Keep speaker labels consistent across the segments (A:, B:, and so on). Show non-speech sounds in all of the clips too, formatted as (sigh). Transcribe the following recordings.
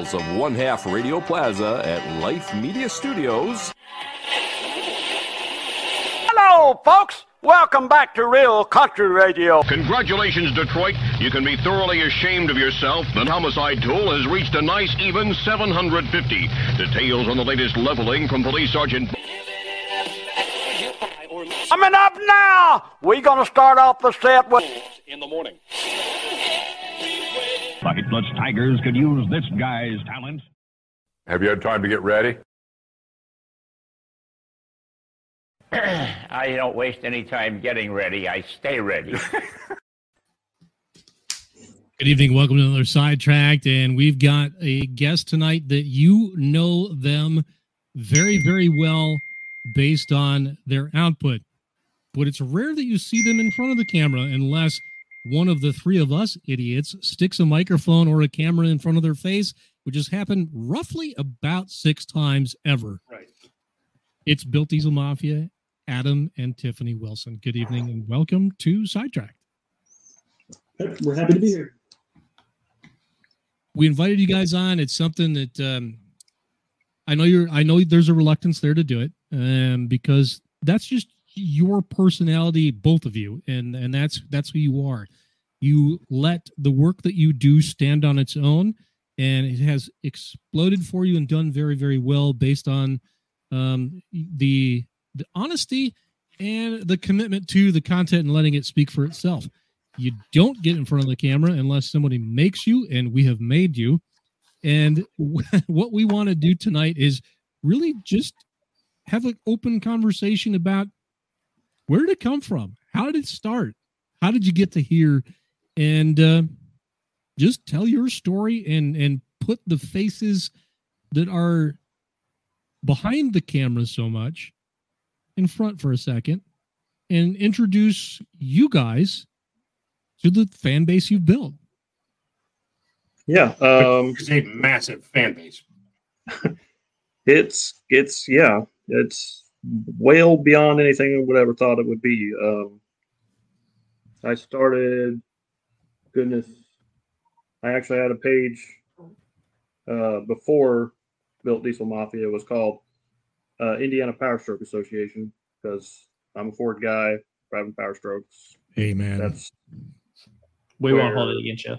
A: bowels of one half Radio Plaza at Life Media Studios.
B: Hello, folks. Welcome back to Real Country Radio.
C: Congratulations, Detroit. You can be thoroughly ashamed of yourself. The homicide tool has reached a nice even 750. Details on the latest leveling from Police Sergeant.
B: Coming up now, we're going to start off the set with.
C: Bucketless Tigers could use this guy's talent.
D: Have you had time to get ready? (clears throat)
E: I don't waste any time getting ready. I stay ready. (laughs)
F: Good evening. Welcome to another Sidetracked. And we've got a guest tonight that you know them very, very well based on their output. But it's rare that you see them in front of the camera unless one of the three of us idiots sticks a microphone or a camera in front of their face, which has happened roughly about six times ever.
G: Right.
F: It's Built Diesel Mafia, Adam and Tiffany Wilson. Good evening and welcome to Sidetracked.
H: We're happy to be here.
F: We invited you guys on. It's something that um, I know you're. I know there's a reluctance there to do it, um, because that's just your personality, both of you, and and that's that's who you are. You let the work that you do stand on its own, and it has exploded for you and done very very well based on um, the the honesty and the commitment to the content and letting it speak for itself. You don't get in front of the camera unless somebody makes you, and we have made you. And (laughs) what we want to do tonight is really just have an open conversation about where did it come from? How did it start? How did you get to here? And uh, just tell your story and and put the faces that are behind the camera so much in front for a second and introduce you guys to the fan base you've built.
H: Yeah, um,
G: It's a massive fan base. (laughs)
H: it's it's yeah, it's well beyond anything I would ever thought it would be. Um, I started, goodness, I actually had a page uh, before Built Diesel Mafia. It was called uh, Indiana Power Stroke Association because I'm a Ford guy driving Power Strokes.
F: Hey man,
H: That's
I: We won't hold it against you.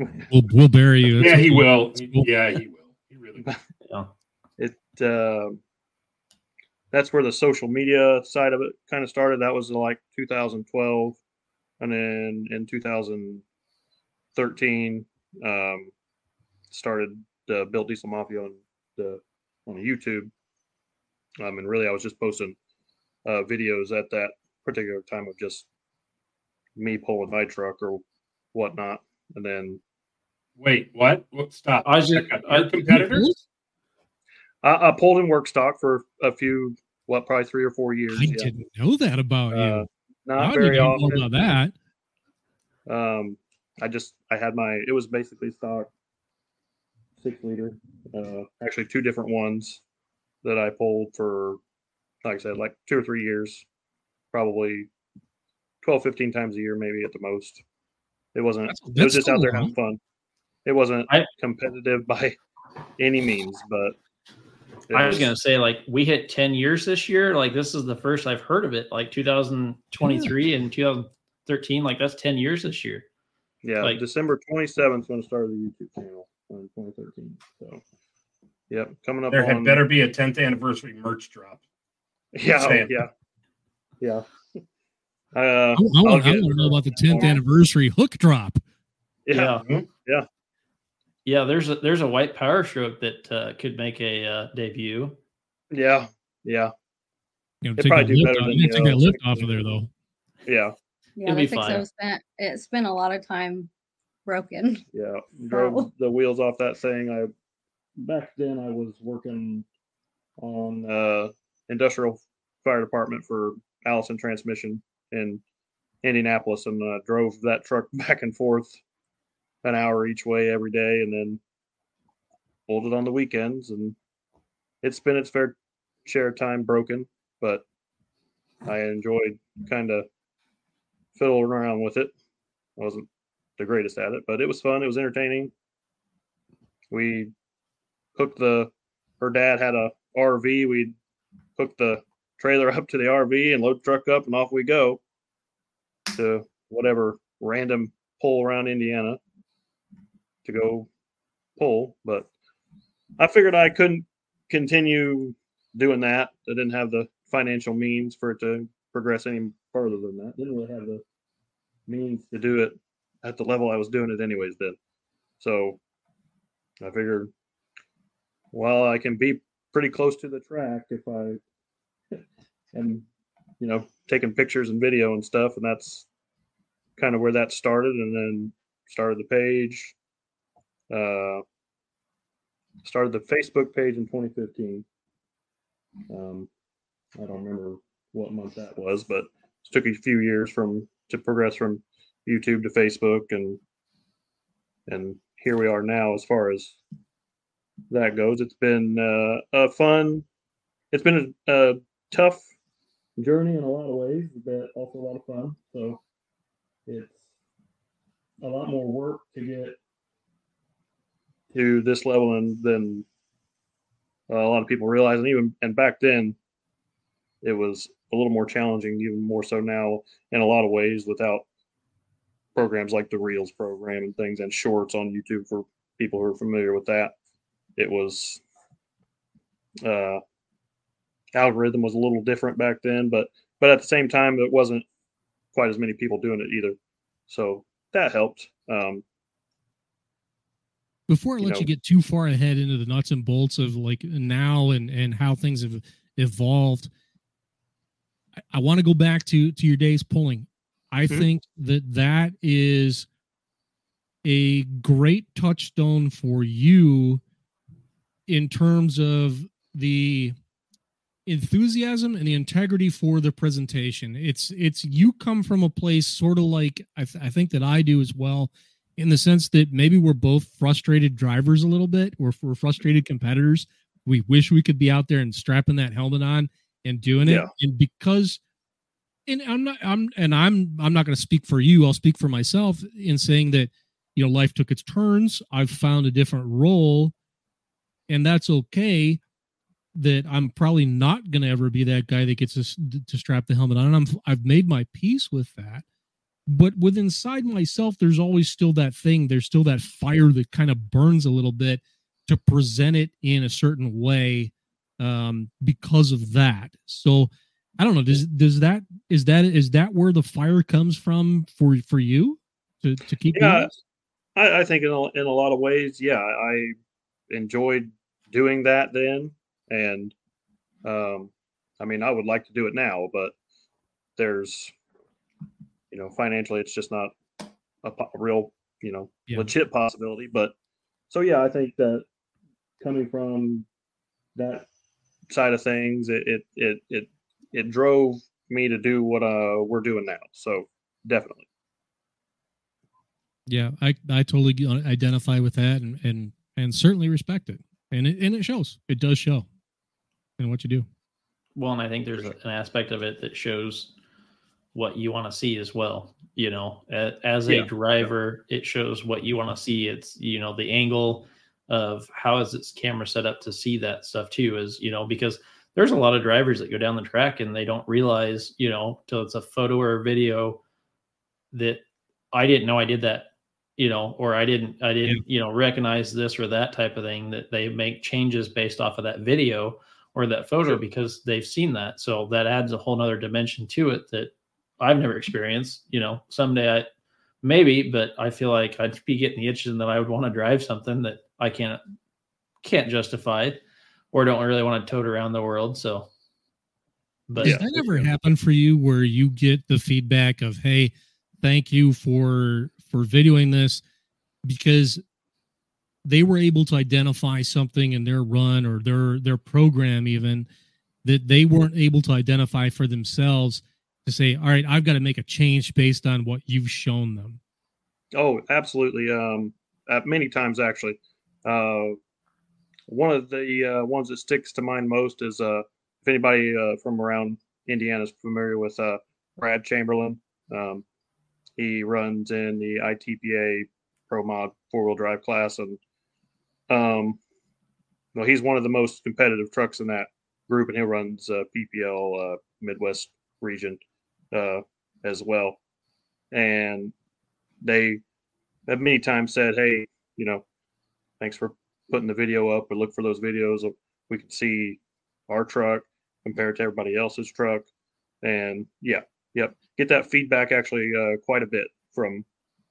I: (laughs)
F: we'll we'll bury you.
G: Yeah, he will. Yeah, he will. He really will. (laughs)
I: Yeah.
H: it uh, that's where the social media side of it kind of started that was like 2012 and then in 2013 um, started the built diesel mafia on the on the youtube um, and really i was just posting uh, videos at that particular time of just me pulling my truck or whatnot and then
G: Wait, what? What? Stop.
I: I was just- I-
G: Your competitors?
H: I, I pulled in work stock for a few what probably three or four years
F: I
H: yeah.
F: didn't know that about
H: Uh,
F: you.
H: not
F: How did
H: very
F: you know
H: often
F: about that?
H: Um, I just I had my it was basically stock six liter. Uh, actually two different ones that I pulled for like I said like two or three years, probably 12, 15 times a year maybe at the most. It wasn't.
F: That's-
H: it was
F: that's
H: just out there
F: cool,
H: having fun. It wasn't
I: I-
H: competitive (laughs) by any means, but it
I: I was gonna say like we hit 10 years this year. Like this is the first I've heard of it. Like 2023 and 2013. Like that's 10 years this year.
H: Yeah,
I: Like-
H: December 27th when I started the YouTube channel in 2013. So, yep, coming up
G: There had better be a 10th anniversary merch drop.
H: yeah, oh, yeah, yeah. Uh,
F: I, I,
H: I'll
F: want, want to know about the 10th anniversary hook drop.
H: yeah,
I: Yeah, there's a there's a white power stroke that uh, could make a uh, debut.
H: yeah, yeah,
F: You know,
H: They
F: take
H: probably
F: that
H: do better
F: off,
H: than
F: you
H: the,
F: take that lift off of there though.
H: yeah,
J: Yeah,
I: It'll
J: the
I: be fine.
J: Spent it spent a lot of time broken.
H: yeah. (laughs) Drove
J: So-
H: the wheels off that thing. I back then I was working on uh, industrial fire department for Allison Transmission in Indianapolis, and uh, drove that truck (laughs) back and forth an hour each way every day, and then pulled it on the weekends, and it's been its fair share of time broken, but I enjoyed kind of fiddling around with it. I wasn't the greatest at it, but it was fun. It was entertaining. we hooked the her dad had a RV. We hooked the trailer (laughs) up to the RV and load truck up, and off we go to whatever random pull around Indiana to go pull. But I figured I couldn't continue doing that. I didn't have the financial means for it to progress any further than that. Didn't really have the means to do it at the level I was doing it anyways then. So I figured, well, I can be pretty close to the track if I (laughs) am, you know, taking pictures and video and stuff. And that's kind of where that started. And then started the page, uh, started the Facebook page in 2015. Um, I don't remember what month that was, but it took a few years from to progress from YouTube to Facebook and and here we are now as far as that goes. It's been uh, a fun. It's been a, a tough journey in a lot of ways, but also a lot of fun. So it's a lot more work to get to this level and then uh, a lot of people realize. And even and back then, it was a little more challenging, even more so now in a lot of ways without programs like the Reels program and things and shorts on YouTube for people who are familiar with that. It was uh, algorithm was a little different back then, but but at the same time, it wasn't quite as many people doing it either. So that helped. Um,
F: Before I
H: you
F: let
H: know-
F: you get too far ahead into the nuts and bolts of like now and and how things have evolved, I, I want to go back to to your days pulling. I
H: Mhm.
F: think that that is a great touchstone for you in terms of the enthusiasm and the integrity for the presentation. It's it's you come from a place sort of like I, th- I think that I do as well, in the sense that maybe we're both frustrated drivers a little bit. We're, we're frustrated competitors. We wish we could be out there and strapping that helmet on and doing it.
H: Yeah.
F: And because and I'm not I'm and I'm I'm not going to speak for you. I'll speak for myself in saying that you know life took its turns. I've found a different role and that's okay that I'm probably not going to ever be that guy that gets to, to strap the helmet on. And I'm I've made my peace with that. But with inside myself, there's always still that thing. There's still that fire that kind of burns a little bit to present it in a certain way um, because of that. So I don't know. Does does that is that is that where the fire comes from for for you to to keep
H: Yeah. I, I think in a, in a lot of ways, yeah, I enjoyed doing that then, and um, I mean, I would like to do it now, but there's, you know, financially, it's just not a, po- a real, you know,
F: Yeah.
H: legit possibility. But so yeah, I think that coming from that side of things, it it it it, it drove me to do what uh we're doing now. So definitely.
F: Yeah, I I totally identify with that and and and certainly respect it. And it and it shows. It does show in what you do.
I: Well, and I think there's an aspect of it that shows what you want to see as well. You know, as a
H: Yeah.
I: driver, it shows what you want to see. It's you know the angle of how is its camera set up to see that stuff too. Is you know because there's a lot of drivers that go down the track and they don't realize you know till it's a photo or a video that I didn't know I did that. You know, or I didn't, I didn't, you know, recognize this or that type of thing. That they make changes based off of that video or that photo because they've seen that. So that adds a whole nother dimension to it that I've never experienced. You know, someday I maybe, but I feel like I'd be getting the itch and that I would want to drive something that I can't can't justify or don't really want to tote around the world. So but
F: Does that ever happen for you where you get the feedback of, "Hey, thank you for for videoing this," because they were able to identify something in their run or their their program even that they weren't able to identify for themselves to say, "All right, I've got to make a change based on what you've shown them."
H: Oh, absolutely. Um, many times actually. Uh, one of the uh, ones that sticks to mind most is uh, if anybody uh, from around Indiana is familiar with uh, Brad Chamberlain. Um, he runs in the ITPA Pro Mod four wheel drive class, and um, well, he's one of the most competitive trucks in that group, and he runs uh, PPL Midwest region uh, as well. And they have many times said, "Hey, you know, thanks for putting the video up. Or look for those videos. We can see our truck compared to everybody else's truck." And yeah, yep, get that feedback actually uh, quite a bit from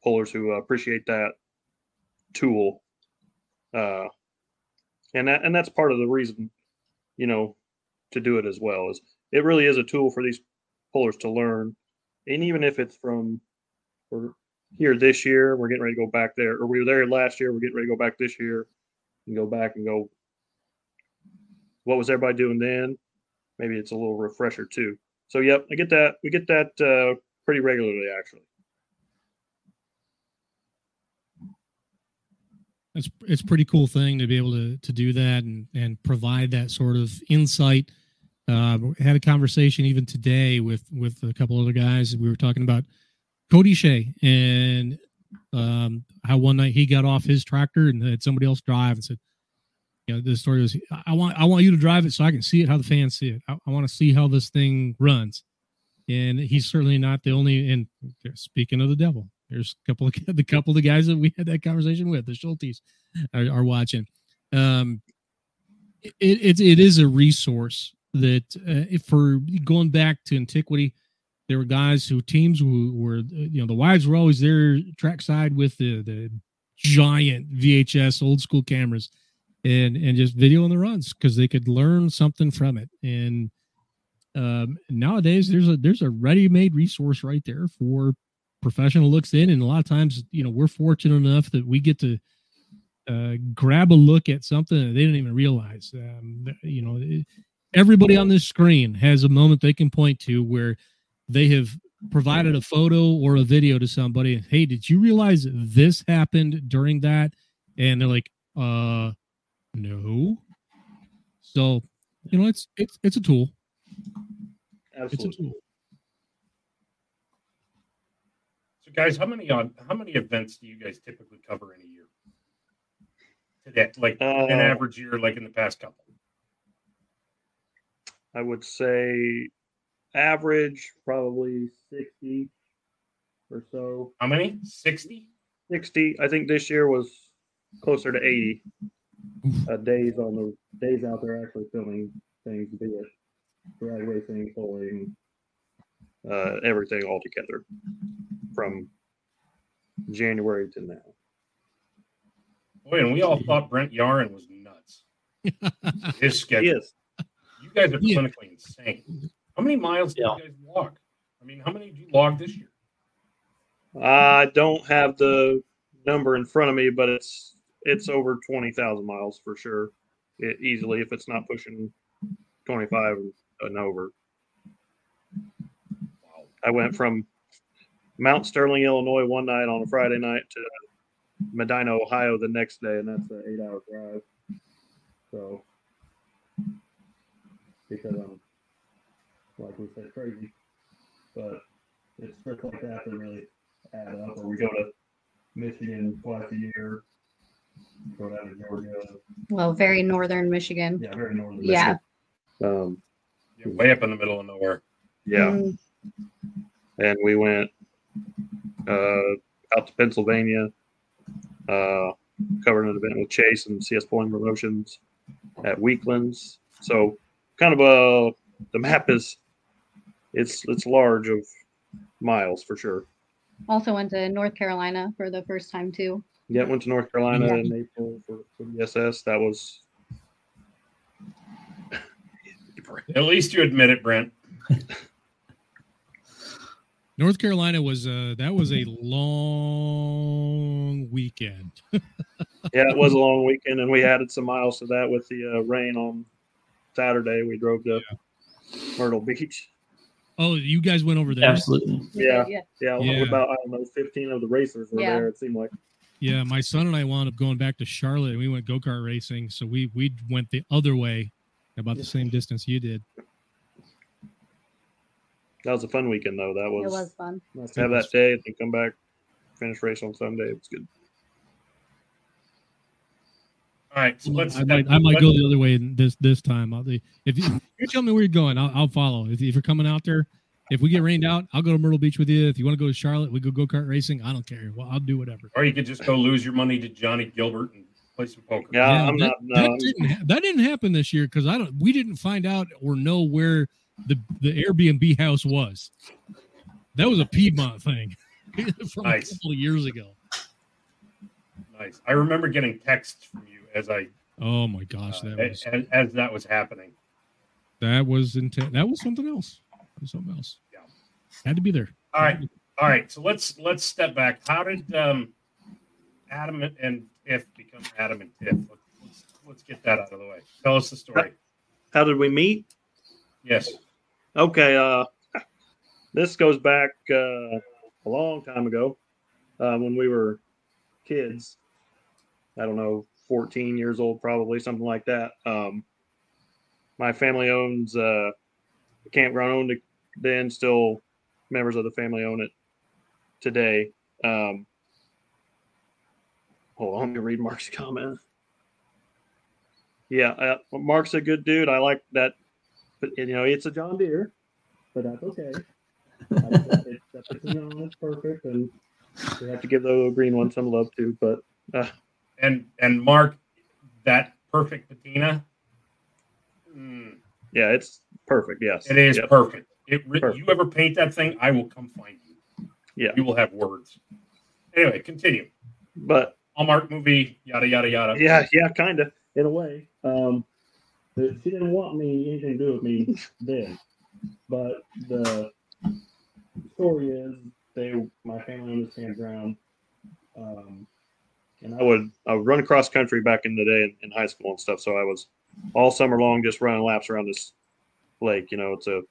H: pullers who appreciate that tool. Uh, and that and that's part of the reason, you know, to do it as well is it really is a tool for these pullers to learn, and even if it's from we're here this year, we're getting ready to go back there, or we were there last year, we're getting ready to go back this year, and go back and go. What was everybody doing then? Maybe it's a little refresher too. So yep, I get that. We get that uh, pretty regularly actually.
F: it's it's pretty cool thing to be able to to do that and and provide that sort of insight. Uh, had a conversation even today with with a couple of other guys. We were talking about Cody Shea and um, how one night he got off his tractor and had somebody else drive and said, you know, the story was, I want I want you to drive it so I can see it how the fans see it. I, I want to see how this thing runs. And he's certainly not the only. And speaking of the devil, there's a couple of (laughs) the couple of the guys that we had that conversation with, the Schultes, are, are watching. Um, it, it it is a resource that uh, for going back to antiquity, there were guys who teams who were you know the wives were always there trackside with the the giant VHS old school cameras and and just videoing the runs because they could learn something from it. And um, nowadays there's a there's a ready-made resource right there for professional looks in and a lot of times you know we're fortunate enough that we get to uh, grab a look at something that they didn't even realize. Um, you know everybody on this screen has a moment they can point to where they have provided a photo or a video to somebody hey did you realize this happened during that and they're like uh no so you know it's it's it's a tool
H: Absolutely.
F: it's a tool
G: So, guys, how many on how many events do you guys typically cover in a year? Today, like
H: Uh,
G: an average year, like in the past couple.
H: I would say average probably 60 or so.
G: How many? Sixty.
H: 60. I think this year was closer to 80 (laughs) uh, days on the days out there actually filming things, be it drag racing, pulling, uh, everything all together from January to now.
G: Boy, and we all thought Brent Yarn was nuts. (laughs) His
H: He
G: schedule.
H: is.
G: You guys are
F: Yeah.
G: clinically insane. How many miles do
I: Yeah.
G: you guys log? I mean, how many did you log this year?
H: I don't have the number in front of me, but it's it's over 20,000 miles for sure. It, easily, if it's not pushing 25 and over. I went from Mount Sterling, Illinois, one night on a Friday night to Medina, Ohio, the next day, and that's an eight-hour drive. So, because I'm, like we said, crazy, but it's trips like that that really add up. Or we go to Michigan twice a year, go down to Georgia,
J: Well, very northern Michigan.
H: yeah, very northern.
J: Yeah.
H: Um,
G: You're way up in the middle of nowhere.
H: yeah.
J: Mm,
H: and we went uh, out to Pennsylvania, uh, covered an event with Chase and CS Pulling Promotions at Weeklands. So, kind of a the map is it's it's large of miles for sure.
J: Also went to North Carolina for the first time too.
H: Yeah, went to North Carolina
J: Yeah.
H: in April for, for the SS. That was
G: At least you admit it, Brent. (laughs)
F: north carolina was uh that was a long weekend (laughs)
H: yeah, it was a long weekend, and we added some miles to that with the uh, rain on Saturday. We drove to Myrtle Beach.
F: oh you guys went over there
I: Absolutely.
H: Yeah,
J: Yeah.
H: yeah,
F: Yeah.
H: about I don't know, fifteen of the racers were
J: Yeah.
H: there. It seemed like.
F: Yeah, my son and I wound up going back to Charlotte and we went go kart racing. So we we went the other way, about the same distance you did.
H: That was a fun weekend though. That was,
J: It
H: was,
J: was fun.
H: nice to have that day and come back, finish race on Sunday. It was good.
G: All right, so let's.
F: I might, I might go the other way this this time. I'll, if you, you tell me where you're going, I'll, I'll follow. If, if you're coming out there, if we get rained out, I'll go to Myrtle Beach with you. If you want to go to Charlotte, we go go kart racing. I don't care. Well, I'll do whatever.
G: Or you could just go lose your money to Johnny Gilbert and play some poker.
H: Yeah, I'm
F: that,
H: not. No,
F: that, didn't, ha- that didn't happen this year because I don't. We didn't find out or know where the the Airbnb house was. That was a Piedmont thing (laughs) from
G: Nice.
F: a couple of years ago.
G: Nice. I remember getting texts from you as I
F: Oh my gosh,
G: uh,
F: was
G: as, as that was happening.
F: that was intense. That was something else. That was something else.
G: Yeah.
F: Had to be there.
G: All right, all right. So let's let's step back. How did um, Adam and Tiff become Adam and Tiff? Let's, let's, let's get that out of the way. Tell us the story.
H: How did we meet?
G: Yes.
H: Okay, uh, this goes back uh, a long time ago uh, when we were kids. I don't know, 14 years old, probably something like that. Um, my family owns uh, campground, owned then, still members of the family own it today. Um, hold on, let me read Mark's (laughs) comment. Yeah, uh, Mark's a good dude. I like that but you know it's a John Deere, but that's okay. It- that's it's (laughs) perfect, and we have to give the little green one some love too. But uh,
G: And and Mark, that perfect patina. mm,
H: yeah, it's perfect. Yes,
G: it is
H: Yep.
G: perfect. It
H: Perfect.
G: you ever paint that thing, I will come find you.
H: Yeah.
G: You will have words. Anyway, continue.
H: But
G: Hallmark movie, yada yada yada.
H: yeah, yeah, kind of in a way. Um, she didn't want me anything to do with me then, but the story is they my family owned this campground, um, and I would I would run across country back in the day in, in high school and stuff. So I was all summer long just running laps around this lake. You know, it's a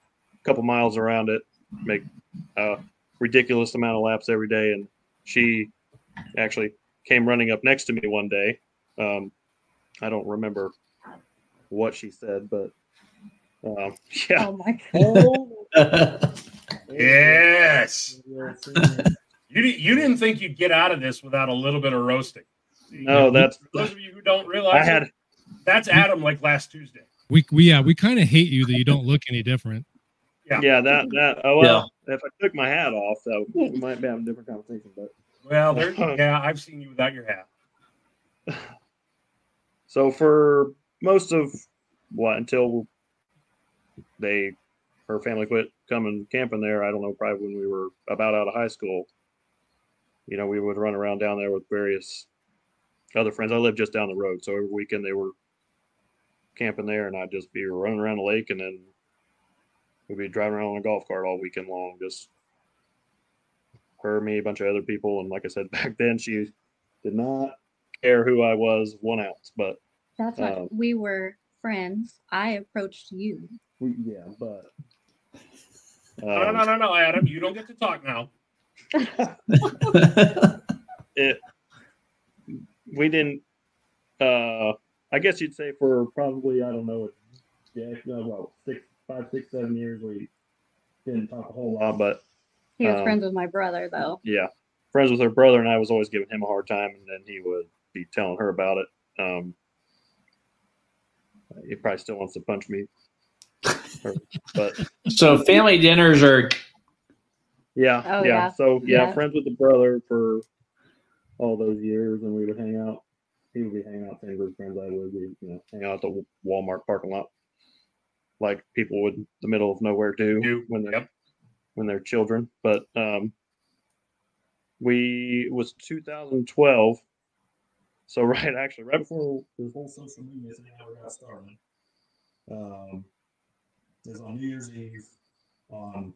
H: couple miles around it, make a ridiculous amount of laps every day, and she actually came running up next to me one day. Um, I don't remember what she said, but um, (laughs) yeah.
J: Oh my (laughs)
H: Oh,
G: Yes. You di- you didn't think you'd get out of this without a little bit of roasting.
H: No, that's
G: For those of you who don't realize,
H: I had
G: it, that's Adam like last Tuesday.
F: We we yeah we kind of hate you that you don't look any different.
G: Yeah.
H: yeah that that oh well if I took my hat off that (laughs) we might be having a different conversation but
G: Well, there, (laughs) yeah, I've seen you without your hat. (sighs)
H: so for most of what until they her family quit coming camping there I don't know probably when we were about out of high school you know we would run around down there with various other friends I lived just down the road so every weekend they were camping there and I'd just be running around the lake and then we'd be driving around on a golf cart all weekend long just her me a bunch of other people and like I said (laughs) back then she did not care who I was one ounce but
J: That's not.
H: Um,
J: we were friends. I approached you.
H: yeah but
G: No, no,
H: um,
G: no, no, no, Adam, you don't get to talk now. (laughs)
H: it we didn't uh i guess you'd say for probably i don't know yeah no, about six five six seven years we didn't talk a whole lot but
J: He was
H: Um,
J: friends with my brother, though.
H: yeah friends with her brother and i was always giving him a hard time and then he would be telling her about it um he probably still wants to punch me (laughs) but
I: so family dinners are
H: Yeah,
J: Oh,
H: yeah.
J: yeah.
H: So yeah,
J: Yeah.
H: friends with the brother for all those years, and we would hang out. He would be hanging out same with his friends. I would be, you know, hang out at the Walmart parking lot, like people would the middle of nowhere do
G: Do,
H: when they're
G: yep.
H: when they're children. But um, we it was 2012. So (laughs) right, actually, right before this whole social media thing ever got started, um, it was on New Year's Eve on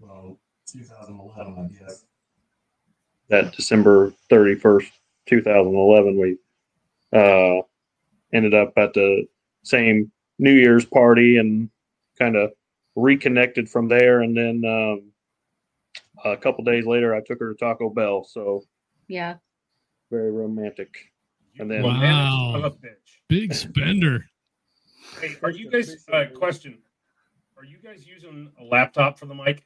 H: well 2011, I guess. That December 31st, 2011, we uh, ended up at the same New Year's party and kind of reconnected from there. And then um, a couple days later, I took her to Taco Bell. So
J: Yeah.
H: very romantic. And then-
F: Wow.
G: a bitch.
F: Big spender.
G: Hey, are you guys? Uh, question: Are you guys using a laptop for the mic?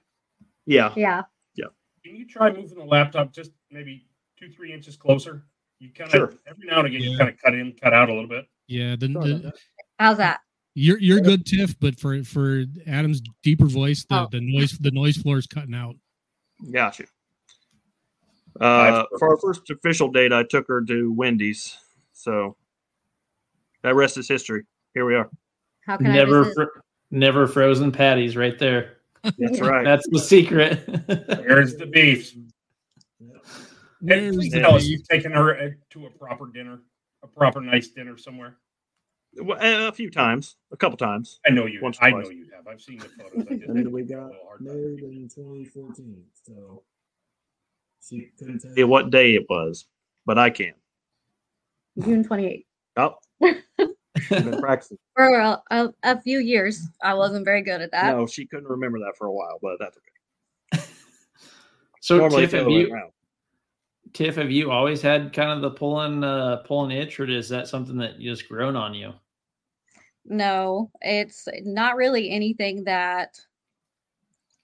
H: Yeah.
J: Yeah. Yeah.
G: Can you try moving the laptop just maybe two, three inches closer? You kind of
H: Sure.
G: every now and again you kind of cut in, cut out a little bit.
F: Yeah, the, the.
J: How's that?
F: you're you're good, Tiff, but for for Adam's deeper voice, the,
J: Oh.
F: the noise the noise floor is cutting out.
H: Gotcha. Uh, for our first official date, I took her to Wendy's. So that rest is history. Here we are.
J: How can I
I: Never,
J: visit?
I: fr- never frozen patties right there.
H: That's right.
I: That's the secret.
G: There's the beef. And
F: Where's
G: please
F: the
G: tell us you've taken her uh, to a proper dinner, a proper nice dinner somewhere.
H: Well, A a few times, a couple times.
G: I know you.
H: Once
G: I
H: twice.
G: know you have. I've seen the photos. I just (laughs)
K: And we got
G: a little
K: married in 2014, so she couldn't tell
H: you what day it was, but I can.
J: June 28th.
H: Oh, (laughs) I've been practicing. (laughs)
J: For a, a, a few years, I wasn't very good at that.
H: No, she couldn't remember that for a while, but that's okay. (laughs)
I: so
H: Normally
I: Tiff,
H: it's
I: have you
H: around.
I: Tiff, have you always had kind of the pulling uh pulling itch, or is that something that just grown on you?
J: No, it's not really anything that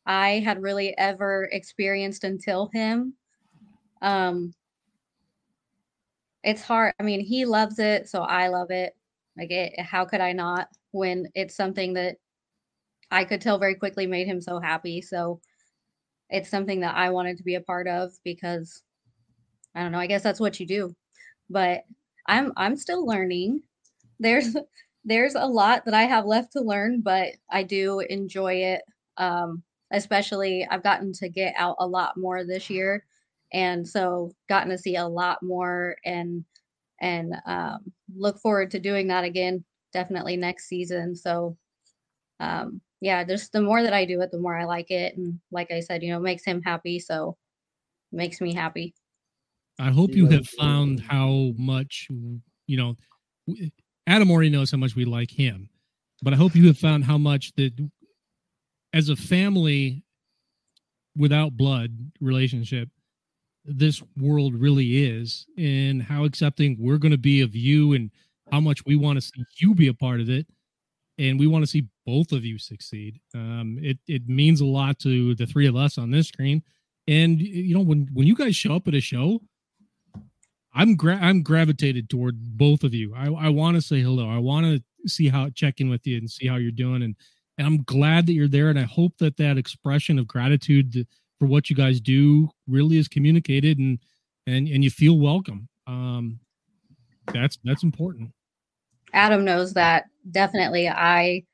J: I had really ever experienced until him. Um, it's hard. I mean, he loves it, so I love it. Like, it, how could I not when it's something that I could tell very quickly made him so happy? So it's something that I wanted to be a part of because I don't know, I guess that's what you do. But I'm I'm still learning. There's there's a lot that I have left to learn, but I do enjoy it. Um, especially I've gotten to get out a lot more this year, and so gotten to see a lot more and and um, look forward to doing that again definitely next season. So um, yeah, just the more that I do it, the more I like it, and like I said, you know, it makes him happy, so it makes me happy.
F: I hope you have found how much you know. Adam already knows how much we like him, but I hope you have found how much that as a family without blood relationship, this world really is, and how accepting we're going to be of you, and how much we want to see you be a part of it, and we want to see both of you succeed. Um, it it means a lot to the three of us on this screen, and you know when when you guys show up at a show, I'm gra- I'm gravitated toward both of you. I, I want to say hello. I want to see how check in with you and see how you're doing. And and I'm glad that you're there. And I hope that that expression of gratitude for what you guys do really is communicated and and and you feel welcome. Um, that's that's important.
J: Adam knows that definitely I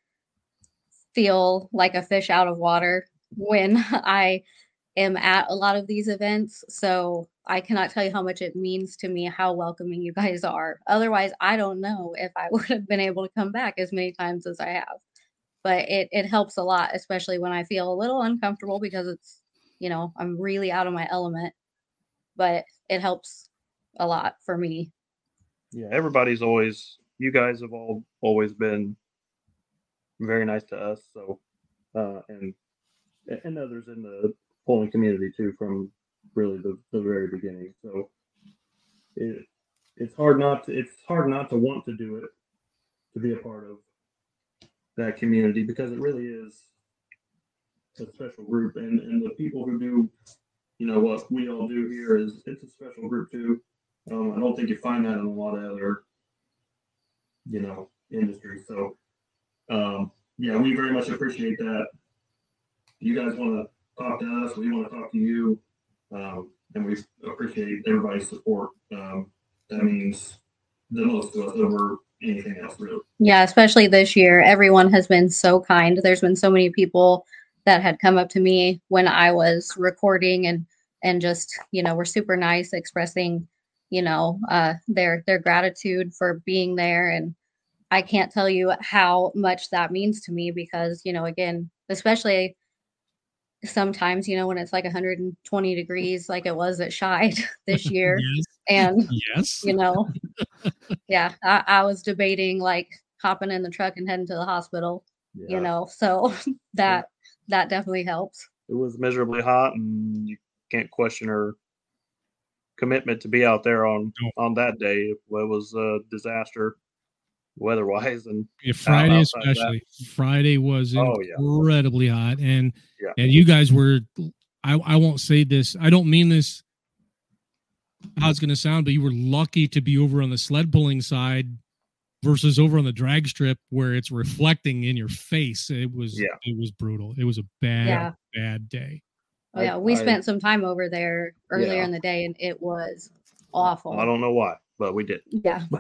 J: feel like a fish out of water when (laughs) I am at a lot of these events. So I cannot tell you how much it means to me how welcoming you guys are. Otherwise, I don't know if I (laughs) would have been able to come back as many times as I have. But it it helps a lot, especially when I feel a little uncomfortable because it's, you know, I'm really out of my element. But it helps a lot for me.
H: Yeah, everybody's always. You guys have all always been very nice to us. So, uh, and and others in the pulling community too, from really the, the very beginning. So, it it's hard not to it's hard not to want to do it, to be a part of that community because it really is a special group, and and the people who do, you know, what we all do here is it's a special group too. Um, I don't think you find that in a lot of other, you know, industries. So, um, yeah, we very much appreciate that. You guys want to talk to us, we want to talk to you, um, and we appreciate everybody's support. Um, that means the most to us over anything else, really.
J: Yeah, especially this year. Everyone has been so kind. There's been so many people that had come up to me when I was recording and and just, you know, were super nice expressing, you know, uh their their gratitude for being there and I can't tell you how much that means to me because, you know, again, especially sometimes, you know, when it's like 120 degrees like it was at Scheid (laughs) this (laughs) year
F: Yes.
J: and
F: Yes.
J: you know (laughs) yeah I, I was debating like hopping in the truck and heading to the hospital
H: Yeah.
J: you know so that that definitely helps
H: it was miserably hot, and you can't question her commitment to be out there on on that day. It was a disaster weather-wise, and
F: Yeah, Friday
H: outside that-
F: especially. Friday was
H: Oh, yeah.
F: incredibly hot, and
H: Yeah.
F: and you guys were. I I won't say this. I don't mean this how it's going to sound, but you were lucky to be over on the sled pulling side versus over on the drag strip where it's reflecting in your face. It was
H: Yeah.
F: it was brutal. It was a bad
J: Yeah.
F: bad day.
J: Oh, yeah, we
H: I-
J: spent some time over there earlier
H: Yeah.
J: in the day, and it was awful.
H: I don't know why, but we did.
J: Yeah. (laughs)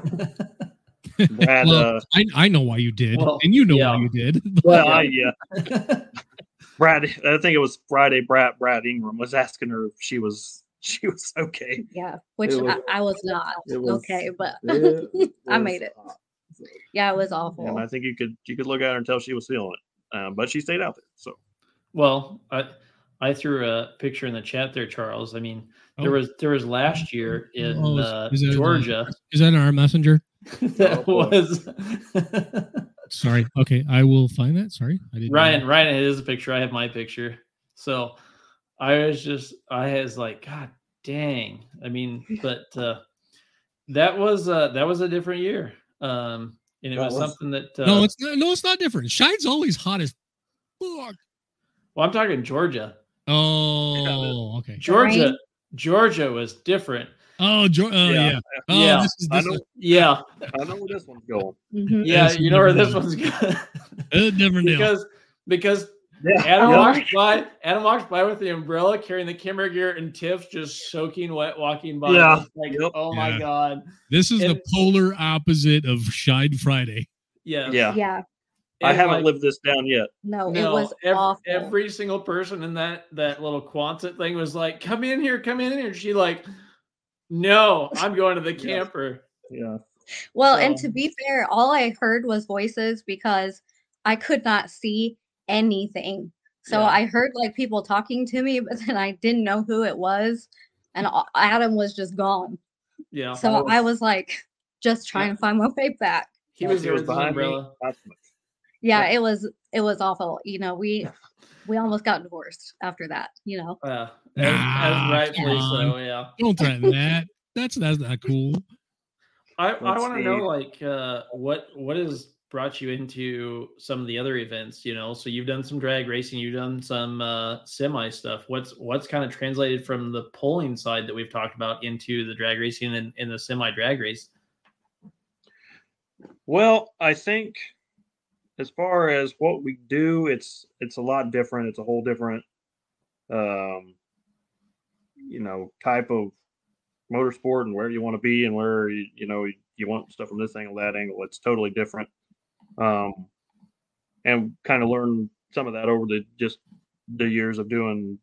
H: Brad,
F: well,
H: uh,
F: I, I know why you did,
I: Well,
F: and you know
I: yeah.
F: why you did. (laughs)
H: well, I, yeah. (laughs) Brad, I think it was Friday. Brad, Brad Ingram was asking her if she was she was okay.
J: Yeah, which
H: was-
J: I, I was not
H: was-
J: okay, but
H: It
J: I made it.
H: Hot. So,
J: Yeah, it was awful.
H: and I think you could you could look at her and tell she was feeling it, um, but she stayed out there. So
I: Well, I I threw a picture in the chat there, Charles. I mean, there
F: Oh.
I: was there was last year in
F: Oh, is-
I: uh,
F: is that in the-
I: Georgia
F: Is that our messenger? (laughs)
I: that
H: boy.
I: was (laughs)
F: Sorry. Okay, I will find that. Sorry, I didn't.
I: Ryan.
F: that.
I: Ryan has a picture. I have my picture. So I was just I was like, God dang. I mean, but uh, that was uh, that was a different year. Um, and it
H: That
I: was,
H: was-
I: something that uh,
F: No, it's not. No, it's not different. Scheid's always hot as fuck.
I: well, I'm talking Georgia.
F: Oh, okay.
I: Georgia,
J: Rain?
I: Georgia was different.
F: Oh, jo- oh yeah.
H: Yeah.
F: Oh,
I: Yeah.
F: this is
H: I know,
I: Yeah,
H: I know where this one's going.
J: Mhm.
I: yeah. You know where this one's (laughs) going.
F: a different deal.
I: because because
H: Yeah,
I: Adam
J: Oh.
I: walks by. Adam walks by with the umbrella, carrying the camera gear, and Tiff just soaking wet, walking by.
H: Yeah.
I: Like,
H: Yep.
I: oh
F: Yeah.
I: my god.
F: This is the polar opposite of Scheid Friday.
I: Yeah.
H: yeah.
J: Yeah,
H: I haven't
I: like,
H: lived this down yet.
J: no,
I: No,
J: it was
I: every,
J: awful.
I: every single person in that that little Quonset thing was like, "Come in here, come in here." She like, "No, I'm going to the (laughs) camper."
H: Yeah,
J: Well, and to be fair, all I heard was voices because I could not see anything. So
I: Yeah.
J: I heard like people talking to me, (laughs) but then I didn't know who it was. And Adam was just gone.
I: Yeah,
J: So I was like just trying to find my way back.
I: he was
H: He was behind me.
I: umbrella.
H: Not so much.
J: Yeah, it was it was awful. You know, we we almost got divorced after that, you know.
I: Yeah, as,
F: Ah,
I: as rightfully so. Yeah.
F: Don't threaten (laughs) that. That's that's not cool.
I: I, I
H: Let's
I: want to know like uh, what what has brought you into some of the other events. You know, so you've done some drag racing, you've done some uh, semi stuff. What's what's kind of translated from the pulling side that we've talked about into the drag racing and, and the semi drag race?
H: Well, I think as far as what we do, it's it's a lot different. It's a whole different, um, you know, type of motorsport and where you want to be and where you, you know you want stuff from this angle, that angle. It's totally different, um, and kind of learned some of that over the just the years of doing.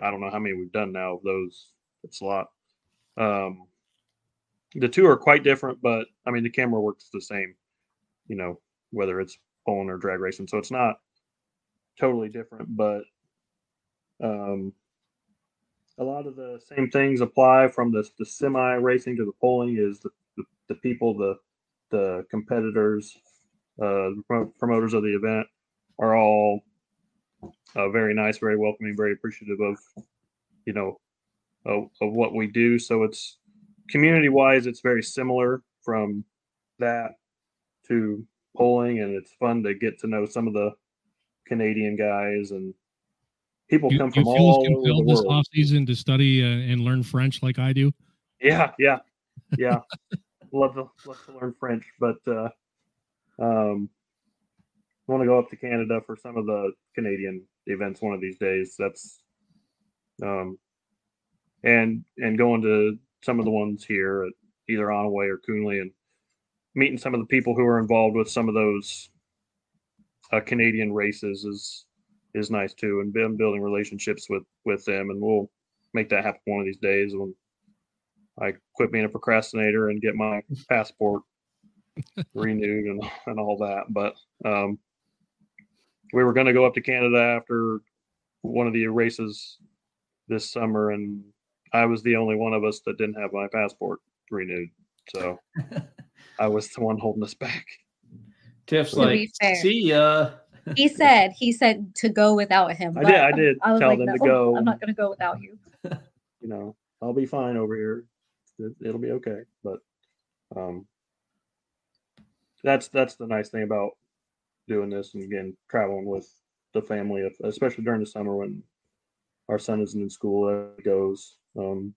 H: I don't know how many we've done now of those. It's a lot. Um, the two are quite different, but I mean the camera works the same, you know, whether it's pulling or drag racing. So it's not totally different, but um, a lot of the same things apply from the, the semi racing to the pulling is the, the, the people, the the competitors, uh, the promoters of the event are all uh, very nice, very welcoming, very appreciative of, you know, of, of what we do. So it's community wise, it's very similar from that to pulling, and it's fun to get to know some of the Canadian guys and people
F: You,
H: come from
F: feel
H: all over the
F: this
H: world.
F: off season to study uh, and learn French like I do.
H: Yeah, yeah, yeah. (laughs) love to love to learn French, but uh, um, I want to go up to Canada for some of the Canadian events one of these days. That's um, and and going to some of the ones here at either Onaway or Coonley and meeting some of the people who are involved with some of those uh, Canadian races is is nice too, and been building relationships with with them, and we'll make that happen one of these days when I quit being a procrastinator and get my passport (laughs) renewed and, and all that. But um, we were going to go up to Canada after one of the races this summer, and I was the only one of us that didn't have my passport renewed. So I was the one holding us back.
I: Tiff's
J: To
I: like,
J: be fair.
I: see ya.
J: He said he said to go without him.
H: I did- I did
J: I was
H: tell
J: like,
H: them to
J: "No,
H: go."
J: I'm not gonna go without you. (laughs)
H: You know, I'll be fine over here. It, it'll be okay. But um, that's that's the nice thing about doing this and again traveling with the family, especially during the summer when our son isn't in school. It goes. Um,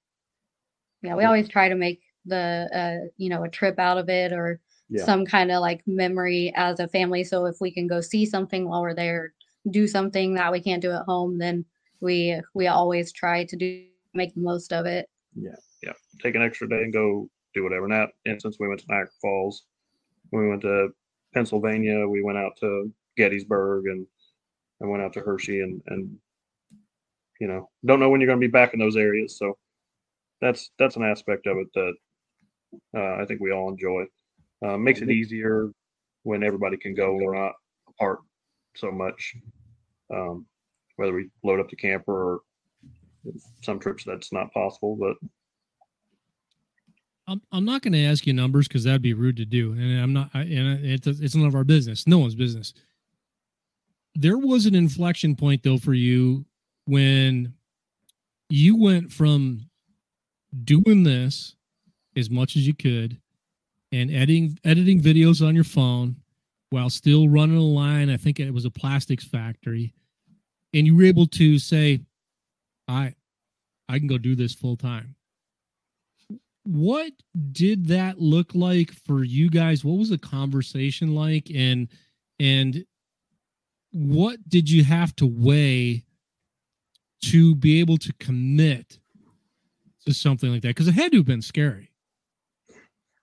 J: Yeah, we always try to make the uh, you know, a trip out of it or
H: Yeah.
J: some kind of like memory as a family. So if we can go see something while we're there, do something that we can't do at home, then we we always try to do make the most of it.
H: Yeah, yeah. Take an extra day and go do whatever. In that instance, we went to Niagara Falls. We went to Pennsylvania, we went out to Gettysburg and and went out to Hershey and and you know don't know when you're going to be back in those areas. So that's that's an aspect of it that uh, I think we all enjoy. Uh, makes it easier when everybody can go. We're not apart so much. Um, whether we load up the camper or some trips that's not possible, but
F: I'm, I'm not going to ask you numbers because that'd be rude to do, and I'm not. I, and it's it's none of our business, no one's business. There was an inflection point though for you when you went from doing this as much as you could and editing editing videos on your phone while still running a line. I think it was a plastics factory, and you were able to say, "I, I can go do this full time." What did that look like for you guys what was the conversation like and and what did you have to weigh to be able to commit to something like that because it had to have been scary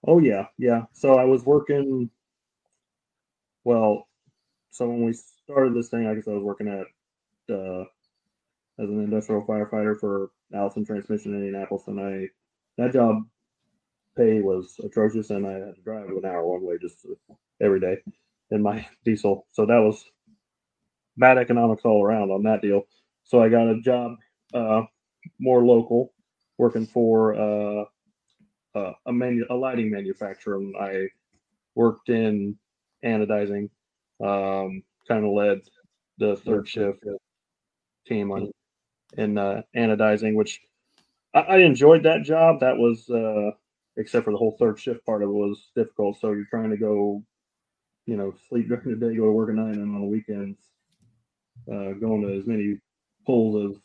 H: Oh yeah, yeah. So I was working. Well, so when we started this thing, I guess I was working at uh, as an industrial firefighter for Allison Transmission in Indianapolis, and I that job pay was atrocious, and I had to drive an hour one way just every day in my (laughs) diesel. So that was bad economics all around on that deal. So I got a job uh, more local, working for. Uh, uh, a manu- a lighting manufacturer. And I worked in anodizing, um, kind of led the third shift team on in uh, anodizing, which I, I enjoyed that job. That was uh, except for the whole third shift part of it was difficult. So you're trying to go, you know, sleep during the day, go to work at night, and on the weekends, uh, going to as many pulls as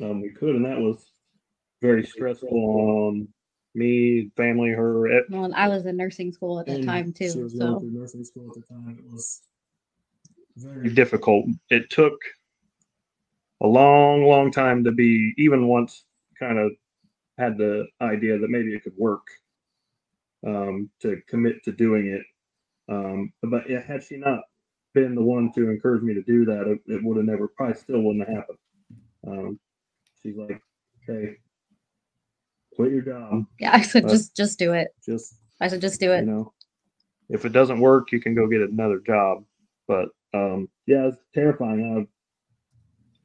H: um, we could, and that was very stressful on me, family, her. It,
J: Well, and I was in nursing school at the time too. So
K: nursing school at the time. It was very
H: difficult. It took a long, long time to be even once kind of had the idea that maybe it could work um, to commit to doing it. Um, but yeah, had she not been the one to encourage me to do that, it, it would have never, probably still wouldn't have happened. Um, she's like, "Okay, quit your job.
J: yeah, (laughs) I said
H: Uh,
J: just just do it.
H: Just
J: I said just do it.
H: you know if it doesn't work you can go get another job but um yeah it's terrifying i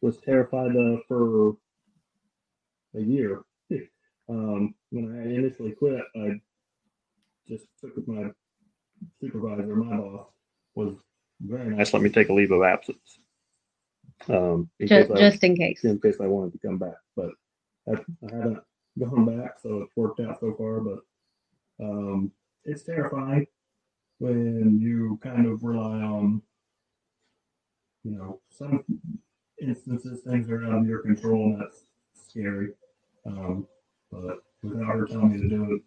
H: was terrified uh, for a year (laughs) um when i initially quit i just took with my supervisor my boss was very nice let me take a leave of absence um in
J: Just
H: I-
J: just in case.
H: in case I wanted to come back. But I, I haven't gone back, so it's worked out so far. But um, it's terrifying when you kind of rely on, you know, some instances things are out of your control, and that's scary. Um, but without her telling me to do it,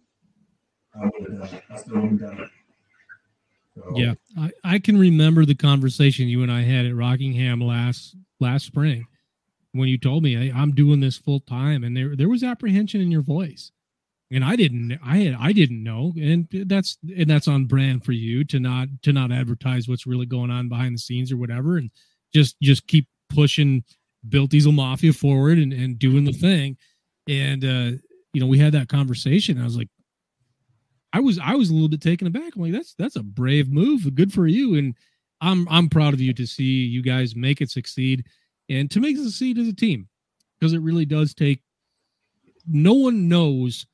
H: I would have done it. I still would have done it. So,
F: yeah I, I can remember the conversation you and i had at rockingham last last spring when you told me hey, i'm doing this full time and there there was apprehension in your voice and i didn't i had i didn't know and that's and that's on brand for you to not to not advertise what's really going on behind the scenes or whatever and just just keep pushing built diesel mafia forward and, and doing the thing and uh you know we had that conversation i was like I was I was a little bit taken aback. I'm like, that's that's a brave move. Good for you. And I'm I'm proud of you to see you guys make it succeed and to make it succeed as a team. Because it really does take no one knows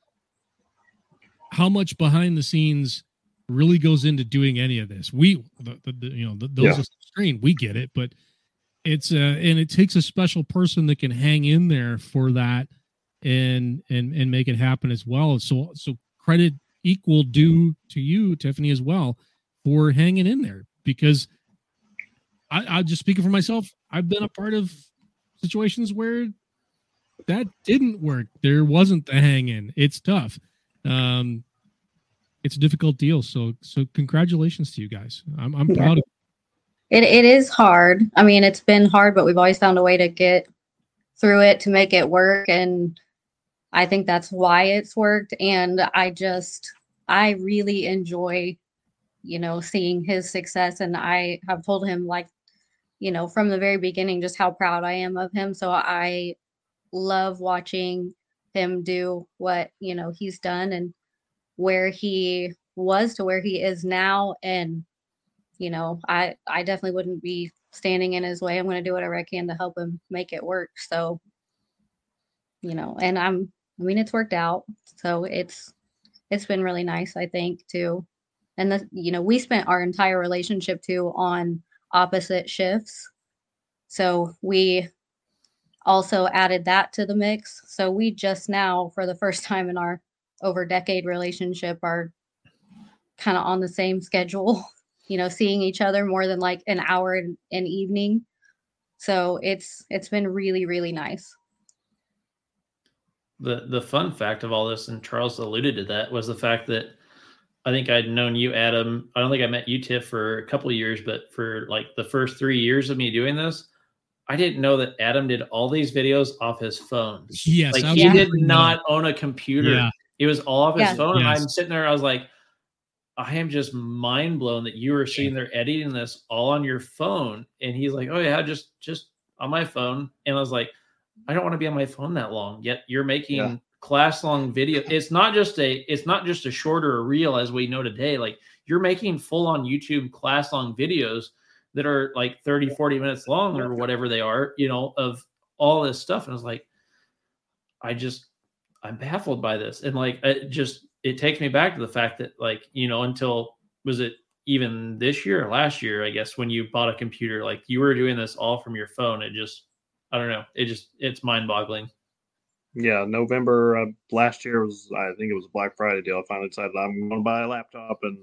F: how much behind the scenes really goes into doing any of this. We the, the, the you know the, those
H: Yeah.
F: the screen, we get it, but it's uh and it takes a special person that can hang in there for that and and and make it happen as well. So so credit equal due to you, Tiffany, as well, for hanging in there because I, I just speaking for myself, I've been a part of situations where that didn't work. There wasn't the hang in. It's tough. Um, it's a difficult deal. So so congratulations to you guys. I'm I'm proud of
J: It it is hard. I mean, it's been hard, but we've always found a way to get through it to make it work and I think that's why it's worked and I just I really enjoy you know seeing his success and I have told him like you know from the very beginning just how proud I am of him. So I love watching him do what you know he's done and where he was to where he is now. And you know i i definitely wouldn't be standing in his way. I'm going to do whatever i can to help him make it work. So you know and i'm i mean it's worked out. So it's it's been really nice i think too and the you know we spent our entire relationship too on opposite shifts. So we also added that to the mix. So we just now for the first (laughs) time in our over decade relationship are kind of on the same schedule (laughs) you know seeing each other more than like an hour in an evening. So it's it's been really really nice
I: The the fun fact of all this, and Charles alluded to that, was the fact that I think I'd known you, Adam. I don't think I met you, Tiff, for a couple of years, but for like the first three years of me doing this, I didn't know that Adam did all these videos off his phone.
F: Yes,
I: like he did
F: bring that
I: not
F: up.
I: own a computer.
F: Yeah.
I: It was all off his
J: Yeah.
I: phone. And I'm sitting there, I was like, I am just mind blown that you were sitting there editing this all on your phone. And he's like, Oh yeah, just just on my phone. And I was like, I don't want to be on my phone that long. Yet you're making
H: Yeah.
I: class long video. (laughs) It's not just a it's not just a shorter reel as we know today. Like you're making full on YouTube class long videos that are like 30, 40 minutes long or whatever they are, you know, of all this stuff. And I was like, I just I'm baffled by this. And like it just it takes me back to the fact that like, you know, until was it even this year or last year, I guess, when you bought a computer, like you were doing this all from your phone. It just I don't know. It just it's mind boggling.
H: Yeah, November uh, last year was I think it was a Black Friday deal. I finally decided I'm going to buy a laptop and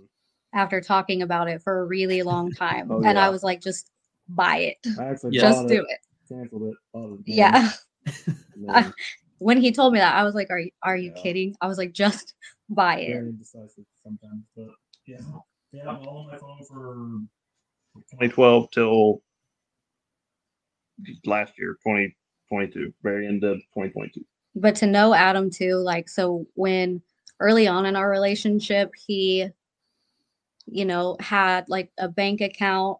J: after talking about it for a really long (laughs) time
H: Oh,
J: and i was like just buy it
K: I actually
I: Yeah.
J: just
K: bought
J: do
K: it,
J: it
K: canceled it. it
J: yeah (laughs) (laughs)
K: and
J: when he told me that i was like are you are you
K: Yeah.
J: kidding i was like just buy it
K: very indecisive sometimes, but yeah, yeah, I'm on my phone for
H: 2012 till last year, 2022, very end of 2022.
J: but to know Adam too, like so when early on in our relationship, he, you know, had like a bank account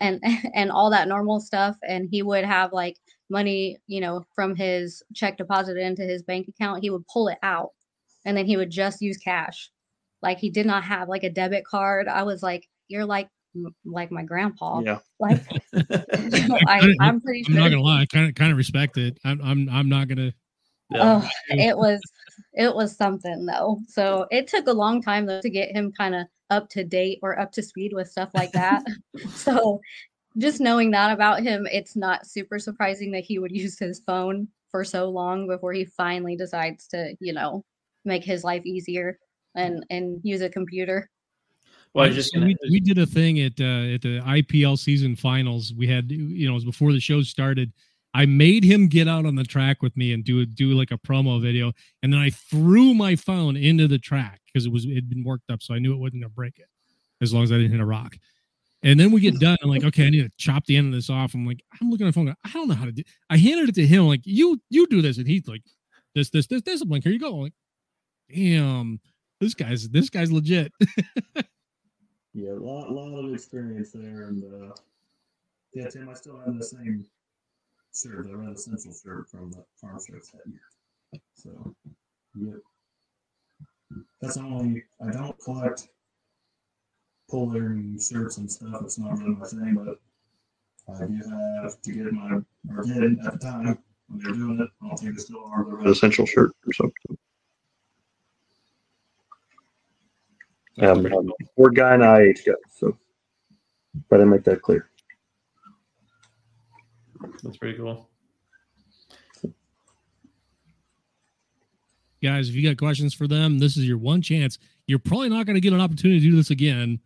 J: and (laughs) and all that normal stuff, and he would have like money, you know, from his check deposited into his bank account. He would pull it out, and then he would just use cash. Like he did not have like a debit card. I was like, you're like like my grandpa.
H: Yeah.
J: Like (laughs) (laughs) I, I'm pretty
F: I'm
J: sure.
F: not gonna lie. I kind of kind of respect it. I'm I'm I'm not gonna.
J: Oh, it was it was something though. So it took a long time though to get him kind of up to date or up to speed with stuff like that. (laughs) so just knowing that about him, it's not super surprising that he would use his phone for so long before he finally decides to, you know, make his life easier and and use a computer.
I: Well, I was just gonna,
F: we, we did a thing at uh, at the IPL season finals. We had you know it was before the show started. I made him get out on the track with me and do do like a promo video, and then I threw my phone into the track because it was it had been worked up, so I knew it wasn't gonna break it as long as I didn't hit a rock. And then we get done. I'm like, okay, I need to chop the end of this off. I'm like, I'm looking at the phone. going, I don't know how to do. I handed it to him. like, you you do this, and he's like, this this this this. I'm like, here you go. I'm like, damn, this guy's this guy's legit. (laughs)
K: yeah, a lot, lot of experience there, and uh, yeah, Tim, I still have the same shirt, the red essential shirt from the farm shows that year. So, yeah, that's only I don't collect and shirts and stuff. It's not really my thing, but I do have to get my or at the time when they were doing it. I don't think they still are the red
H: Essential shirt or something. Um, I'm a Ford guy and I IH guy, so but I make that clear.
I: that's pretty cool.
F: guys if you got questions for them this is your one chance. You're probably not going to get an opportunity to do this again.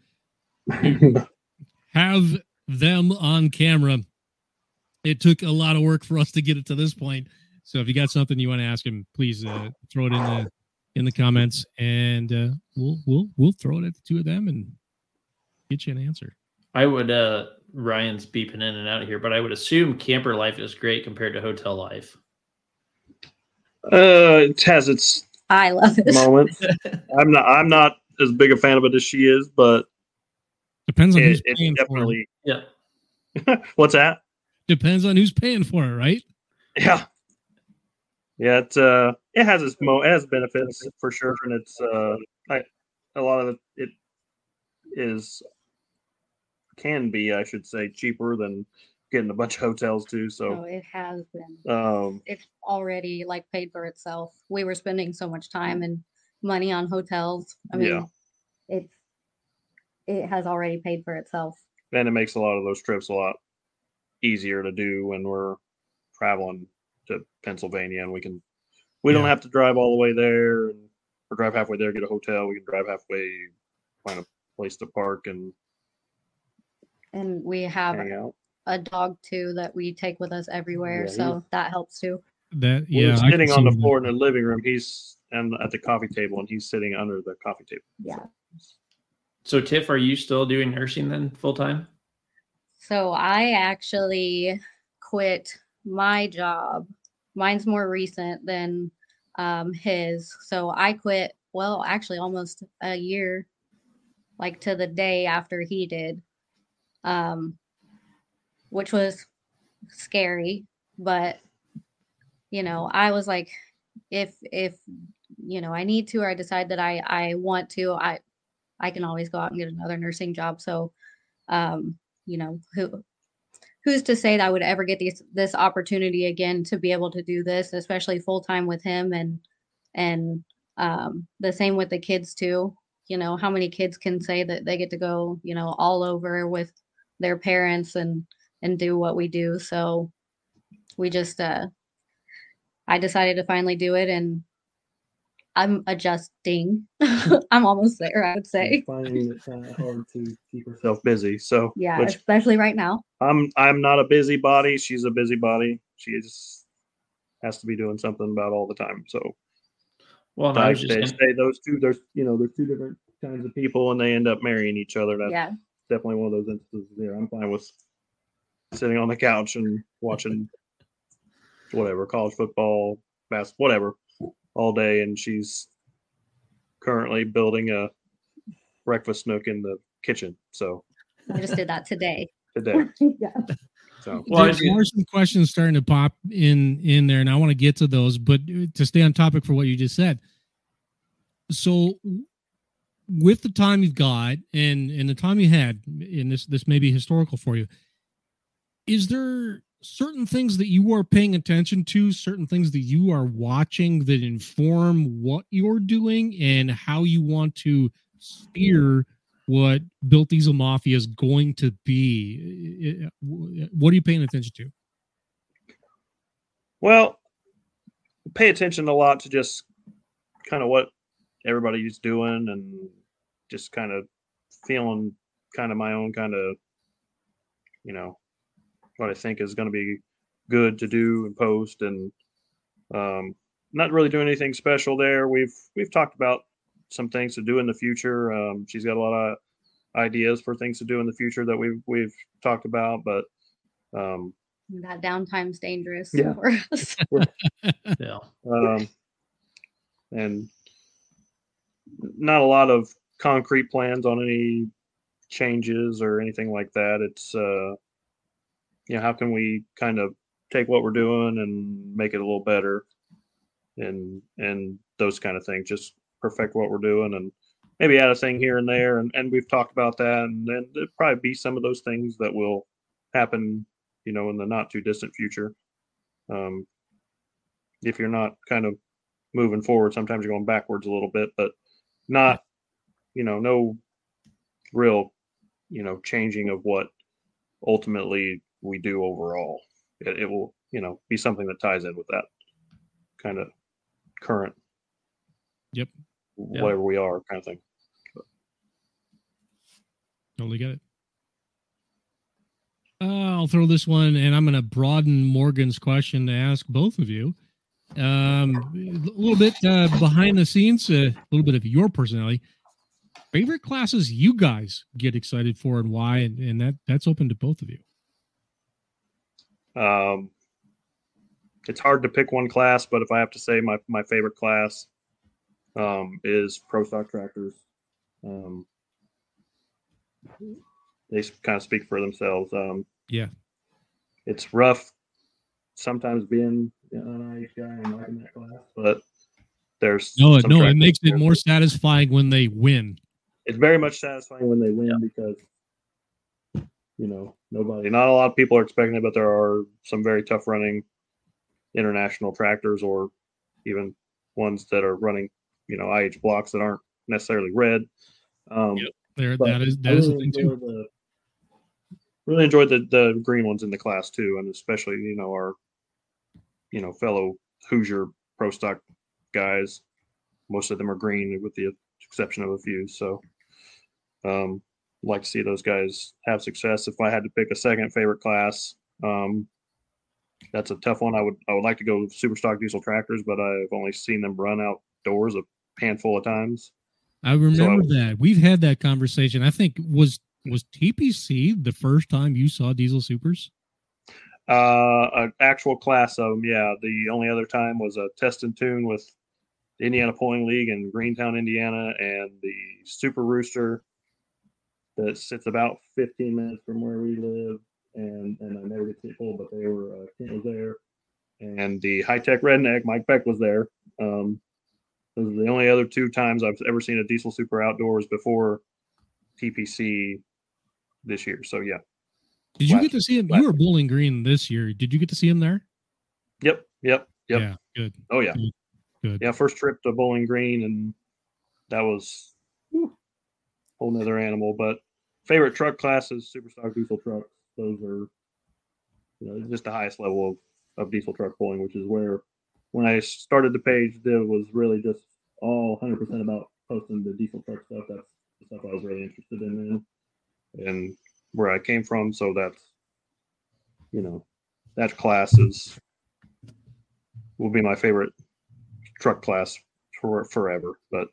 F: (laughs) Have them on camera. It took a lot of work for us to get it to this point. So if you got something you want to ask him, please uh, throw it in the in the comments, and uh, we'll we'll we'll throw it at the two of them and get you an answer.
I: I would uh Ryan's beeping in and out here, but I would assume camper life is great compared to hotel life.
H: Uh, it has its
J: I love it.
H: moments. (laughs) I'm not. I'm not as big a fan of it as she is, but
F: Depends on
H: it,
F: who's
H: it's
F: paying for it.
I: Yeah. (laughs)
H: What's that?
F: Depends on who's paying for it, right?
H: Yeah. Yeah, it uh, it has its mo it has benefits for sure, and it's uh, I, a lot of it, is can be, I should say, cheaper than getting a bunch of hotels too.
J: So
H: So,
J: it has been.
H: um,
J: It's already like paid for itself. We were spending so much time and money on hotels. I mean,
H: Yeah.
J: it's it has already paid for itself.
H: and it makes a lot of those trips a lot easier to do when we're traveling to Pennsylvania, and we can we don't have to drive all the way there and or drive halfway there, get a hotel. We can drive halfway, find a place to park and
J: And we have
H: hang out.
J: a dog too that we take with us everywhere,
H: Yeah,
J: so that helps too.
F: That
H: We're
F: yeah, I
H: sitting on the
F: see that.
H: floor in the living room. He's and at the coffee table, and he's sitting under the coffee table.
J: Yeah.
I: So Tiff, are you still doing nursing then full time?
J: So I actually quit my job. Mine's more recent than um, his. So I quit, well, actually almost a year, like to the day after he did, um, which was scary. But, you know, I was like, if, if, you know, I need to, or I decide that I, I want to, I, I can always go out and get another nursing job. So, um, you know, who, who's to say that I would ever get this this opportunity again to be able to do this, especially full time with him and and um, the same with the kids too. You know, how many kids can say that they get to go, you know, all over with their parents and and do what we do. So we just uh I decided to finally do it and I'm adjusting. (laughs) (laughs) I'm almost there, I would say.
H: Finding it kind of hard to keep herself busy. So
J: Yeah,
H: which
J: especially right now.
H: I'm I'm not a busybody. She's a busybody. She just has to be doing something about all the time. So
I: Well, no, I
H: I
I: was just
H: they
I: gonna-
H: say those two. There's you know there's two different kinds of people, and they end up marrying each other. That's
J: Yeah.
H: definitely one of those instances. There, I'm fine with sitting on the couch and watching (laughs) whatever college football, basketball, whatever, all day, and she's currently building a breakfast nook in the kitchen. So
J: I just did that today. (laughs)
H: today, (laughs)
J: yeah.
H: so
F: There's there are some questions starting to pop in in there, and I want to get to those. But uh, to stay on topic for what you just said, so with the time you've got and and the time you had, and this this may be historical for you, is there certain things that you are paying attention to, certain things that you are watching that inform what you're doing and how you want to steer what Built Diesel Mafia is going to be? What are you paying attention to?
H: Well, pay attention a lot to just kind of what everybody's doing and just kind of feeling kind of my own kind of, you know, what I think is going to be good to do and post and um, not really doing anything special there. We've we've talked about some things to do in the future. Um, she's got a lot of ideas for things to do in the future that we've we've talked about, but um,
J: That downtime's dangerous
H: Yeah.
J: for us. (laughs)
I: yeah.
H: um, and not a lot of concrete plans on any changes or anything like that. It's uh, you know, how can we kind of take what we're doing and make it a little better, and and those kind of things. Just perfect what we're doing and maybe add a thing here and there. And and we've talked about that, and then there'll probably be some of those things that will happen, you know, in the not too distant future. Um, if you're not kind of moving forward, sometimes you're going backwards a little bit, but not, you know, no real, you know, changing of what ultimately we do overall. It, it will, you know, be something that ties in with that kind of current,
F: Yep.
H: whatever we are, kind of thing.
F: Totally get it. Uh, I'll throw this one, and I'm going to broaden Morgan's question to ask both of you. Um, a little bit uh, behind the scenes, uh, a little bit of your personality. Favorite classes you guys get excited for and why, and, and that that's open to both of you.
H: Um, it's hard to pick one class, but if I have to say my, my favorite class um, is pro stock tractors. Um, they kind of speak for themselves. Um,
F: Yeah.
H: it's rough sometimes being an IH guy and liking that class, but there's
F: No, no, it makes it more satisfying when they win.
H: It's very much satisfying when they win because you know nobody, not a lot of people are expecting it, but there are some very tough running international tractors or even ones that are running you know IH blocks that aren't necessarily red. Um,
F: There,
H: but
F: that is that is the
H: really
F: thing too.
H: the- really enjoyed the the green ones in the class too, and especially you know our you know fellow Hoosier pro stock guys. Most of them are green, with the exception of a few. So, um, like to see those guys have success. If I had to pick a second favorite class, um, that's a tough one. I would I would like to go super stock diesel tractors, but I've only seen them run outdoors a handful of times.
F: I remember that we've had that conversation. I think was was TPC the first time you saw diesel supers.
H: Uh, an actual class of them, yeah. The only other time was a test and tune with the Indiana Pulling League in Greentown, Indiana, and the Super Rooster that sits about 15 minutes from where we live. And and I never get pulled, but they were uh, Kent was there, and the High Tech Redneck Mike Beck was there. Um, those are the only other two times I've ever seen a diesel super outdoors before TPC this year. So yeah.
F: Did you
H: Last-
F: get to see him? You were Bowling Green this year. Did you get to see him there?
H: Yep. Yep. Yep.
F: Yeah, good.
H: Oh yeah.
F: Good. Good.
H: Yeah, first trip to Bowling Green, and that was whew, whole nother animal. But favorite truck classes, super stock diesel trucks. Those are, you know, just the highest level of, of diesel truck pulling, which is where when I started the page, there was really just all 100% about posting the diesel truck stuff. That's the stuff I was really interested in, then, and where I came from. So that's, you know, that class is will be my favorite truck class for forever. But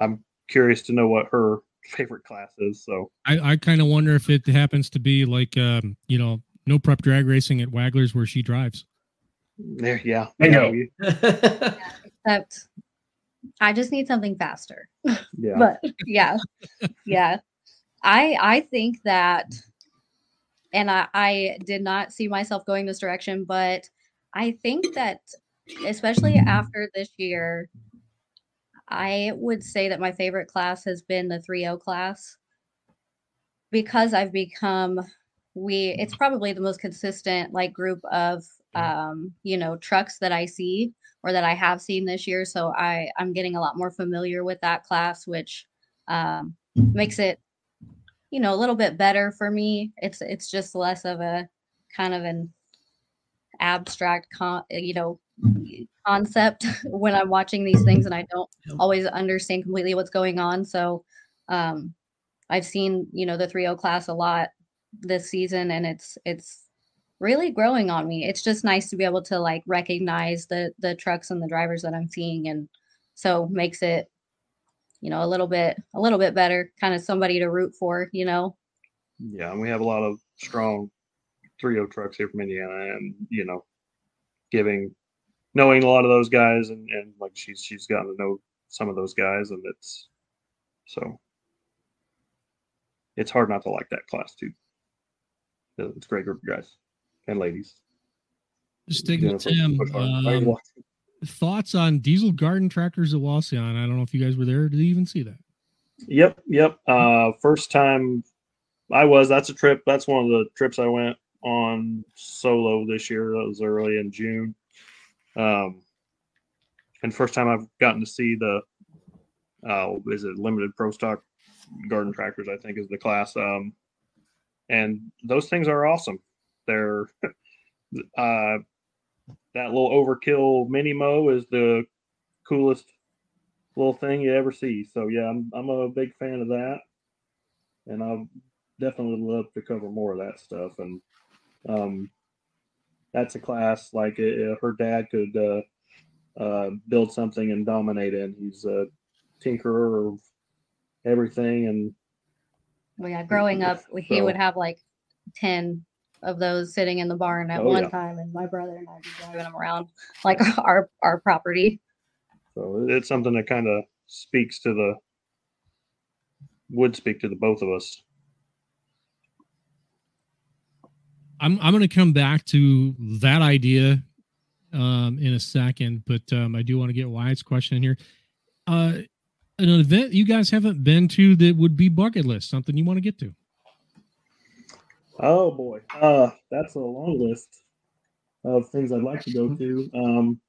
H: I'm curious to know what her favorite classes. So
F: I, I kind of wonder if it happens to be like um, you know, no prep drag racing at Wagler's where she drives.
H: there, yeah,
G: I know.
H: we- (laughs)
J: Except I just need something faster.
H: yeah. (laughs)
J: but yeah yeah i i think that and I, I did not see myself going this direction but i think that especially after this year i would say that my favorite class has been the 3o class. Because i've become we it's probably the most consistent like group of um you know trucks that i see or that i have seen this year. So i i'm getting a lot more familiar with that class which um makes it you know a little bit better for me. It's it's just less of a kind of an abstract con you know concept (laughs) when i'm watching these things and i don't always understand completely what's going on. So um i've seen you know the 3o class a lot this season and it's it's really growing on me. It's just nice to be able to like recognize the the trucks and the drivers that i'm seeing and so makes it you know a little bit a little bit better kind of somebody to root for you know?
H: Yeah, and we have a lot of strong 30 trucks here from Indiana, and you know, giving knowing a lot of those guys, and and like she's she's gotten to know some of those guys, and it's so it's hard not to like that class too. It's a great group of guys and ladies.
F: With Tim,
H: push hard. Right,
F: um, thoughts on diesel garden tractors at Wauseon? I don't know if you guys were there. Did you even see that?
H: Yep, yep. Uh, first time I was. That's a trip. That's one of the trips I went on solo this year. That was early in June. Um, and first time I've gotten to see the uh, is it limited pro stock garden tractors? I think is the class. Um, and those things are awesome. They're (laughs) uh, that little overkill mini mow is the coolest little thing you ever see. So yeah, I'm I'm a big fan of that, and I definitely love to cover more of that stuff. And um, that's a class like uh, her dad could uh, uh, build something and dominate in. He's a tinkerer of everything, and
J: Well, yeah, growing up, he would have like 10 of those sitting in the barn at
H: Oh,
J: one
H: yeah.
J: time, and my brother and I would be driving them around (laughs) like (laughs) our, our property.
H: so it's something that kind of speaks to the would speak to the both of us.
F: I'm I'm going to come back to that idea um, in a second, but um, I do want to get Wyatt's question in here. Uh, an event you guys haven't been to that would be bucket list, something you want to get to.
H: Oh boy, uh, that's a long list of things I'd like to go to. Um,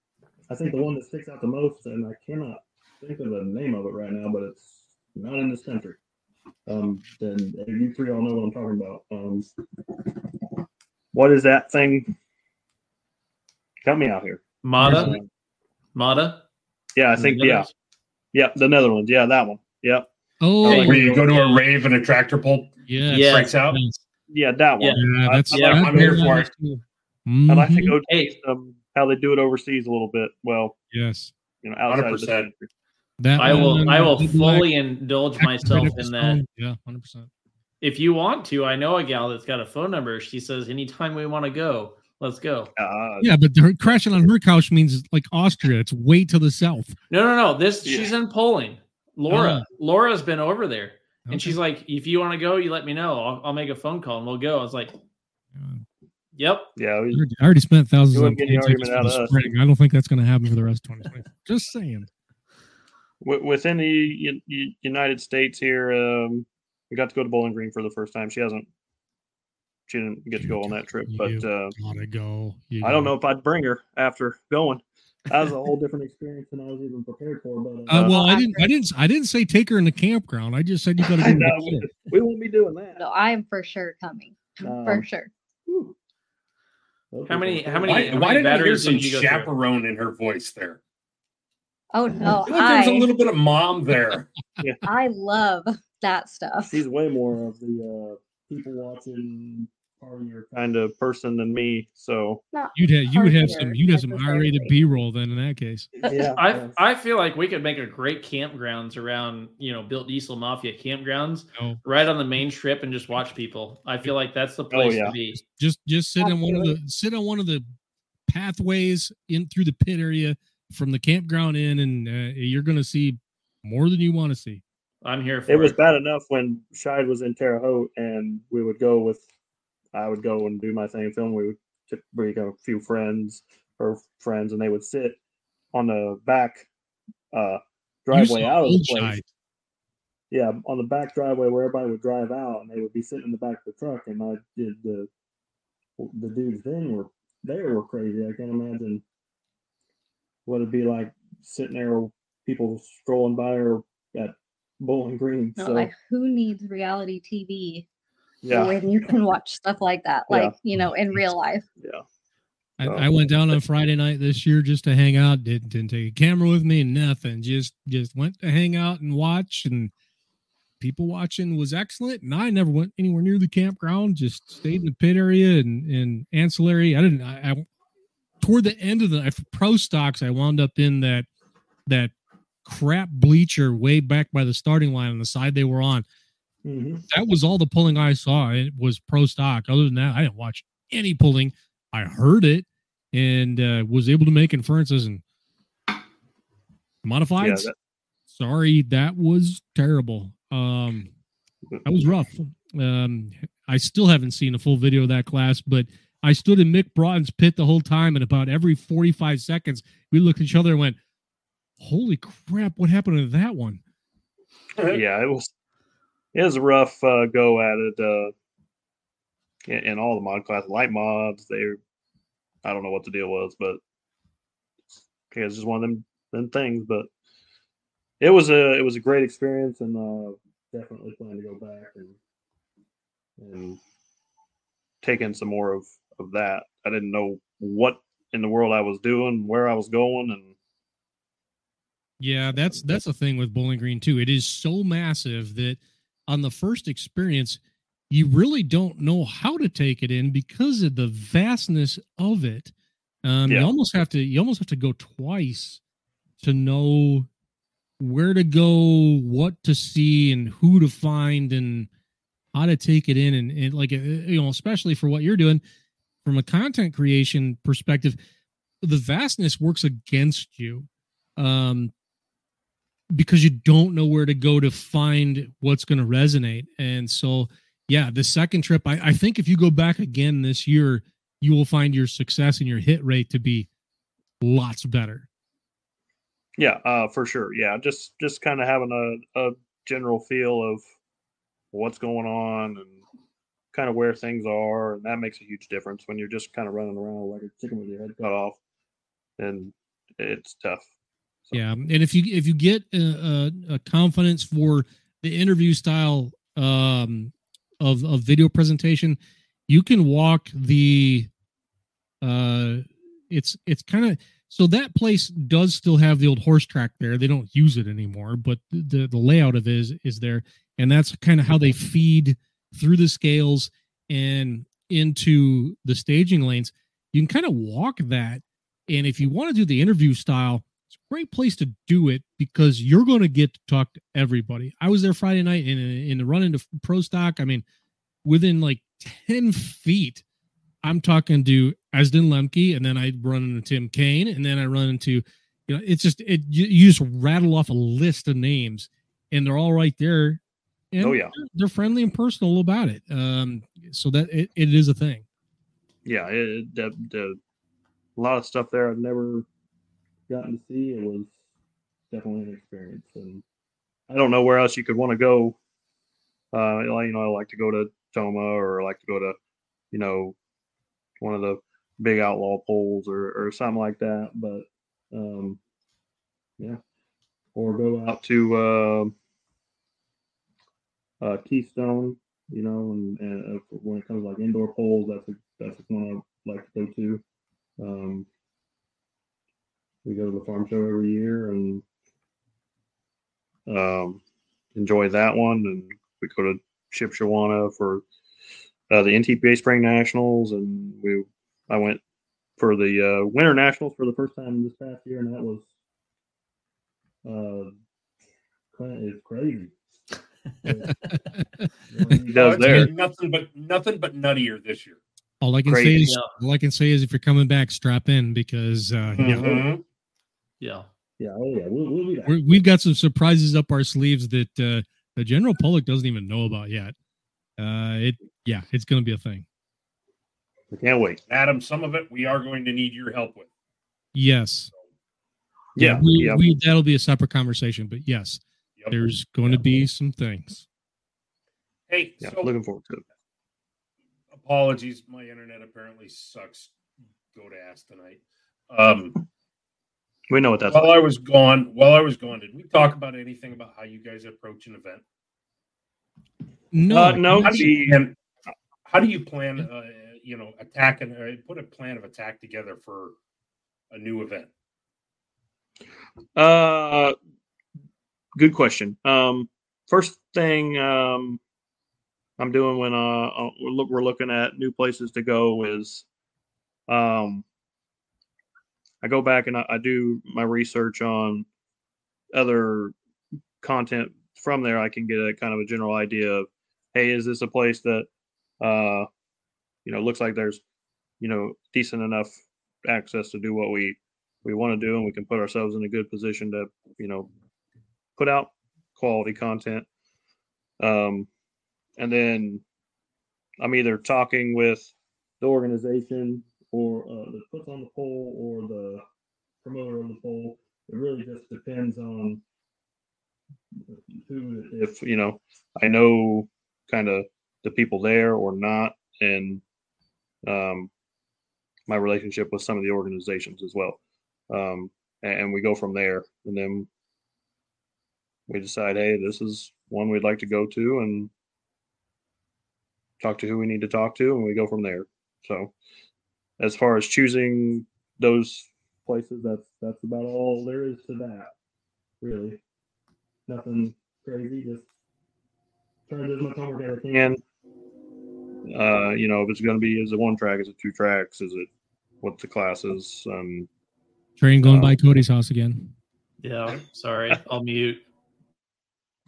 H: I think the one that sticks out the most, and I cannot think of the name of it right now, but it's not in this country. Um, then you three all know what I'm talking about. Um, what is that thing? Help me out here.
I: Mata,
H: Uh,
I: Mata.
H: yeah, I think yeah, yeah, the Netherlands. Yeah, that one. Yep.
F: Oh,
H: I like
G: Where you
H: go
G: go to a rave and a tractor pull
F: yeah,
I: Yeah.
G: breaks out.
H: Yeah, that one.
F: yeah,
H: I-
F: that's
H: I
G: Yeah,
H: like
G: I'm here for it.
H: I'd like to go taste um, how they do it overseas a little bit. Well,
F: Yes,
H: you know, outside of the country.
F: that
I: I will. I will
F: Big Black,
I: fully indulge myself in that.
F: Yeah, hundred percent.
I: If you want to, I know a gal that's got a phone number. She says anytime we want to go, let's go.
H: Uh,
F: Yeah, but her crashing on her couch means like Austria. It's way to the south.
I: No, no, no. This
H: Yeah.
I: she's in Poland. Laura, Laura's been over there, and she's like, "If you want to go, you let me know. I'll, I'll make a phone call and we'll go." I was like, "Yep."
H: yeah,
F: I
H: we-
F: already- I already spent thousands
H: You
F: on
H: wouldn't get any
F: plane tickets for
H: out
F: the
H: of us.
F: spring. I don't think that's going to happen for the rest of 2020. Just saying.
H: within the U- U- United States here, um, we got to go to Bowling Green for the first time. She hasn't, she didn't get to go on that trip, but
F: You
H: uh,
F: gotta go. You
H: I don't
F: gotta-
H: know if I'd bring her after going. That was a whole (laughs) different experience than I was even prepared for. But
F: Uh, well, I didn't. I didn't. I didn't say take her in the campground. I just said you got to (laughs) go.
H: I
F: to
H: know,
F: the
H: we, we won't be doing that.
J: No, I am for sure coming. (laughs) for
H: Um,
J: sure.
H: Whew.
I: How many- how many-
G: Why,
I: how
G: why did I hear some
I: did through?
G: chaperone in her voice there?
J: Oh no,
G: I feel like there's a little bit of mom there.
J: I love that stuff.
H: She's way more of the uh, people watching partier kind of person than me. So
J: Not
F: You'd have. You would have some. You'd have some
J: necessarily.
F: R-rated B-roll then. In that case,
H: yeah,
I: I
H: yeah.
I: I feel like we could make a great campgrounds around you know built diesel mafia campgrounds
F: no.
I: right on the main strip and just watch people. I feel like that's the place
H: yeah.
I: to be.
F: Just just sit on one of the sit on one of the pathways in through the pit area from the campground in, and uh, you're going to see more than you want to see.
I: I'm here for
H: it
I: it.
H: was bad enough when Scheid was in Terre Haute and we would go with, I would go and do my thing, film. We would t- bring a few friends or friends, and they would sit on the back uh, driveway out of the place.
F: Scheid.
H: Yeah, on the back driveway where everybody would drive out, and they would be sitting in the back of the truck. And I did the the dudes then were they were crazy. I can't imagine what it'd be like sitting there, people strolling by or at Bowling Green.
J: No,
H: so
J: like who needs reality TV
H: yeah,
J: when you can watch stuff like that,
H: Yeah.
J: like you know, in real life?
H: yeah.
F: I. I went down on Friday night this year just to hang out. Didn't, didn't take a camera with me, and nothing. Just just went to hang out and watch, and people watching was excellent. And I never went anywhere near the campground. Just stayed in the pit area and and ancillary. I didn't. I, I toward the end of the pro stocks, I wound up in that that crap bleacher way back by the starting line on the side they were on.
H: hmm
F: That was all the pulling I saw. It was pro stock. Other than that, I didn't watch any pulling. I heard it and uh, was able to make inferences and modified.
H: Yeah, that-
F: Sorry, that was terrible. Um, that was rough. Um, I still haven't seen a full video of that class, but I stood in Mick Broughton's pit the whole time, and about every 45 seconds, we looked at each other and went, Holy crap, what happened to that one? (laughs)
H: yeah, it was it was a rough uh, go at it. Uh, in, in all the mod class, light mods, they I don't know what the deal was, but okay, it's just one of them them things. But it was a it was a great experience, and uh, definitely plan to go back and and take in some more of of that. I didn't know what in the world I was doing, where I was going, and
F: Yeah, that's that's the thing with Bowling Green too. It is so massive that on the first experience, you really don't know how to take it in because of the vastness of it. Um, You almost have to you almost have to go twice to know where to go, what to see, and who to find, and how to take it in, and, and like uh, you know, especially for what you're doing from a content creation perspective, the vastness works against you. Um, because you don't know where to go to find what's going to resonate. And so, yeah, the second trip, I, I think if you go back again this year, you will find your success and your hit rate to be lots better.
H: Yeah, uh, for sure. Yeah, just just kind of having a, a general feel of what's going on and kind of where things are, and that makes a huge difference when you're just kind of running around like a chicken with your head cut off, and it's tough.
F: Yeah, and if you if you get a, a, a confidence for the interview style um, of of video presentation, you can walk the. Uh, it's it's kind of so that place does still have the old horse track there. They don't use it anymore, but the the layout of it is is there, and that's kind of how they feed through the scales and into the staging lanes. You can kind of walk that, and if you want to do the interview style, it's a great place to do it because you're going to get to talk to everybody. I was there Friday night in in the run into pro stock. I mean, within like ten feet, I'm talking to Asden Lemke, and then I run into Tim Kane, and then I run into, you know, it's just it you, you just rattle off a list of names, and they're all right there. And
H: Oh, yeah.
F: they're, they're friendly and personal about it. Um, so that it, it is a thing.
H: Yeah, it, the, the, a lot of stuff there I've never gotten to see. It was definitely an experience, and I don't know where else you could want to go. Uh, you know, I like to go to Tomah or I like to go to, you know, one of the big outlaw polls or, or something like that. But um, yeah, or go out to uh, uh, Keystone, you know, and, and uh, when it comes to like indoor polls, that's a, that's one I like to go to. Um, we go to the farm show every year and um, enjoy that one. And we go to Shipshewana for uh, the NTPA Spring Nationals, and we I went for the uh, Winter Nationals for the first time this past year, and that was uh, cra- it's crazy. (laughs) He does
G: it's
H: there.
G: been Nothing but nothing but nuttier this year.
F: All I can
H: Crazy.
F: say is all I can say is if you're coming back, strap in because uh, yeah,
G: Mhm.
I: Yeah.
H: Yeah, oh yeah, we'll, we'll be back.
F: we're, we've got some surprises up our sleeves that uh, the general public doesn't even know about yet. Uh, it yeah, it's going to be a thing.
H: I can't wait.
G: Adam, some of it we are going to need your help with.
F: Yes,
H: Yeah,
F: we,
H: yeah.
F: we that'll be a separate conversation, but yes,
G: Yep.
F: there's going to be some things.
G: Hey,
H: Yeah,
G: so
H: looking forward to it.
G: apologies, my internet apparently sucks. Go to ass tonight. Um,
H: We know what that's
G: while
H: like.
G: I was gone, while I was gone, did we talk about anything about how you guys approach an event?
F: No,
H: Uh, no,
G: How do you
H: the-
G: plan? How do you plan? Uh, you know, attacking or put a plan of attack together for a new event.
H: Uh, good question. Um, first thing um, I'm doing when uh uh, we're, look, we're looking at new places to go is um, I go back and I, I do my research on other content from there. I can get a kind of a general idea of, hey, is this a place that uh, you know looks like there's you know decent enough access to do what we we want to do and we can put ourselves in a good position to you know put out quality content um and then i'm either talking with the organization or uh, that puts on the poll or the promoter of the poll it really just depends on who if you know i know kind of the people there or not and um my relationship with some of the organizations as well um, and, and we go from there. And then we decide, hey, this is one we'd like to go to, and talk to who we need to talk to, and we go from there. So, as far as choosing those places, that's that's about all there is to that. Really, nothing crazy. Just try to do as much homework as I can. Uh, you know, if it's going to be is it one track, is it two tracks, is it what the class is. Um,
F: Train going
H: Uh,
F: by Cody's house again.
I: Yeah, sorry, I'll mute.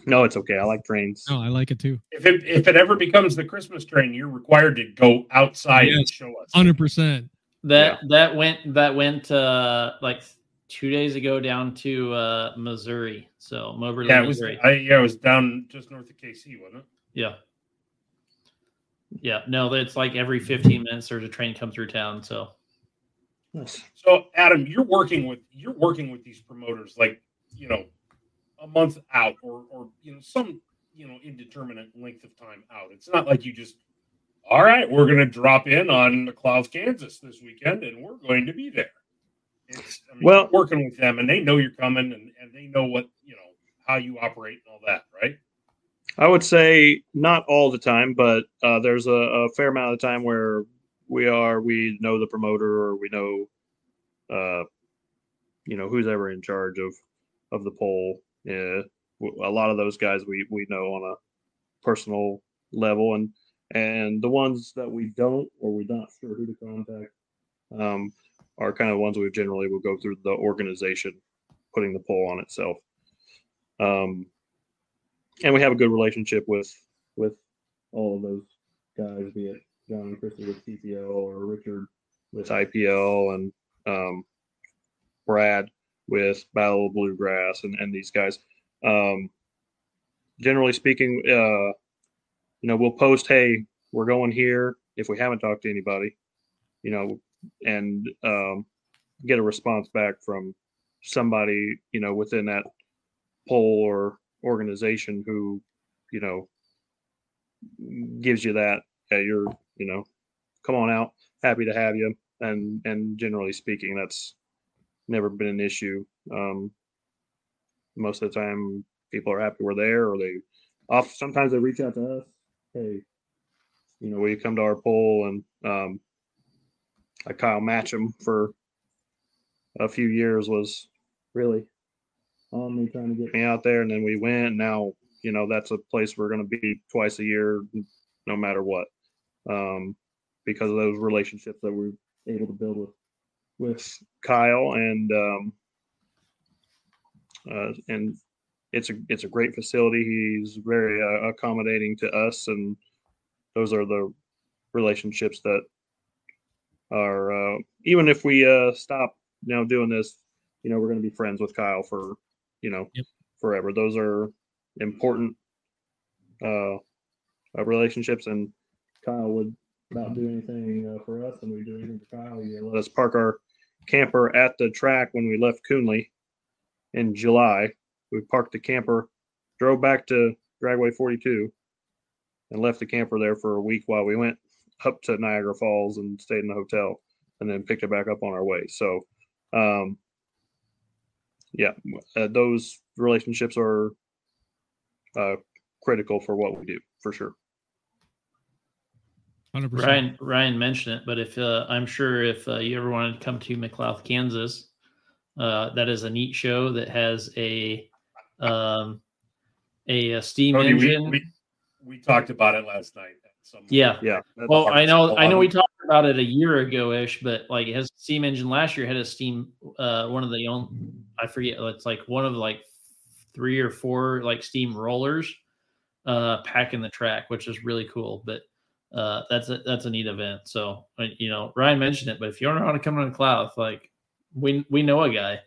H: No, it's okay. I like trains.
F: No, I like it too.
G: If it if it ever becomes the Christmas train, you're required to go outside and show us.
F: Hundred percent.
I: That that went that went uh like two days ago down to uh Missouri. So Moberly,
G: Yeah, it was.
I: Missouri.
G: I, yeah, it was down just north of KC, wasn't it?
I: Yeah. Yeah. No, it's like every 15 minutes there's a train come through town. So
H: Nice.
G: So, Adam, you're working with you're working with these promoters, like you know, a month out, or or you know, some you know, indeterminate length of time out. It's not like you just, all right, we're going to drop in on McLouth, Kansas this weekend, and we're going to be there. It's I mean,
H: Well-
G: working with them, and they know you're coming, and and they know what you know how you operate and all that, right?
H: I would say not all the time, but uh, there's a, a fair amount of time where we are we know the promoter or we know, uh, you know who's ever in charge of of the pull. Yeah, a lot of those guys we we know on a personal level, and and the ones that we don't or we're not sure who to contact um, are kind of ones we generally will go through the organization putting the pull on itself. Um, and we have a good relationship with with all of those guys, be it John and Christy with CPO or Richard with IPL and um, Brad with Battle of Bluegrass and, and these guys. Um, generally speaking, uh, you know, we'll post, hey, we're going here if we haven't talked to anybody, you know, and um, get a response back from somebody, you know, within that pull or organization who, you know, gives you that, yeah, you're, you know, come on out, happy to have you. And, and generally speaking, that's never been an issue. Um, most of the time people are happy we're there or they off, sometimes they reach out to us. Hey, you know, will you come to our pull and, um, like Kyle Matcham for a few years was really on me trying to get me out there and then we went now you know that's a place we're going to be twice a year no matter what um because of those relationships that we're able to build with with kyle and um uh, and it's a it's a great facility. He's very uh, accommodating to us and those are the relationships that are uh, even if we uh stop you know doing this you know we're going to be friends with kyle for you know
F: Yep.
H: forever. Those are important uh, uh relationships and kyle would not do anything uh, for us and we do anything for kyle. He let us park our camper at the track when we left coonley in july. We parked the camper drove back to dragway 42 and left the camper there for a week while we went up to niagara falls and stayed in the hotel and then picked it back up on our way. So um yeah uh, those relationships are uh critical for what we do for sure
F: Hundred percent.
I: Ryan Ryan mentioned it, but if uh, I'm sure if uh, you ever wanted to come to McLouth, Kansas, uh, that is a neat show that has a um, a, a steam
G: Tony,
I: engine.
G: we, we talked about it last night. at
I: Yeah.
H: yeah that's
I: Well, I know, I know, we talked about it a year ago ish, but like it has a steam engine. Last year had a steam, uh, one of the only, I forget, it's like one of like three or four like steam rollers, uh, packing the track, which is really cool. But uh, that's a that's a neat event. So uh, you know, Ryan mentioned it, but if you don't know how to come on a cloud, like we we know a guy.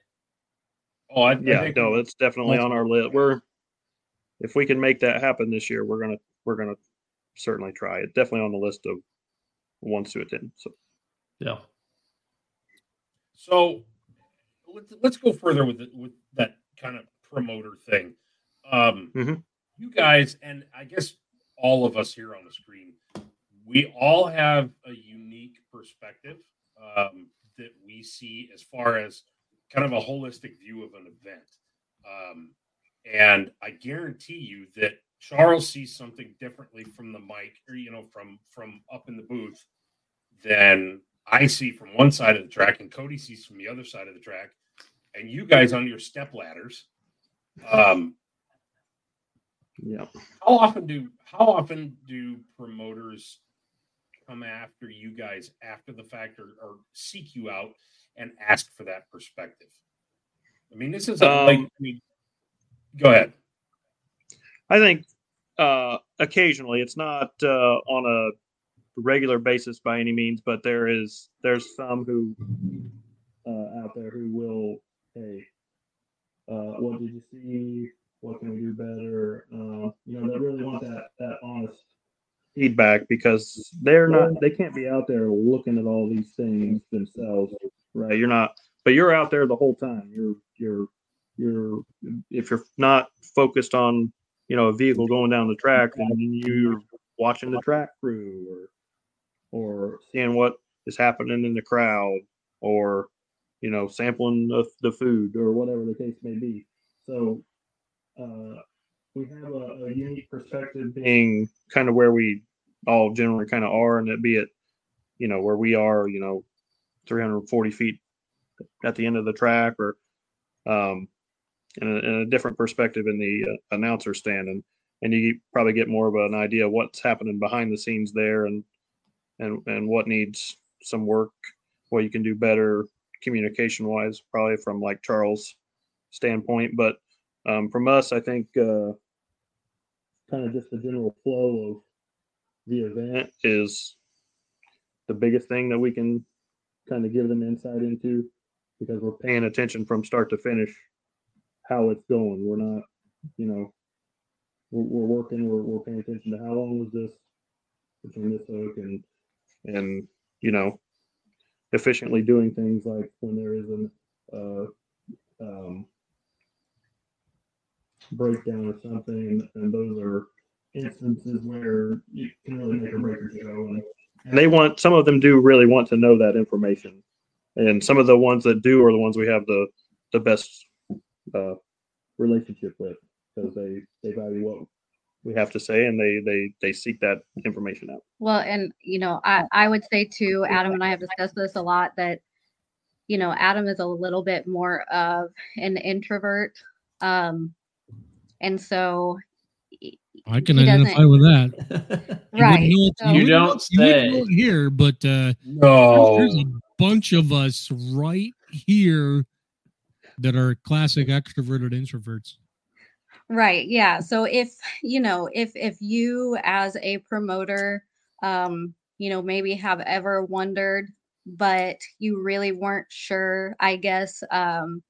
G: Oh, I, I
H: yeah
G: think
H: no it's definitely on our list we're if we can make that happen this year we're gonna we're gonna certainly try it definitely on the list of ones to attend so
I: Yeah.
G: So let's let's go further with the, with that kind of promoter thing. Um,
H: Mhm.
G: You guys, and I guess all of us here on the screen, we all have a unique perspective um, that we see as far as kind of a holistic view of an event. Um, and I guarantee you that Charles sees something differently from the mic, or you know, from from up in the booth than I see from one side of the track, and Cody sees from the other side of the track, and you guys on your step ladders. Um,
H: yeah
G: how often do how often do promoters come after you guys after the fact or, or seek you out and ask for that perspective? I mean, this is a,
H: Um,
G: like, I mean, go ahead.
H: I think uh, occasionally it's not uh, on a regular basis by any means, but there is there's some who uh, out there who will, hey, uh, what did you see? What can we do better? Uh, you know, they really want that that honest feedback because they're not they can't be out there looking at all these things themselves, right? You're not, but you're out there the whole time. You're you're you're if you're not focused on you know a vehicle going down the track then you're watching the track crew or or seeing what is happening in the crowd or you know sampling the, the food or whatever the case may be so uh, we have a, a unique perspective being kind of where we all generally kind of are and that be it you know where we are you know 340 feet at the end of the track or um, in a, in a different perspective in the uh, announcer stand and and you probably get more of an idea of what's happening behind the scenes there and and and what needs some work what you can do better communication wise probably from like charles standpoint but um, from us i think uh, kind of just the general flow of the event is the biggest thing that we can kind of give them insight into because we're paying attention from start to finish how it's going. We're not, you know, we're, we're working, we're, we're paying attention to how long was this between this hook and, and, you know, efficiently doing things like when there is an, uh, um, breakdown or something, and those are instances where you can really make or break your show. And, and they want, some of them do really want to know that information. And some of the ones that do are the ones we have the, the best uh, relationship with because they they value what we have to say and they they they seek that information out.
J: Well, and you know, I I would say too, Adam and I have discussed this a lot that you know, Adam is a little bit more of an introvert. Um and so
F: I can identify with that. (laughs)
J: Right.
F: wouldn't it-
J: so-
F: you
I: You don't
F: know- you know
I: say.
F: it here, but uh,
G: No.
F: there's a bunch of us right here that are classic extroverted introverts.
J: Right. Yeah. So if, you know, if if you as a promoter um, you know, maybe have ever wondered but you really weren't sure, I guess um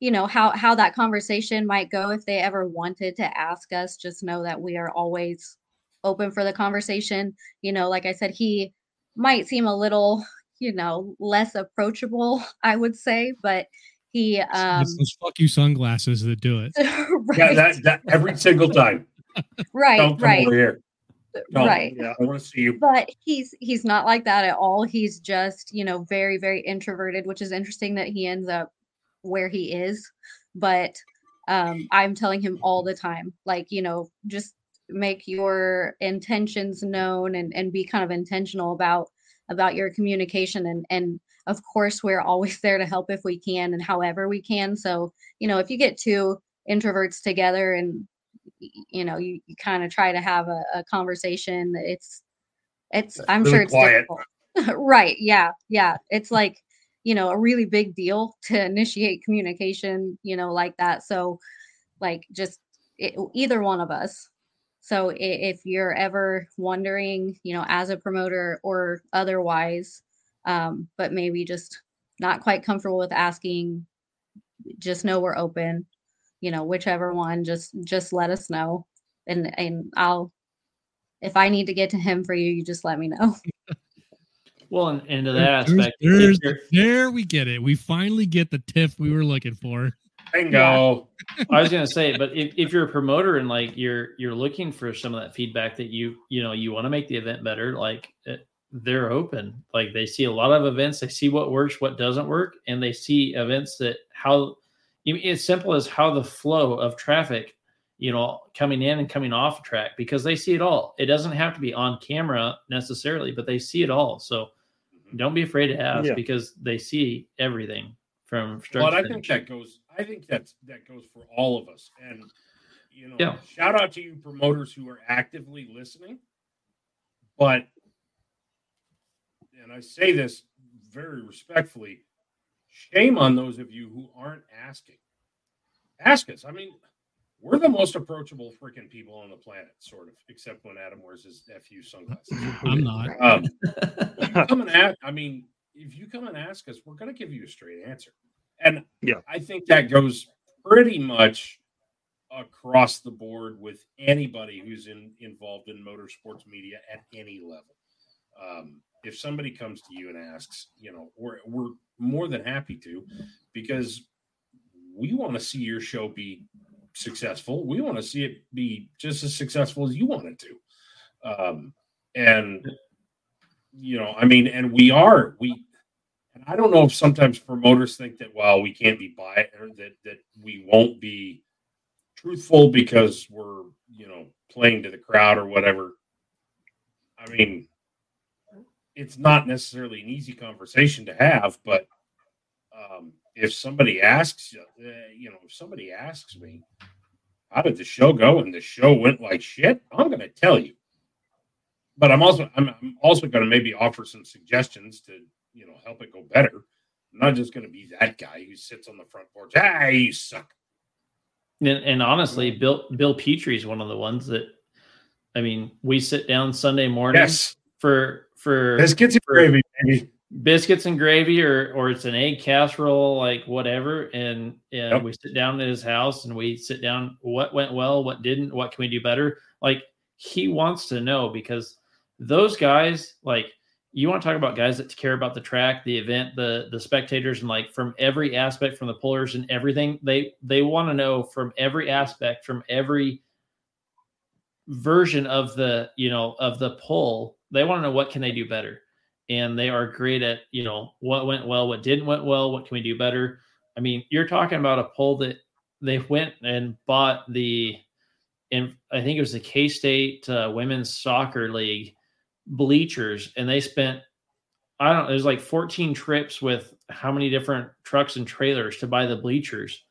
J: you know, how how that conversation might go if they ever wanted to ask us, just know that we are always open for the conversation. You know, like I said, he might seem a little, you know, less approachable, (laughs) I would say, but he um
F: it's those fuck you sunglasses that do it.
J: right, (laughs)
G: Yeah, that, that every single time. (laughs)
J: right,
G: Don't come
J: right,
G: over here. Don't.
J: right.
H: Yeah.
G: I want to see you.
J: But he's he's not like that at all. He's just, you know, very, very introverted, which is interesting that he ends up where he is. But um I'm telling him all the time, like, you know, just make your intentions known and, and be kind of intentional about about your communication and and of course we're always (laughs) there to help if we can and however we can. So, you know, if you get two introverts together and you know you, you kind of try to have a, a conversation it's it's i'm
G: really
J: sure it's
G: quiet.
J: difficult (laughs) right yeah yeah it's like you know a really big deal (laughs) to initiate communication you know like that. So like just it, either one of us. So if you're ever wondering you know as a promoter or otherwise um but maybe just not quite comfortable with asking just know we're open. You know whichever one just just let us know. And and i'll if i need to get to him for you you just let me know (laughs)
I: Well, and, and to that
F: There's-
I: aspect,
F: there's- there we get it. We finally get the tiff we were looking for.
G: Bingo. (laughs)
I: I was gonna say, but if, if you're a promoter and like you're you're looking for some of that feedback that you you know you want to make the event better, like eh, they're open. Like they see a lot of events, they see what works, what doesn't work, and they see events that how even as simple as how the flow of traffic, you know, coming in and coming off track because they see it all. It doesn't have to be on camera necessarily, but they see it all. So don't be afraid to ask
H: Yeah.
I: because they see everything from start
G: But
I: to
G: I think that goes. I think that's that goes for all of us. And you know,
I: Yeah.
G: shout out to you promoters who are actively listening. But and I say this very respectfully, shame on those of you who aren't asking. Ask us. I mean, we're the most approachable freaking people on the planet, sort of, except when Adam wears his FU sunglasses. (laughs)
F: I'm not.
G: Um, (laughs) you come and ask, I mean, if you come and ask us, we're going to give you a straight answer. And
H: Yeah.
G: I think that goes pretty much across the board with anybody who's in, involved in motorsports media at any level. Um, if somebody comes to you and asks, you know, we're, we're more than happy to because we want to see your show be successful. We want to see it be just as successful as you want it to. Um, and you know, I mean, and we are we. And I don't know if sometimes promoters think that well, we can't be biased or that that we won't be truthful because we're you know playing to the crowd or whatever. I mean, it's not necessarily an easy conversation to have, but um, if somebody asks, you, uh, you know, if somebody asks me, how did the show go? And the show went like shit. I'm going to tell you. But I'm also I'm, I'm also going to maybe offer some suggestions to you know help it go better. I'm not just going to be that guy who sits on the front porch. Ah, you suck.
I: And, and honestly, Bill Bill Petrie is one of the ones that, I mean, we sit down Sunday morning
G: Yes.
I: for for
G: Biscuits and
I: for
G: gravy, baby.
I: Biscuits and gravy, or or it's an egg casserole, like whatever, and and
G: Yep.
I: we sit down at his house and we sit down. What went well? What didn't? What can we do better? Like he wants to know because those guys, like you want to talk about guys that care about the track, the event, the the spectators, and like from every aspect, from the pullers and everything. They they want to know from every aspect, from every version of the you know of the pull. They want to know what can they do better, and they are great at you know what went well, what didn't went well, what can we do better. I mean, you're talking about a pull that they went and bought the, and I think it was the K State uh, Women's Soccer League bleachers, and they spent, I don't there's like 14 trips with how many different trucks and trailers to buy the bleachers.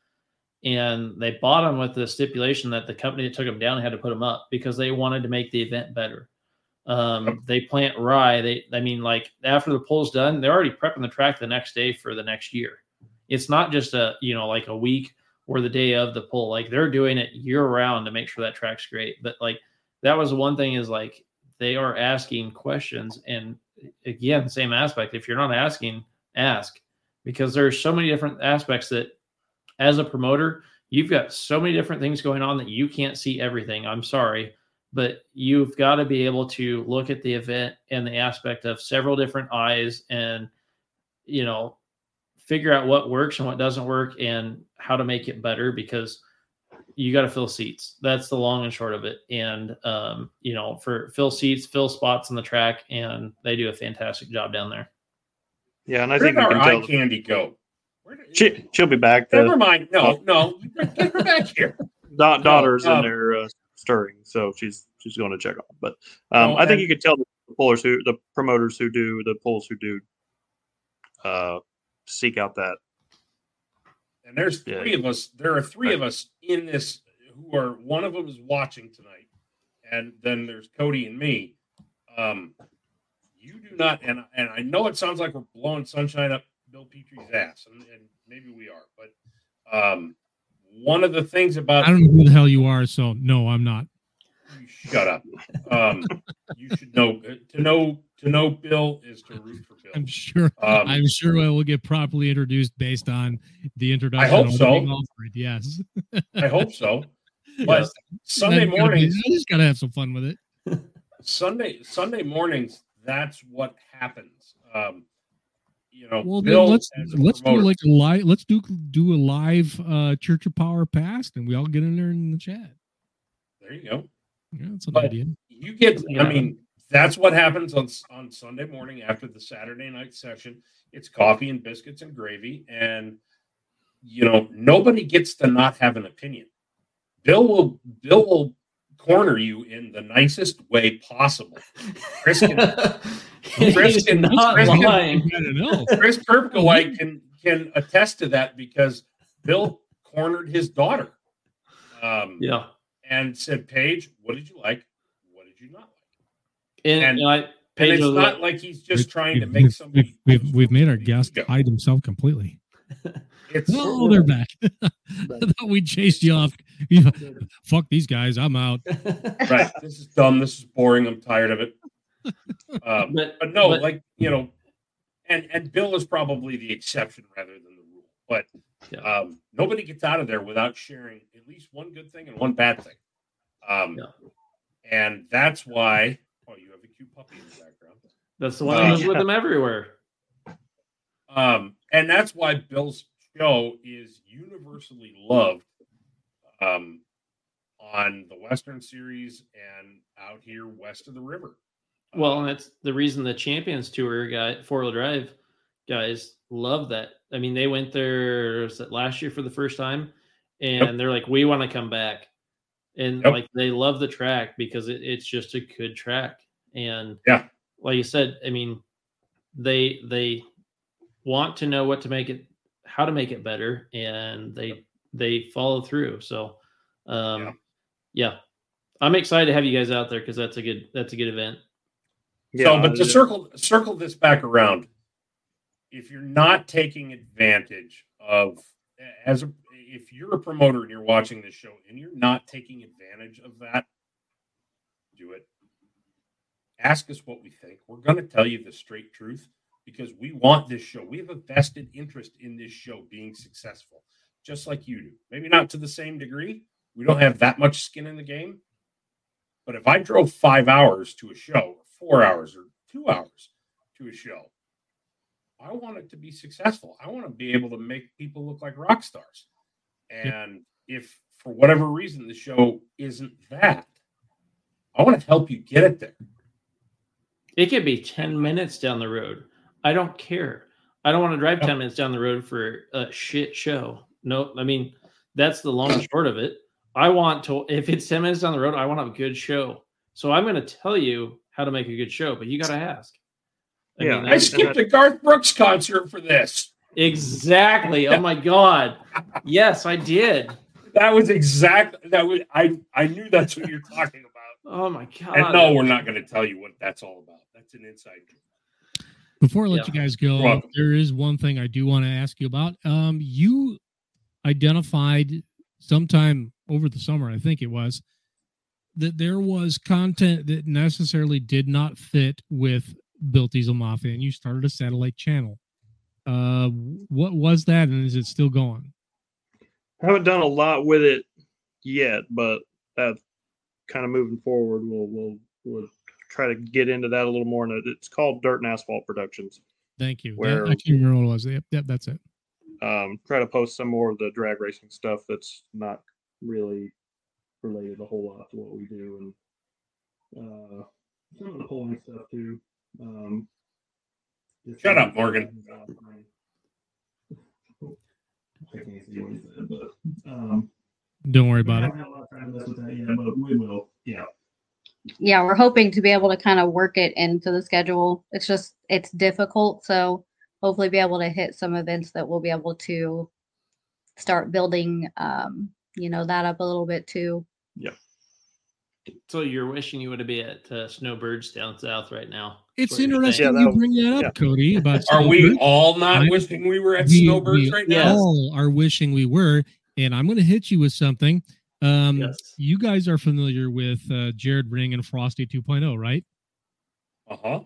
I: And they bought them with the stipulation that the company that took them down had to put them up because they wanted to make the event better. Um, they plant rye. They, I mean, like after the pull's done, they're already prepping the track the next day for the next year. It's not just a, you know, like a week or the day of the poll. Like they're doing it year round to make sure that track's great. But like that was one thing is like they are asking questions. And again, same aspect. If you're not asking, ask because there's so many different aspects that as a promoter, you've got so many different things going on that you can't see everything. I'm sorry, but you've got to be able to look at the event and the aspect of several different eyes and, you know, figure out what works and what doesn't work and how to make it better because you got to fill seats. That's the long and short of it. And, um, you know, for fill seats, fill spots on the track, and they do a fantastic job down there.
H: Yeah, and I
G: Where
H: think
G: did our
H: can
G: eye
H: tell.
G: candy go?
H: She she'll be back.
G: Never
H: The
G: mind. No, no, (laughs) get her back here.
H: da- daughter's
G: um,
H: in there uh, stirring, so she's she's going to check on. But um,
G: Oh,
H: I think you could tell the pullers who the promoters who do the pulls who do uh, seek out that.
G: And there's
H: Yeah.
G: three of us. There are three of us in this who are. One of them is watching tonight, and then there's Cody and me. Um, you do not, and and I know it sounds like we're blowing sunshine up Bill Petrie's ass, and, and maybe we are, but um, one of the things about
F: I don't know who the hell you are, so no, I'm not.
G: shut up. Um, you should know to know to know Bill is to root for Bill.
F: I'm sure.
G: Um,
F: I'm sure I will get properly introduced based on the introduction.
G: hope
F: I'll
G: so.
F: offered, Yes.
G: I hope so. (laughs) But
F: Yes.
G: Sunday
F: That's be-
G: mornings,
F: I just gotta have some fun with it.
G: Sunday Sunday mornings, that's what happens. Um, you know,
F: Well, then let's
G: as a
F: let's do like a live. Let's do do a live uh Church of Power past, and we all get in there in the chat.
G: There you go.
F: Yeah, that's an
G: But
F: idea.
G: You get.
I: Yeah.
G: I mean, that's what happens on on Sunday morning after the Saturday night session. It's coffee and biscuits and gravy, and you know nobody gets to not have an opinion. Bill will Bill will corner you in the nicest way possible. Chris can, (laughs) Chris
I: He's
G: can-
I: not
G: Chris can-
I: lying. (laughs)
F: I.
G: Chris Kirkowite can can attest to that because Bill cornered his daughter. Um,
I: Yeah.
G: and said, Paige, what did you like? What did you not like?
I: And,
G: And-
I: and I
G: And it's not
I: what-
G: like he's just
F: We've-
G: trying to
F: we've-
G: make
F: we've-
G: somebody.
F: We've, we've, we've made our guest
G: Ego.
F: hide himself completely. (laughs)
G: It's
F: Oh, they're back. (laughs) I thought we chased you off. You, fuck these guys. I'm out.
G: right. This is dumb. This is boring. I'm tired of it. Um,
I: But-
G: but no,
I: but-
G: like you know, and and Bill is probably the exception rather than the rule. But
I: Yeah.
G: um, nobody gets out of there without sharing at least one good thing and one bad thing. Um,
I: Yeah.
G: and that's why. Oh, you have a cute puppy in the background.
I: That's the one
G: Uh,
I: that goes with him everywhere.
G: Um, and that's why Bill's show is universally loved um, on the Western Series and out here west of the river.
I: Well, and that's the reason the Champions Tour guy, four wheel drive guys, love that. I mean, they went there last year for the first time, and
G: Yep.
I: they're like, "We want to come back," and
G: Yep.
I: like they love the track because it, it's just a good track. And
G: Yeah.
I: like you said, I mean, they they want to know what to make it, how to make it better, and they they follow through. So, um,
G: Yeah.
I: yeah, I'm excited to have you guys out there because that's a good that's a good event.
G: So, but to circle circle this back around, if you're not taking advantage of as a if you're a promoter and you're watching this show and you're not taking advantage of that, do it. Ask us what we think. We're going to tell you the straight truth because we want this show. We have a vested interest in this show being successful, just like you do. Maybe not to the same degree. We don't have that much skin in the game. But if I drove five hours to a show, four hours, or two hours to a show, I want it to be successful. I want to be able to make people look like rock stars. And if for whatever reason the show isn't that, I want to help you get it there.
I: It could be 10 minutes down the road. I don't care. I don't want to drive 10 minutes down the road for a shit show. No, I mean, that's the long and short of it. I want to, if it's 10 minutes down the road, I want to have a good show. So I'm going to tell you how to make a good show, but you got to ask.
H: Yeah,
G: I skipped a Garth Brooks concert for this.
I: exactly. Oh my God. Yes, I did.
G: That was exactly that was I I knew that's what you're talking about.
I: Oh my God.
G: And no, we're not going to tell you what that's all about. That's an inside joke.
F: Before I let
I: Yeah.
F: you guys go, there is one thing I do want to ask you about. Um, you identified sometime over the summer, I think it was, that there was content that necessarily did not fit with Built Diesel Mafia, and you started a satellite channel. Uh, what was that, and is it still going?
H: I haven't done a lot with it yet, but that's kind of moving forward. We'll we'll we'll try to get into that a little more. And it's called Dirt and Asphalt Productions.
F: Thank you. That-
H: Where-
F: I can't remember what it was. Yep, yep, that's it.
H: Um, try to post some more of the drag racing stuff that's not really related a whole lot to what we do, and uh, some of the pulling stuff too. Um, just
G: Shut up, Morgan.
K: I can't see what he said, but um,
F: Don't worry about it.
K: haven't had a lot of time with that yet, but we will. Yeah.
J: yeah, we're hoping to be able to kind of work it into the schedule. It's just it's difficult, so hopefully be able to hit some events that we'll be able to start building um, you know, that up a little bit too.
I: So you're wishing you would be at uh, Snowbirds down south right now.
F: It's interesting
H: Yeah,
F: you bring that up,
H: yeah.
F: Cody. About (laughs)
G: Are we all not
F: I-
G: wishing we were at
F: we,
G: Snowbirds
F: we
G: right
I: Yes.
G: now?
F: all are wishing we were and i'm going to hit you with something um
I: Yes.
F: you guys are familiar with uh jared ring and frosty 2.0 right
G: Uh huh.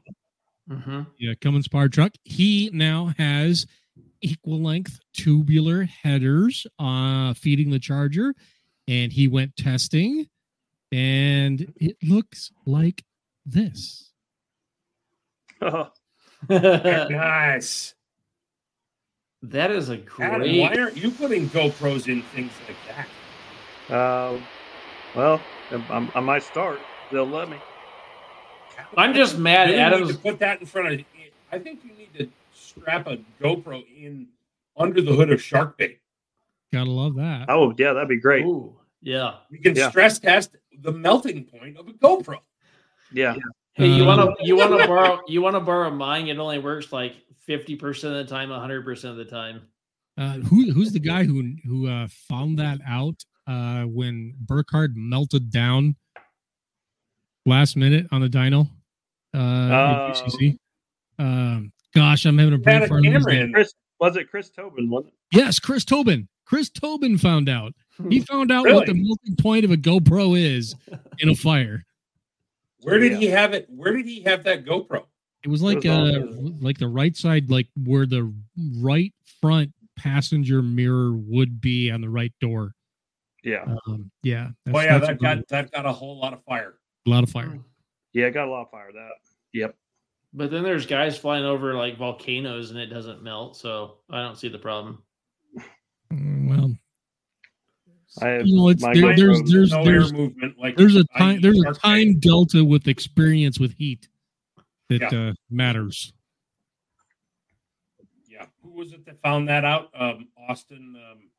I: Mm-hmm.
F: yeah cummins power truck he now has equal length tubular headers uh feeding the charger and he went testing and it looks like this Oh. (laughs)
G: Nice.
I: that is a
G: Adam,
I: great.
G: why aren't you putting GoPros in things like that?
H: Um, well, I, I might start. They'll let me.
I: I'm just mad
G: You
I: at
G: need to put that in front of. I think you need to strap a GoPro in under the hood of shark bait.
F: gotta love that
H: Oh, yeah, that'd be great.
I: Ooh, yeah.
G: You can
H: Yeah.
G: stress test the melting point of a GoPro.
H: Yeah.
I: Hey, you want
F: Um,
I: to you want to borrow you want to borrow mine? It only works like fifty percent of the time, hundred percent of the time.
F: Uh, who who's the guy who who uh, found that out uh, when Burkhardt melted down last minute on the dyno? Uh,
H: Um,
F: UCC. Um, gosh, I'm having a brain
G: Had a
F: fart. on his
G: camera
F: name.
G: in.
H: Chris was it Chris Tobin? Was it?
F: Yes, Chris Tobin. Chris Tobin found out. He (laughs) found out what the melting point of a GoPro is in a fire.
G: Where did
H: Yeah.
G: he have it? Where did he have that GoPro?
F: It was like
H: was
F: uh like the right side, like where the right front passenger mirror would be on the right door.
H: Yeah,
F: Um, yeah.
G: Oh yeah,
F: that's
G: that
F: about
G: got that got a whole lot of fire.
F: a lot of fire.
H: yeah, got a lot of fire. That. Yep.
I: But then there's guys flying over like volcanoes and it doesn't melt, so I don't see the problem.
F: Well,
H: I have
F: you know, it's there, there's there's
G: no
F: there's
G: movement. Like
F: there's a
G: I
F: time there's a time delta with experience with heat that
G: Yeah.
F: uh, matters.
G: Yeah, who was it that found that out? Um, Austin, um,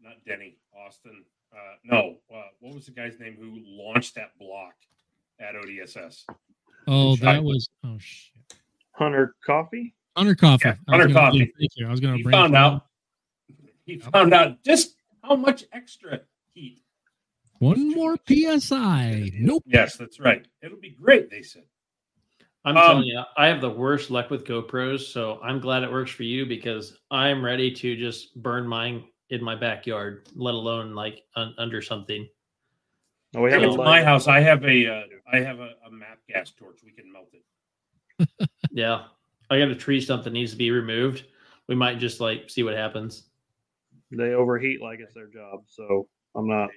G: not Denny, Austin. Uh, no, uh, what was the guy's name who launched that block at ODSS?
F: Oh, that was oh shit.
H: Hunter Coffee.
F: Hunter Coffee.
G: Yeah, Hunter Coffee.
F: Thank you. I was going to
G: found out. He found out just how much extra heat.
F: one more psi. Nope.
G: Yes, that's right. It'll be great. They said.
I: I'm
G: Um,
I: telling you, I have the worst luck with GoPros, so I'm glad it works for you because I'm ready to just burn mine in my backyard, let alone like un- under something.
H: Oh, we have
G: to
H: a
G: my house. I have a uh, I have a, a map gas torch. We can melt it. (laughs)
I: Yeah, I got a tree stump that needs to be removed. We might just like see what happens.
H: They overheat like it's their job, so I'm not.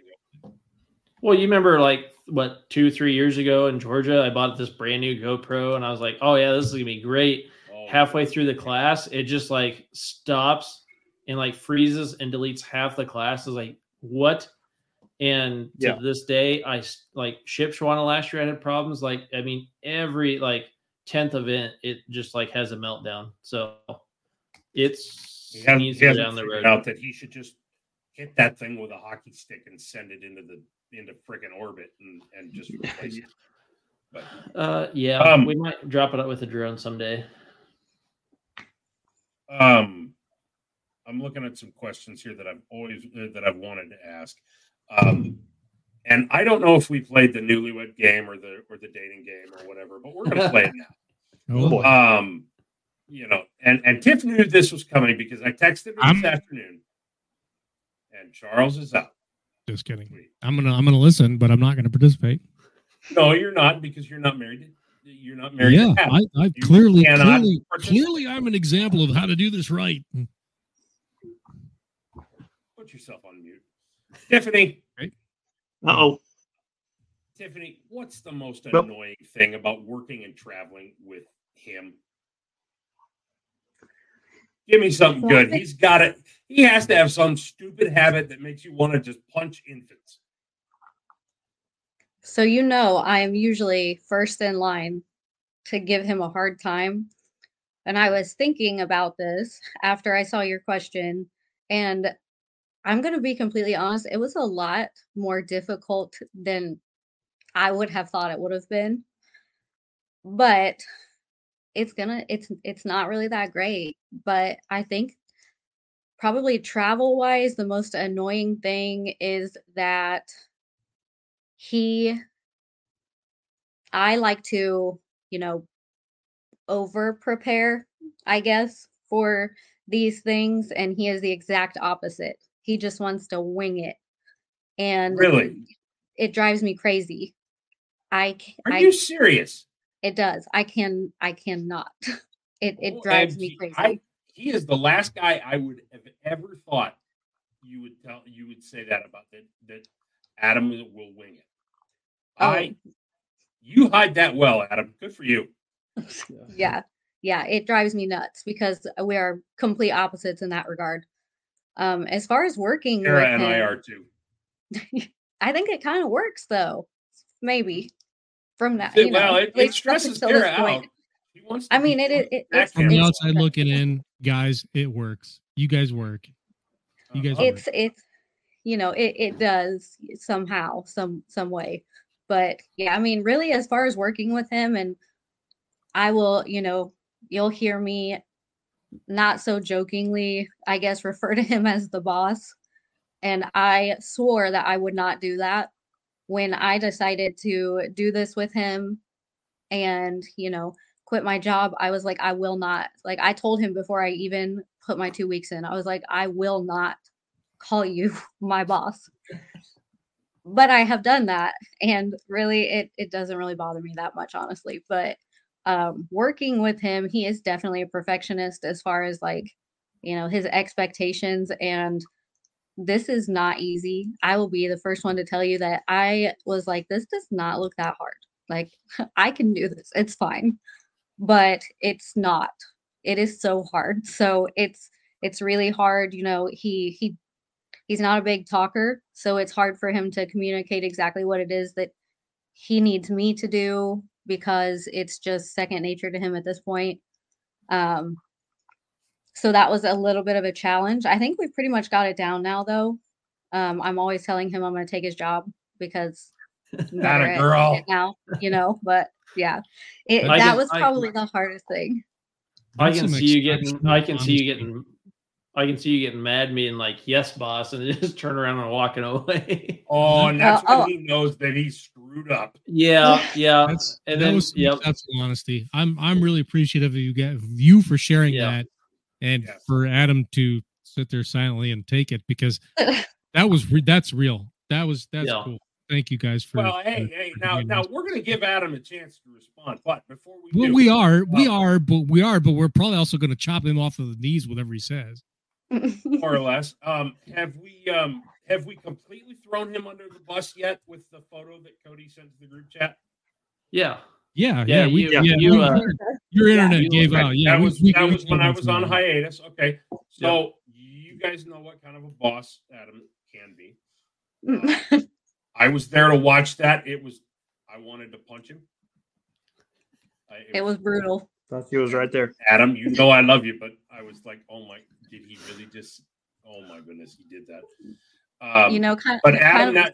I: Well, you remember like what two, three years ago in Georgia, I bought this brand new GoPro, and I was like, "Oh yeah, this is gonna be great."
G: Oh,
I: Halfway through the class, it just like stops and like freezes and deletes half the class. I was like, "What?" And to
H: Yeah.
I: this day, I like Shipshewana last year. I had problems. Like, I mean, every like tenth event, it just like has a meltdown. So it's
G: He hasn't,
I: needs
G: he
I: to go down the road.
G: out that he should just hit that thing with a hockey stick and send it into the into freaking orbit and and just (laughs) replace it. But
I: Uh, yeah,
G: Um,
I: we might drop it up with a drone someday.
G: um, I'm looking at some questions here that I've always uh, that I've wanted to ask. Um, and I don't know if we played the newlywed game or the or the dating game or whatever, but we're gonna play it (laughs) now.
F: Oh, boy.
G: Um, you know, and and Tiff knew this was coming because I texted her
F: I'm-
G: this afternoon, and Charles is out.
F: Just kidding. I'm gonna I'm gonna listen, but I'm not gonna participate.
G: No, you're not because you're not married. You're not married.
F: yeah. I, I clearly clearly clearly I'm an example of how to do this right.
G: Put yourself on mute, Tiffany.
H: Oh,
G: Tiffany, what's the most
H: Well-
G: annoying thing about working and traveling with him? Give me something good. He's got it. He has to have some stupid habit that makes you want to just punch infants.
J: So you know I am usually first in line to give him a hard time. And I was thinking about this after I saw your question and I'm going to be completely honest, it was a lot more difficult than I would have thought it would have been. But it's to it's it's not really that great, but I think probably travel wise the most annoying thing is that he I like to, you know, over prepare, I guess, for these things and he is the exact opposite. He just wants to wing it. And
G: Really?
J: it drives me crazy. I
G: Are
J: I-
G: you serious?
J: It does. I can I cannot. (laughs) It it
G: Oh,
J: drives
G: and
J: me crazy.
G: I, he is the last guy I would have ever thought you would tell you would say that about that that Adam will wing it.
J: Oh.
G: I you hide that well, Adam. Good for you. (laughs)
J: yeah yeah it drives me nuts because we are complete opposites in that regard um as far as working
G: Sarah
J: with
G: and I
J: him,
G: are too. (laughs)
J: i think it kind of works though maybe from that
G: It-
J: you know,
G: well, it, it stresses
J: up until point.
G: out. He wants to
J: i mean it it, it it's,
F: From the
J: it's
F: outside looking in, guys, it works. You guys work. You guys work.
J: it's it's you know it, it does somehow some some way but yeah i mean really as far as working with him and i will you know you'll hear me not so jokingly i guess (laughs) refer to him as the boss and i swore that i would not do that when i decided to do this with him and, you know, quit my job, I was like, I will not. Like, I told him before I even put my two weeks in, I was like, I will not call you (laughs) my boss. But I have done that. And really, it, it doesn't really bother me that much, honestly. But um, working with him, he is definitely a perfectionist as far as like, you know, his expectations. And this is not easy. I will be the first one to tell you that I was like, this does not look that hard. Like, (laughs) I can do this. It's fine. But it's not. It is so hard. (laughs) So it's it's really hard. You know, he he he's not a big talker, so it's hard for him to communicate exactly what it is that he needs me to do because it's just second nature to him at this point. Um, so that was a little bit of a challenge. I think we've pretty much got it down now, though. Um, I'm always telling him I'm going to take his job because (laughs) I'm
G: Not a girl.
J: now, you know. But yeah, it,
I: I
J: that
I: can-
J: was
I: I-
J: probably the hardest thing.
I: I
F: That's
I: can see you getting. I can see you getting. I can see you getting mad, at me and like, "Yes, boss," and (laughs) just turn around and walking away.
G: Oh, (laughs) and that's
J: Uh,
G: when
J: oh.
G: he knows that he's screwed up.
I: yeah, yeah.
F: That's
I: and
F: that
I: then,
F: was
I: yep.
F: exceptional honesty. I'm I'm really appreciative of you get you for sharing
I: Yeah.
F: that, and
G: Yes.
F: for Adam to sit there silently and take it because (laughs) that was re- that's real. That was that's
I: Yeah.
F: cool. Thank you guys for.
G: Well, hey,
F: for-
G: hey,
F: for
G: now, now
F: this.
G: we're going to give Adam a chance to respond, but before we
F: Well,
G: do,
F: we are, we
G: uh,
F: are, but we are, but we're probably also going to chop him off of the knees, whatever he says. (laughs)
G: more or less, um, have we, um, have we completely thrown him under the bus yet with the photo that Cody sent to the group chat?
I: Yeah.
F: Yeah,
I: Yeah,
F: yeah, we,
I: you-
F: yeah,
I: you,
F: we-
I: uh,
F: your internet
I: you-
F: gave out. Yeah,
G: that was
F: we
G: that
F: gave
G: was when I was on
F: information.
G: hiatus. Okay, so you guys know what kind of a boss Adam can be. I was there to watch that. It was, I wanted to punch him. I,
J: it was brutal.
H: Thought he was right there.
G: Adam, you know I love you, but I was like, oh my, did he really just? Oh my goodness, he did that. Um,
J: you know, kind, of,
G: but
J: kind
G: Adam,
J: of
G: now,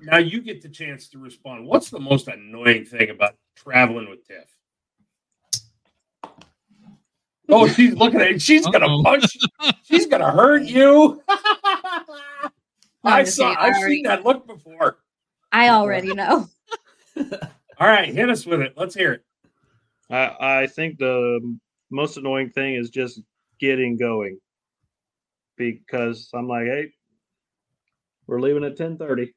G: now you get the chance to respond. What's the most annoying thing about traveling with Tiff? Oh, she's looking at it. She's gonna
F: Uh-oh.
G: punch. She's gonna hurt you.
J: I'm (laughs)
G: I
J: just
G: saw.
J: saying, I
G: I've
J: already-
G: seen that look before.
J: I already know. (laughs)
G: All right, hit us with it. Let's hear it.
H: I, I think the most annoying thing is just getting going because I'm like, hey, we're leaving at ten thirty.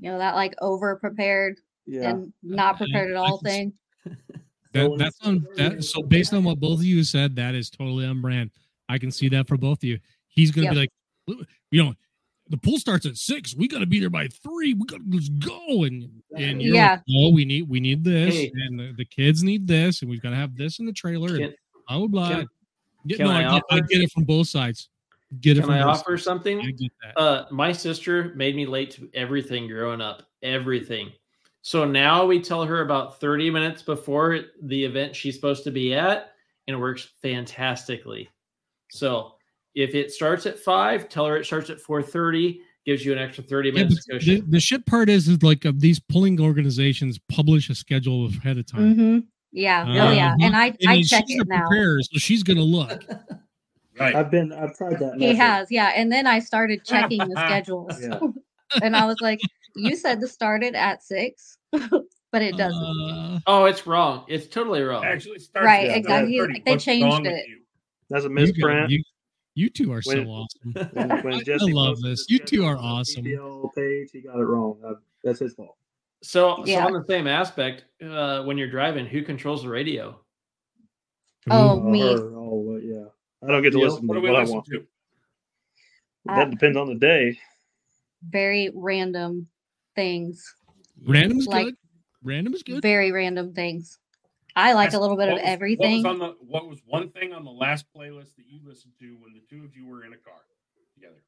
J: You know that like over prepared
H: Yeah,
J: and not prepared at all
F: can
J: thing. (laughs)
F: That, that's
H: to
F: on that. So based on what both of you said, that is totally on brand. I can see that for both of you. He's going to be like, you know, the pool starts at six. We got to be there by three. We got to let's go. And and you're
J: Yeah.
F: like, oh, we need we need this,
I: Hey.
F: and the, the kids need this, and we've got to have this in the trailer.
I: Can,
F: and blah blah blah.
I: can-
F: Get-
I: can
F: no,
I: I
F: I, get, I get it from both sides. Get it
I: can
F: from
I: I
F: both
I: offer
F: sides.
I: something?
F: I get that.
I: Uh, my sister made me late to everything growing up. Everything. So now we tell her about 30 minutes before the event she's supposed to be at, and it works fantastically. So if it starts at five, tell her it starts at 4:30. Gives you an extra 30
F: Yeah,
I: minutes
F: but
I: cushion.
F: the, the shit part is, is like uh, these pulling organizations publish a schedule ahead of time.
J: hmm Yeah. Oh yeah. And I I check
F: she's
J: it
F: a
J: now.
F: preparer, so she's gonna look. (laughs)
G: Right.
H: I've been I've tried that.
J: He
H: method.
J: has, yeah. And then I started checking the (laughs) schedules.
H: Yeah. (laughs)
J: and I was like, you said to started at six, (laughs) but it doesn't.
F: Uh,
I: oh, it's wrong. It's totally wrong.
G: Actually, it starts
J: Right,
G: at
J: exactly.
G: 7:30.
J: Like, they
G: What's
J: changed it.
H: That's a misprint.
F: you, you two are so awesome.
H: When, when
F: I
H: Jesse
F: love this. You two are
H: on the
F: awesome.
H: PPL page, he got it wrong. Uh, that's his fault.
I: So,
J: Yeah.
I: so on the same aspect, uh, when you're driving, who controls the radio?
J: Oh, me.
H: her, oh, yeah. I don't get to listen to
G: What do
H: what,
G: we
H: I want.
G: to?
H: That uh, depends on the day.
J: Very random things.
F: Random is
J: Like-
F: good. Random is good.
J: Very random things. I like a little bit
G: What
J: of
G: was-
J: everything.
G: What was, on the, what was one thing on the last playlist that you listened to when the two of you were in a car together?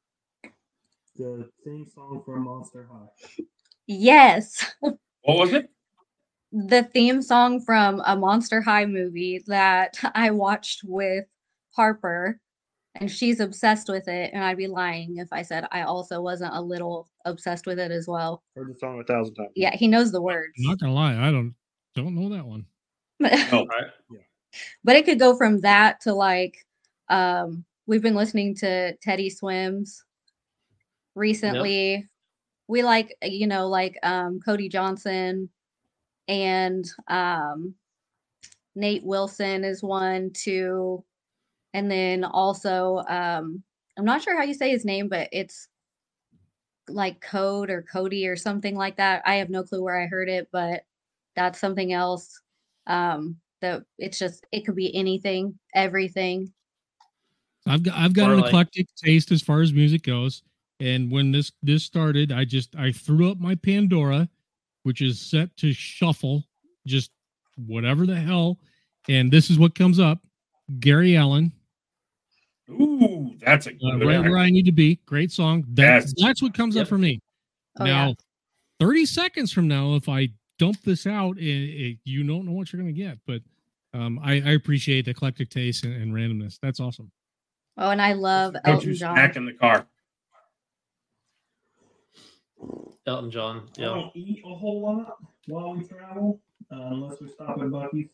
K: The theme song from Monster High.
J: Yes.
G: What was it?
J: the theme song from a Monster High movie that I watched with Harper, and she's obsessed with it. And I'd be lying if I said I also wasn't a little obsessed with it as well.
H: Heard the song a thousand times.
J: Yeah, he knows the words.
F: I'm not gonna lie, I don't don't know that one. (laughs)
G: No.
J: but it could go from that to like um we've been listening to Teddy Swims recently. We like you know like um Cody Johnson and um, Nate Wilson is one too, and then also um, I'm not sure how you say his name, but it's like Code or Cody or something like that. I have no clue where I heard it, but that's something else. Um, that it's just it could be anything, everything.
F: I've got I've got
I: Or
F: an
I: like-
F: eclectic taste as far as music goes. And when this this started, I just I threw up my Pandora, which is set to shuffle, just whatever the hell. And this is what comes up: Gary Allan,
G: Ooh, that's a
F: uh,
G: good
F: right where I need to be. Great song. That's
G: Yes.
F: that's what comes
I: Yep.
F: up for me.
J: Oh,
F: now,
J: yeah.
F: thirty seconds from now, if I dump this out, it, it, you don't know what you're going to get. But um, I, I appreciate the eclectic taste and, and randomness. That's awesome.
J: Oh, and I love
G: Don't
J: Elton John.
G: smack in the car.
I: Elton John.
K: I
I: Yeah.
K: don't eat a whole lot while we travel, uh, unless we stop at Buc-ee's.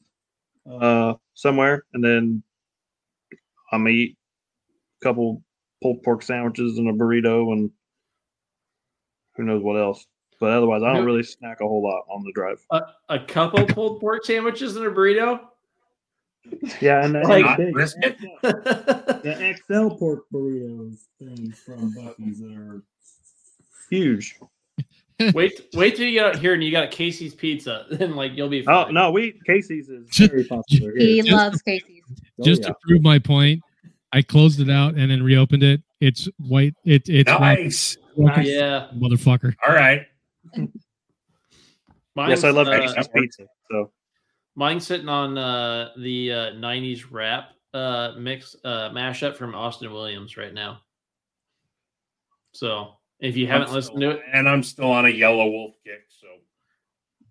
H: uh, somewhere, and then I'm gonna eat a couple pulled pork sandwiches and a burrito, and who knows what else. But otherwise, I don't really snack a whole lot on the drive.
I: A, a couple pulled pork sandwiches and a burrito.
H: Yeah, and
I: Like-
H: that
K: big
G: brisket?
K: the XL pork burritos (laughs) things from Buc-ee's that are
H: huge.
I: wait, wait till you get out here and you got Casey's Pizza, (laughs) then like you'll be.
H: Oh no, we Casey's is very popular
J: He
H: here.
F: Just-
J: loves Casey's.
K: Oh,
F: just
K: yeah.
F: to prove my point, I closed it out and then reopened it. It's white. It it's white,
G: Nice.
I: Yeah.
F: motherfucker.
G: All right.
H: yes, I love
I: uh,
H: pizza. So
I: Mine's sitting on uh, the uh, '90s rap uh, mix uh, mashup from Austin Williams right now. So if you haven't
G: I'm
I: listened to it,
G: and I'm still on a Yelawolf kick. So
H: I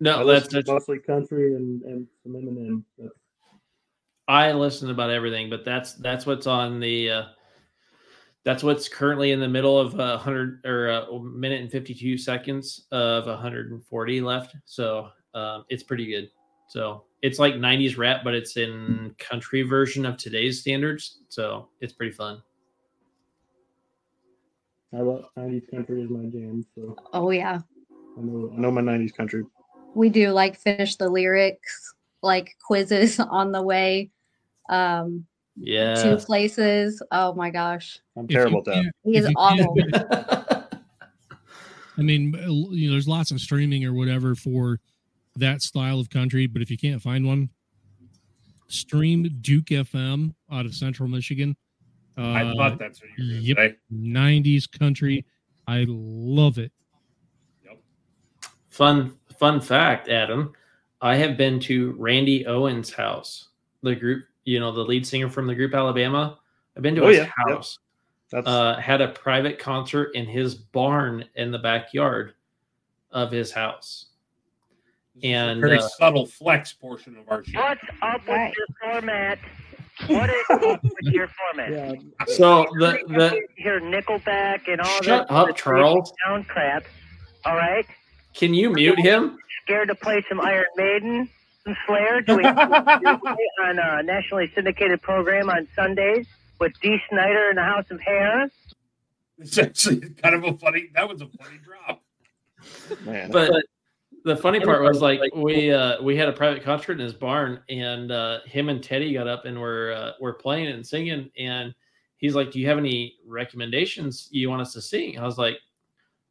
I: no, that's, that's
H: to mostly country and and some Eminem. That's
I: I listen about everything, but that's that's what's on the uh, that's what's currently in the middle of a hundred or a minute and fifty two seconds of 140 left. So um, it's pretty good. So it's like 90s rap, but it's in country version of today's standards. So it's pretty fun.
K: I love 90s country is my jam, so
J: Oh yeah.
K: I know
H: I know my '90s country.
J: We do like finish the lyrics, like quizzes (laughs) on the way. Um
I: Yeah.
J: two places. Oh my gosh.
H: I'm terrible at that.
J: He's awful. (laughs)
F: I mean, you know, there's lots of streaming or whatever for that style of country, but if you can't find one, stream Duke FM out of Central Michigan. Uh,
G: I thought that's what you were
F: yep.
G: going to say.
F: 90s country. I love it.
G: Yep.
I: Fun fun fact, Adam. I have been to Randy Owens' house, the group, you know, the lead singer from the group Alabama. I've been to
H: Oh,
I: his
H: yeah, yep.
I: house.
H: That's
I: Uh, had a private concert in his barn in the backyard of his house.
G: This is a
I: And,
G: very
I: uh,
G: subtle flex portion of our show.
L: What's up with
J: Right.
L: your format? What is up with your format?
K: Yeah,
I: So the the
L: Your Nickelback and all
I: Shut
L: that
I: up, Charles.
L: Down crap. All right.
I: can you mute him?
L: Scared to play some Iron Maiden, some Slayer. Do we on a nationally syndicated program on Sundays with Dee Snider and the House of Hair?
G: It's actually kind of a funny. That was a funny drop.
H: man.
I: But the funny part was like we uh we had a private concert in his barn and uh him and Teddy got up and were uh, were playing and singing and he's like, "Do you have any recommendations you want us to sing?" I was like,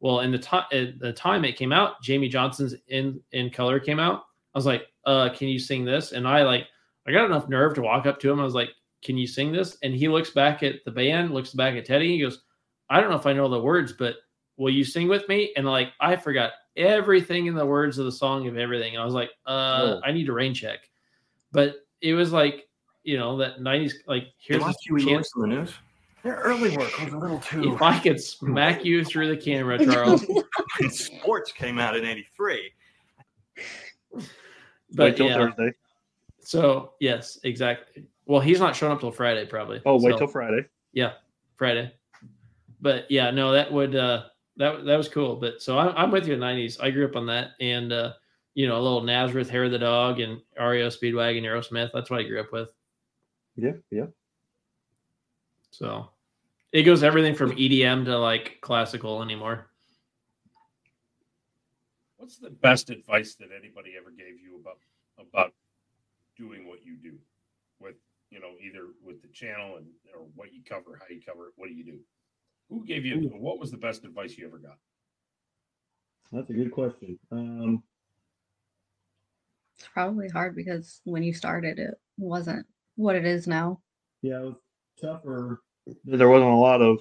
I: "Well, in the time at the time it came out, Jamey Johnson's in in color came out. I was like, "Uh, can you sing this?" And I like I got enough nerve to walk up to him. I was like, "Can you sing this?" And he looks back at the band, looks back at Teddy, he goes, "I don't know if I know the words, but will you sing with me?" And like I forgot everything in the words of the song of everything. And I was like, uh,
H: Oh.
I: I need a rain check. But it was like, you know, that 90s, like, here's
M: Watch
I: this
M: Huey
I: chance.
M: In the news. Their early work was a little too.
I: If I could smack you through the camera, (laughs) Charles.
M: Sports came out in '83.
H: Wait till
I: yeah,
H: Thursday.
I: so yes, exactly. Well, he's not showing up till Friday, probably.
H: Oh, wait
I: So,
H: till Friday.
I: yeah, Friday. But yeah, no, that would uh that that was cool. But so I'm I'm with you in '90s. I grew up on that, and uh, you know, a little Nazareth, Hair of the Dog, and REO Speedwagon, Aerosmith. That's what I grew up with.
H: Yeah, yeah.
I: So it goes everything from EDM to like classical anymore.
G: What's the best advice that anybody ever gave you about about doing what you do with you know either with the channel and or what you cover, how you cover it, what do you do? Who gave you what was the best advice you ever got?
K: That's a good question. Um,
J: It's probably hard because when you started, it wasn't what it is now.
K: yeah, it was tougher.
H: There wasn't a lot of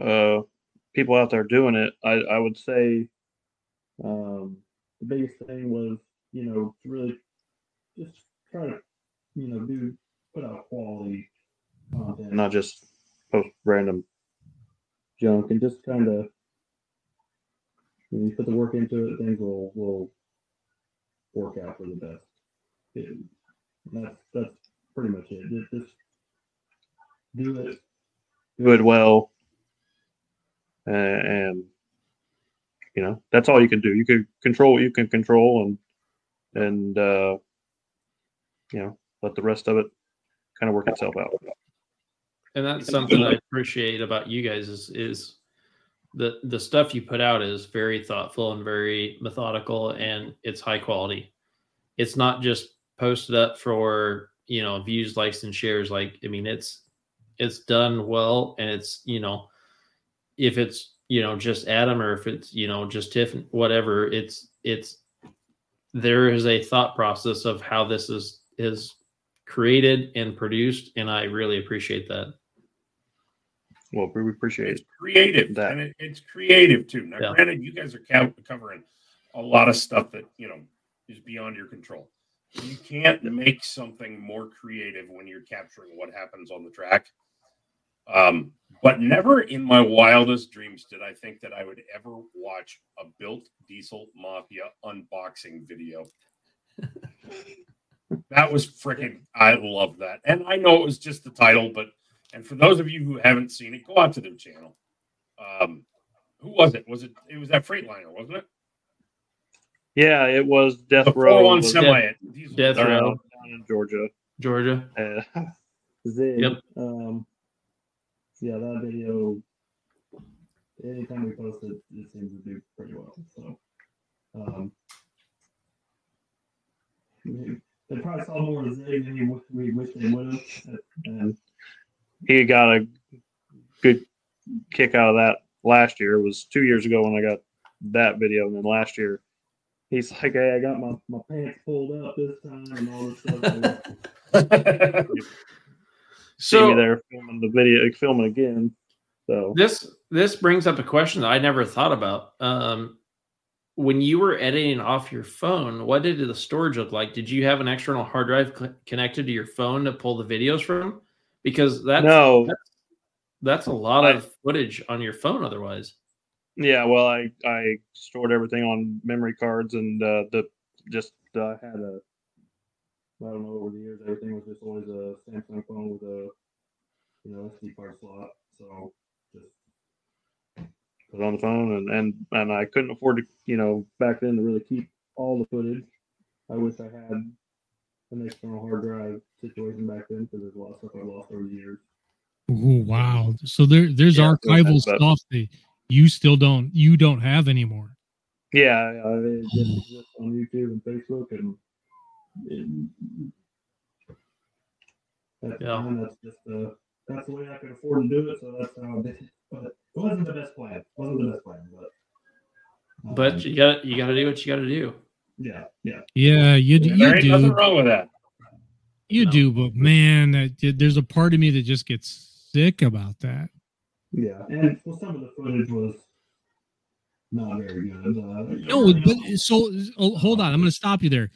H: uh, people out there doing it. I, I would say
K: Um, the biggest thing was, you know, to really just try to, you know, do put out quality content,
H: not just post random
K: junk, and just kind of when you put the work into it, things will will work out for the best. It- that's that's pretty much it. Just, just do it.
H: do it well, uh, and you know that's all you can do. You can control what you can control, and and uh, you know let the rest of it kind of work itself out.
I: and that's something I appreciate about you guys is is the the stuff you put out is very thoughtful and very methodical and it's high quality. It's not just posted up for you know views, likes, and shares. Like I mean, it's it's done well and it's you know if it's you know just Adam or if it's you know just Tiff, whatever. It's it's there is a thought process of how this is is created and produced, and I really appreciate that.
H: Well, we appreciate
G: It's creative,
H: that.
G: and it, it's creative too. Now,
I: Yeah.
G: granted, you guys are covering a lot of stuff that you know is beyond your control. You can't make something more creative when you're capturing what happens on the track. Um, but never in my wildest dreams did I think that I would ever watch a built diesel mafia unboxing video. (laughs) that was freaking I love that. And I know it was just the title, but and for those of you who haven't seen it, go out to their channel. Um who was it? Was it it was that Freightliner, wasn't it?
H: Yeah, it was Death
G: The
H: Row.
G: 401
H: was
G: semi.
I: Death- Death Row,
H: down in Georgia.
I: Georgia.
H: Uh, (laughs)
K: Zig.
I: Yep.
K: Um, yeah, that video. Anytime we post it, it seems to do pretty well. So, um, we- they probably saw more of Zig than we, we wish they would have. And
H: he got a good kick out of that last year. It was two years ago when I got that video, and then last year he's like, "Hey, I got my, my pants pulled up this time and all this stuff." (laughs) (laughs) (laughs) See me
I: So
H: there filming the video, filming again. So
I: this this brings up a question that I never thought about. Um, when you were editing off your phone, what did the storage look like? Did you have an external hard drive c- connected to your phone to pull the videos from? Because that's
H: No.
I: that's, that's a lot
H: I-
I: of footage on your phone. Otherwise,
H: yeah, well, I I stored everything on memory cards and uh, the just uh,
K: had a, I don't know, over the years, everything was just always a Samsung phone with a, you know, SD card slot. So just
H: put on the phone and and and I couldn't afford to
K: you know, back then to really keep all the footage. I wish I had an external hard drive situation back then because there's a lot of stuff I lost over the years.
F: Ooh, wow. So there there's
H: Yeah,
F: archival stuff that you still don't you don't have anymore.
K: Yeah, uh, it just exists on YouTube and Facebook, and that's
I: Yeah.
K: fine. That's just uh, that's the way I could afford to do it. So that's how I did it. But it wasn't the best plan. wasn't the best plan, but um,
I: but you got you got to do what you got to do.
K: yeah, yeah.
F: Yeah, you do.
G: there
F: You
G: ain't nothing wrong with that.
F: You
I: No.
F: do, but man, that, there's a part of me that just gets sick about that.
K: Yeah, and well, some of the footage was not very good. Uh,
F: No, but so oh, hold on. I'm going to stop you there.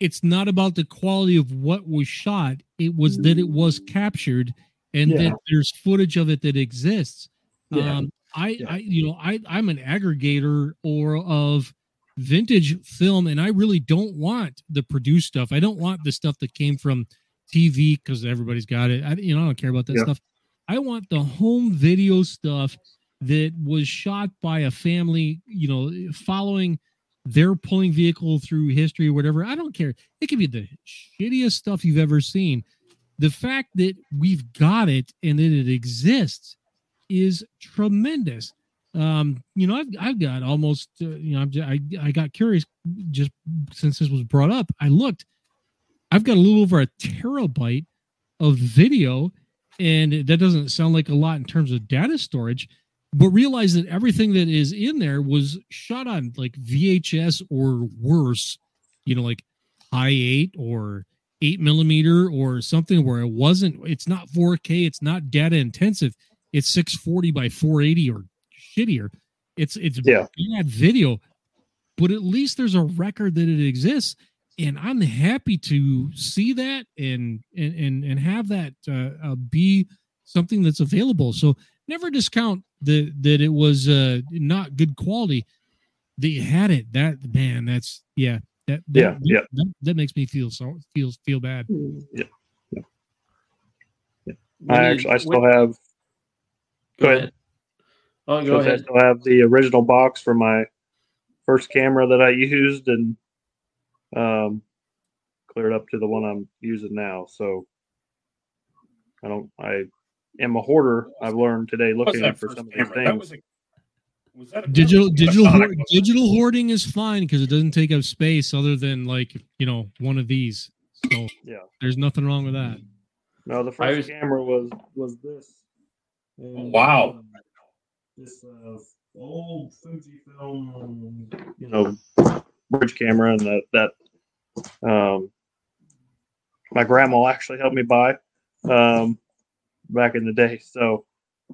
F: It's not about the quality of what was shot. It was that it was captured, and
K: Yeah.
F: that there's footage of it that exists.
K: Yeah.
F: Um, I,
K: Yeah.
F: I, you know, I, I'm an aggregator or of vintage film, and I really don't want the produced stuff. I don't want the stuff that came from TV because everybody's got it. I, you know, I don't care about that stuff. I want the home video stuff that was shot by a family, you know, following their pulling vehicle through history or whatever. I don't care. It could be the shittiest stuff you've ever seen. The fact that we've got it and that it exists is tremendous. um, you know, I've I've got almost, uh, you know, I I got curious just since this was brought up. I looked, I've got a little over a terabyte of video, and that doesn't sound like a lot in terms of data storage. But realize that everything that is in there was shot on like VHS or worse, you know, like high eight or eight millimeter or something where it wasn't. It's not 4K. It's not data intensive. It's 640 by 480 or shittier. It's it's
H: Yeah.
F: bad video, but at least there's a record that it exists, and I'm happy to see that and and and, and have that uh, uh, be something that's available. So never discount that that it was uh, not good quality. That you had it. That man, that's yeah. That, that
H: Yeah, yeah.
F: That, that makes me feel so feels feel bad.
H: Yeah. yeah. yeah.
I: When
H: I
I: you-
H: actually I still
I: when-
H: have.
I: Go ahead. Oh, go ahead I
H: still have the original box for my first camera that I used and um, cleared up to the one I'm using now. So I don't. I am a hoarder. I've learned today looking for some of these
G: camera? That
H: things.
G: was a, was that a
F: Digital digital hoard, digital hoarding is fine because it doesn't take up space other than like you know one of these. So
H: Yeah.
F: there's nothing wrong with that.
H: No, the first
I: was-
H: camera was was this. And,
G: Wow.
H: um, This uh, old Fujifilm, you know, bridge camera, and that that um, my grandma actually helped me buy um, back in the day. So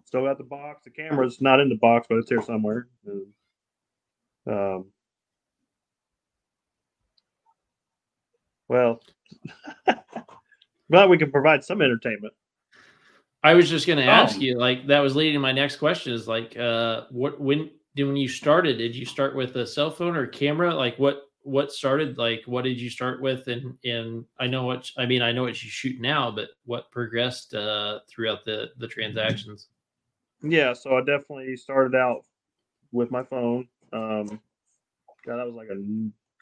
H: still got the box. The camera's not in the box, but it's here somewhere. And, um, well, (laughs) glad we can provide some entertainment.
I: I was just going to ask
G: Oh.
I: you, like, that was leading to my next question is like, uh, what, when, did, when you started, did you start with a cell phone or camera? Like, what, what started, like, what did you start with? And, and I know what, I mean, I know what you shoot now, but what progressed, uh, throughout the, the transactions?
H: Yeah, so I definitely started out with my phone. Um, God, that was like a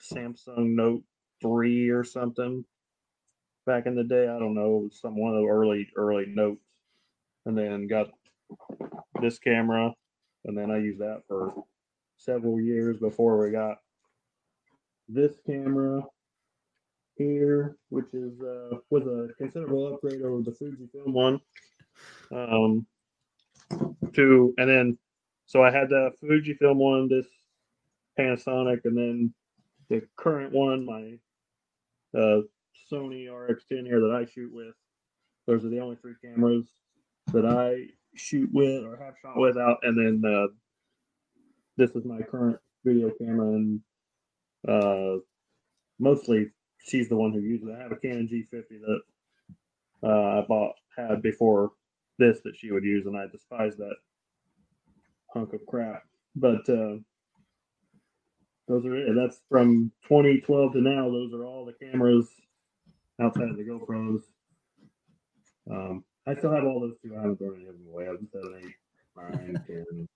H: Samsung Note three or something back in the day. I don't know, some one of the early early notes, and then got this camera, and then I used that for several years before we got this camera here, which is uh, was a considerable upgrade over the Fujifilm one. Um, to and then so I had the Fujifilm one, this Panasonic, and then the current one, my uh, Sony RX10 here that I shoot with. Those are the only three cameras that I shoot with or have shot with out, and then uh, this is my current video camera, and uh, mostly she's the one who uses it. I have a Canon G50 that uh, I bought had before this that she would use, and I despise that hunk of crap. But uh, those are it. That's from 2012 to now. Those are all the cameras outside of the GoPros. Um, I still have all those two. I haven't thrown any of them away. I have seven, eight, nine, ten.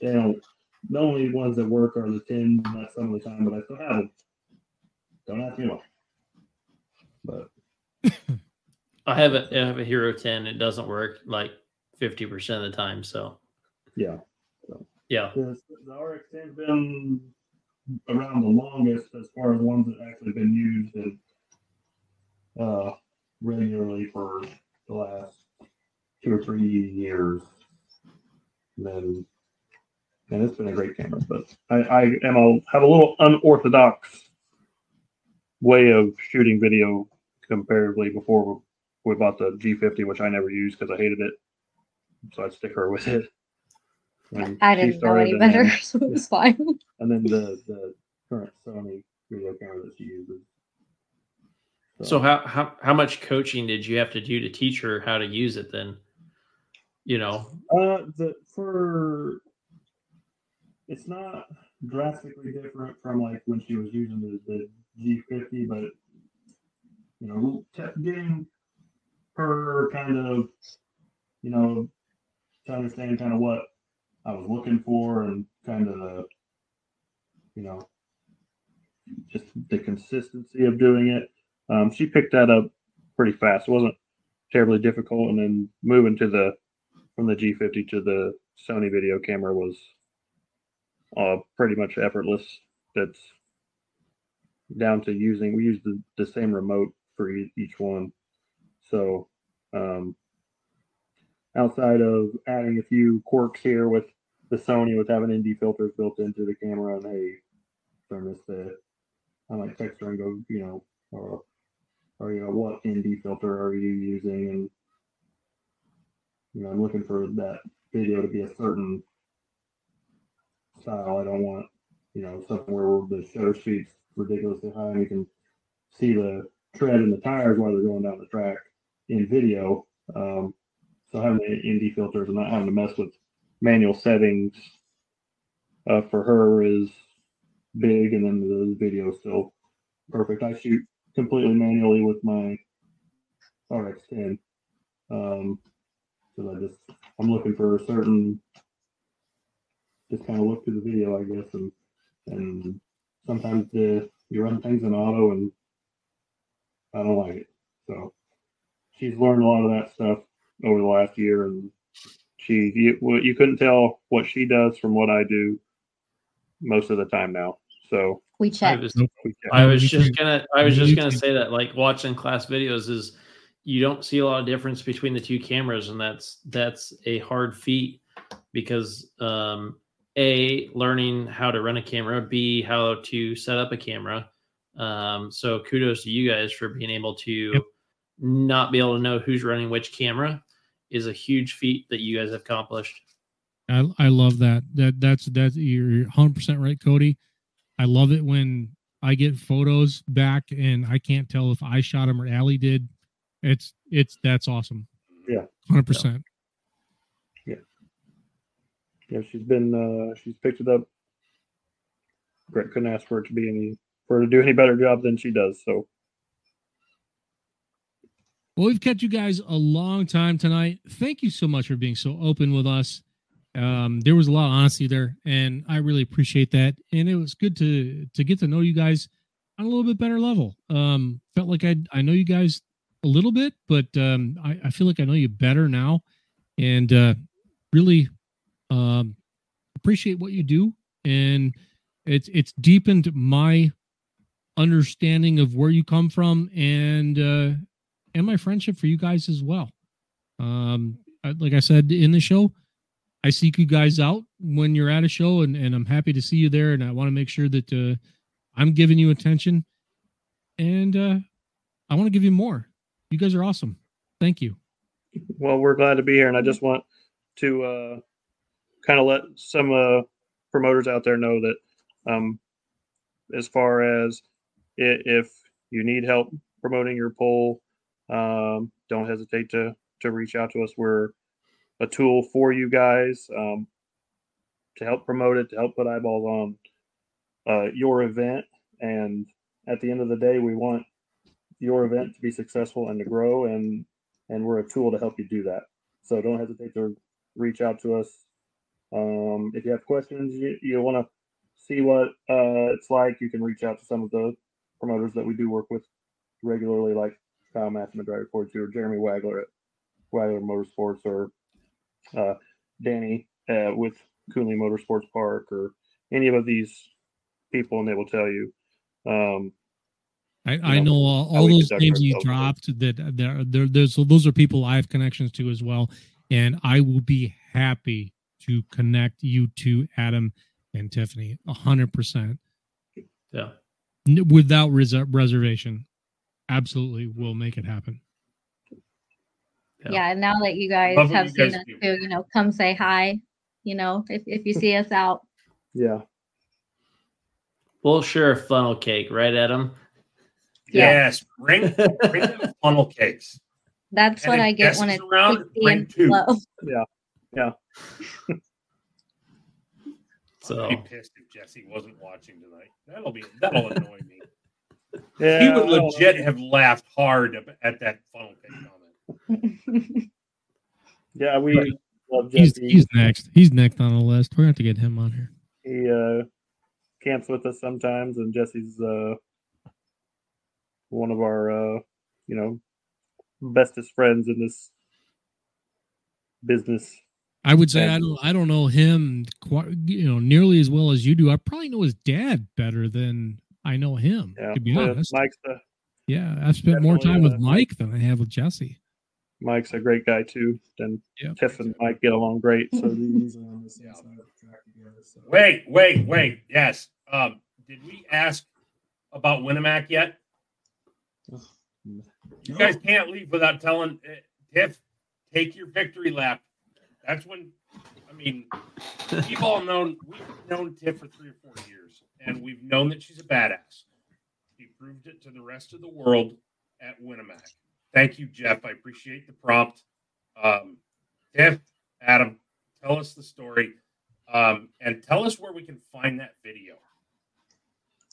H: They don't. The only ones that work are the ten that's some of the time, but I still have them. Don't ask me why. But (laughs)
I: I have a, I have a Hero 10. It doesn't work like 50% of the time. So
H: yeah,
I: yeah.
H: the, the RX10's been around the longest as far as ones that actually been used and uh, regularly for the last two or three years. And then, and it's been a great camera, but I, I am a have a little unorthodox way of shooting video comparatively before we bought the G50, which I never used because I hated it. So I'd stick her with it. And
J: I didn't know any better,
H: then- (laughs)
J: so it was fine.
H: and then the the current Sony video camera that she uses.
I: So how, how, how much coaching did you have to do to teach her how to use it then? You know,
H: Uh, the for it's not drastically different from like when she was using the, the G50, but you know, getting her kind of, you know, to understand kind of what I was looking for and kind of you know, just the consistency of doing it. Um, she picked that up pretty fast. It wasn't terribly difficult, and then moving to the from the G50 to the Sony video camera was uh, pretty much effortless. That's down to using. We use the, the same remote for e- each one. So um, outside of adding a few quirks here with the Sony with having ND filters built into the camera and hey, turn this to I might text her and go, you know, or or you know, what ND filter are you using? And you know, I'm looking for that video to be a certain style. I don't want, you know, something where the shutter speed's ridiculously high and you can see the tread in the tires while they're going down the track in video. Um, so having the ND filters and not having to mess with manual settings uh, for her is big, and then the video is still perfect. I shoot completely manually with my RX10. Um, so I just I'm looking for a certain just kind of look through the video, I guess, and and sometimes the you run things in auto and I don't like it. So she's learned a lot of that stuff over the last year, and she you, well, you couldn't tell what she does from what I do most of the time now. So
J: We
I: I
J: check.
I: was,
H: we check.
I: I was just gonna I was just gonna say that like watching class videos is you don't see a lot of difference between the two cameras and that's that's a hard feat because um a learning how to run a camera b how to set up a camera um so kudos to you guys for being able to
F: Yep.
I: not be able to know who's running which camera is a huge feat that you guys have accomplished
F: I, I love that. That that's that's you're 100 percent right, Cody. I love it when I get photos back and I can't tell if I shot them or Allie did. It's it's that's awesome.
H: Yeah.
F: 100. Percent
H: yeah, she's been uh, she's picked it up. Greg couldn't ask for it to be any for her to do any better job than she does. So
F: Well, we've kept you guys a long time tonight. Thank you so much for being so open with us. Um, there was a lot of honesty there, and I really appreciate that. And it was good to to get to know you guys on a little bit better level. Um, felt like I I know you guys a little bit, but um, I, I feel like I know you better now, and uh, really um, appreciate what you do. And it's it's deepened my understanding of where you come from and uh, and my friendship for you guys as well. Um, I- like I said in the show, I seek you guys out when you're at a show, and, and I'm happy to see you there. And I want to make sure that uh, I'm giving you attention, and uh, I want to give you more. You guys are awesome. Thank you.
H: well, we're glad to be here, and I just want to uh, kind of let some uh, promoters out there know that um, as far as i- if you need help promoting your pull, um, don't hesitate to to reach out to us. We're a tool for you guys um, to help promote it, to help put eyeballs on uh, your event. And at the end of the day, we want your event to be successful and to grow, and and we're a tool to help you do that. So don't hesitate to reach out to us. Um, if you have questions, you, you want to see what uh, it's like, you can reach out to some of the promoters that we do work with regularly, like Kyle Matthew, Driver 42, or Jeremy Wagler at Wagler Motorsports, or uh, Danny uh, with Cooley Motorsports Park, or any of these people, and they will tell you. Um,
F: I, I
H: know,
F: know all, all those names you dropped that there, there there's those are people I have connections to as well, and I will be happy to connect you to Adam and Tiffany a hundred percent
I: yeah
F: without res- reservation. Absolutely, will make it happen.
J: Yeah. and now that you guys
F: Love
J: have
F: you
J: seen
F: guys
J: us
F: do.
J: too, you know, come say hi. You know, if, if you see us out.
H: yeah.
I: we'll share a funnel cake right adam
G: Yes, bring (laughs) bring the funnel cakes.
J: That's
G: And
J: what I get when it's
G: around,
J: crispy
G: bring
J: and
G: two.
J: slow.
H: Yeah. Yeah.
I: So
G: I'd be pissed if Jesse wasn't watching tonight. That'll be that'll (laughs) annoy me.
H: Yeah,
G: he would legit have laughed hard at that funnel cake comment. (laughs)
H: Yeah, we love
F: He's
H: Jesse.
F: he's next. He's next on the list. We're gonna have to get him on here.
H: he uh camps with us sometimes and jesse's uh one of our uh you know bestest friends in this business
F: I would say
H: And-
F: I don't I don't know him quite you know nearly as well as you do. I probably know his dad better than I know him.
H: Yeah,
F: to be honest,
H: Mike's the
F: yeah, I've spent more time with Mike than I have with Jesse.
H: Mike's a great guy too. And
F: Yep.
H: Tiff and Mike get along great. So (laughs)
K: So they're on the same side of the track together. So
G: Wait, wait, wait. Yes. Um, did we ask about Winamac yet? You guys can't leave without telling uh, Tiff, take your victory lap. That's when, I mean, we've all known, we've known Tiff for three or four years, and we've known that she's a badass. She proved it to the rest of the world at Winamac. Thank you, Jeff. I appreciate the prompt. Um, Tiff, Adam, tell us the story, um, and tell us where we can find that video.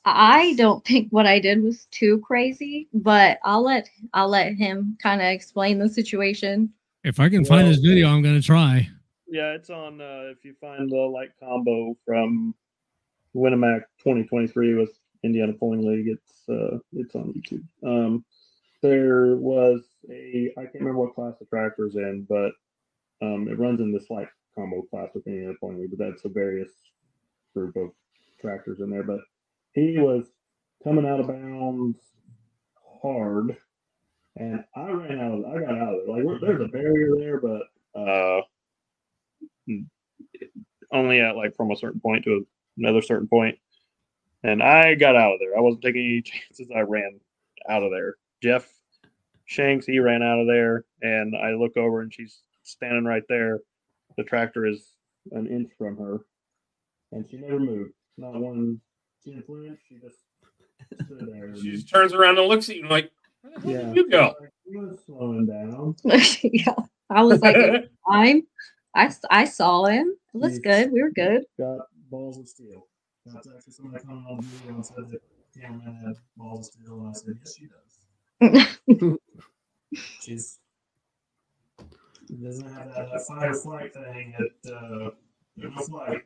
J: I don't think what I did was too crazy, but I'll let I'll let him kind of explain the situation.
F: If I can find
H: Well-
F: this video, I'm gonna try.
H: yeah, it's on. Uh, if you find the light combo from Winamac 2023 with Indiana Pulling League, it's uh, it's on YouTube. Um, there was a I can't remember what class the tractor's in, but um, it runs in this light combo class with Indiana Pulling League, but that's a various group of tractors in there. But he was coming out of bounds hard, and I ran out of I got out of it. Like there's a barrier there, but uh, only at like from a certain point to another certain point. And I got out of there. I wasn't taking any (laughs) chances. I ran out of there. Jeff Shanks, he ran out of there, and I look over and she's standing right there. The tractor is an inch from her, and she never moved. Not one flinch. She just stood there.
G: She just turns around and looks at you like,
H: yeah,
G: you go?
H: He was slowing down.
J: yeah, I was like, (laughs) I'm. I s- I saw him. It was good. We were good.
K: got balls of steel. That's actually somebody coming on video and said that cameraman had balls of steel, and I said, yes, she does. (laughs) She's doesn't have that, that fight or flight thing that uh, it was like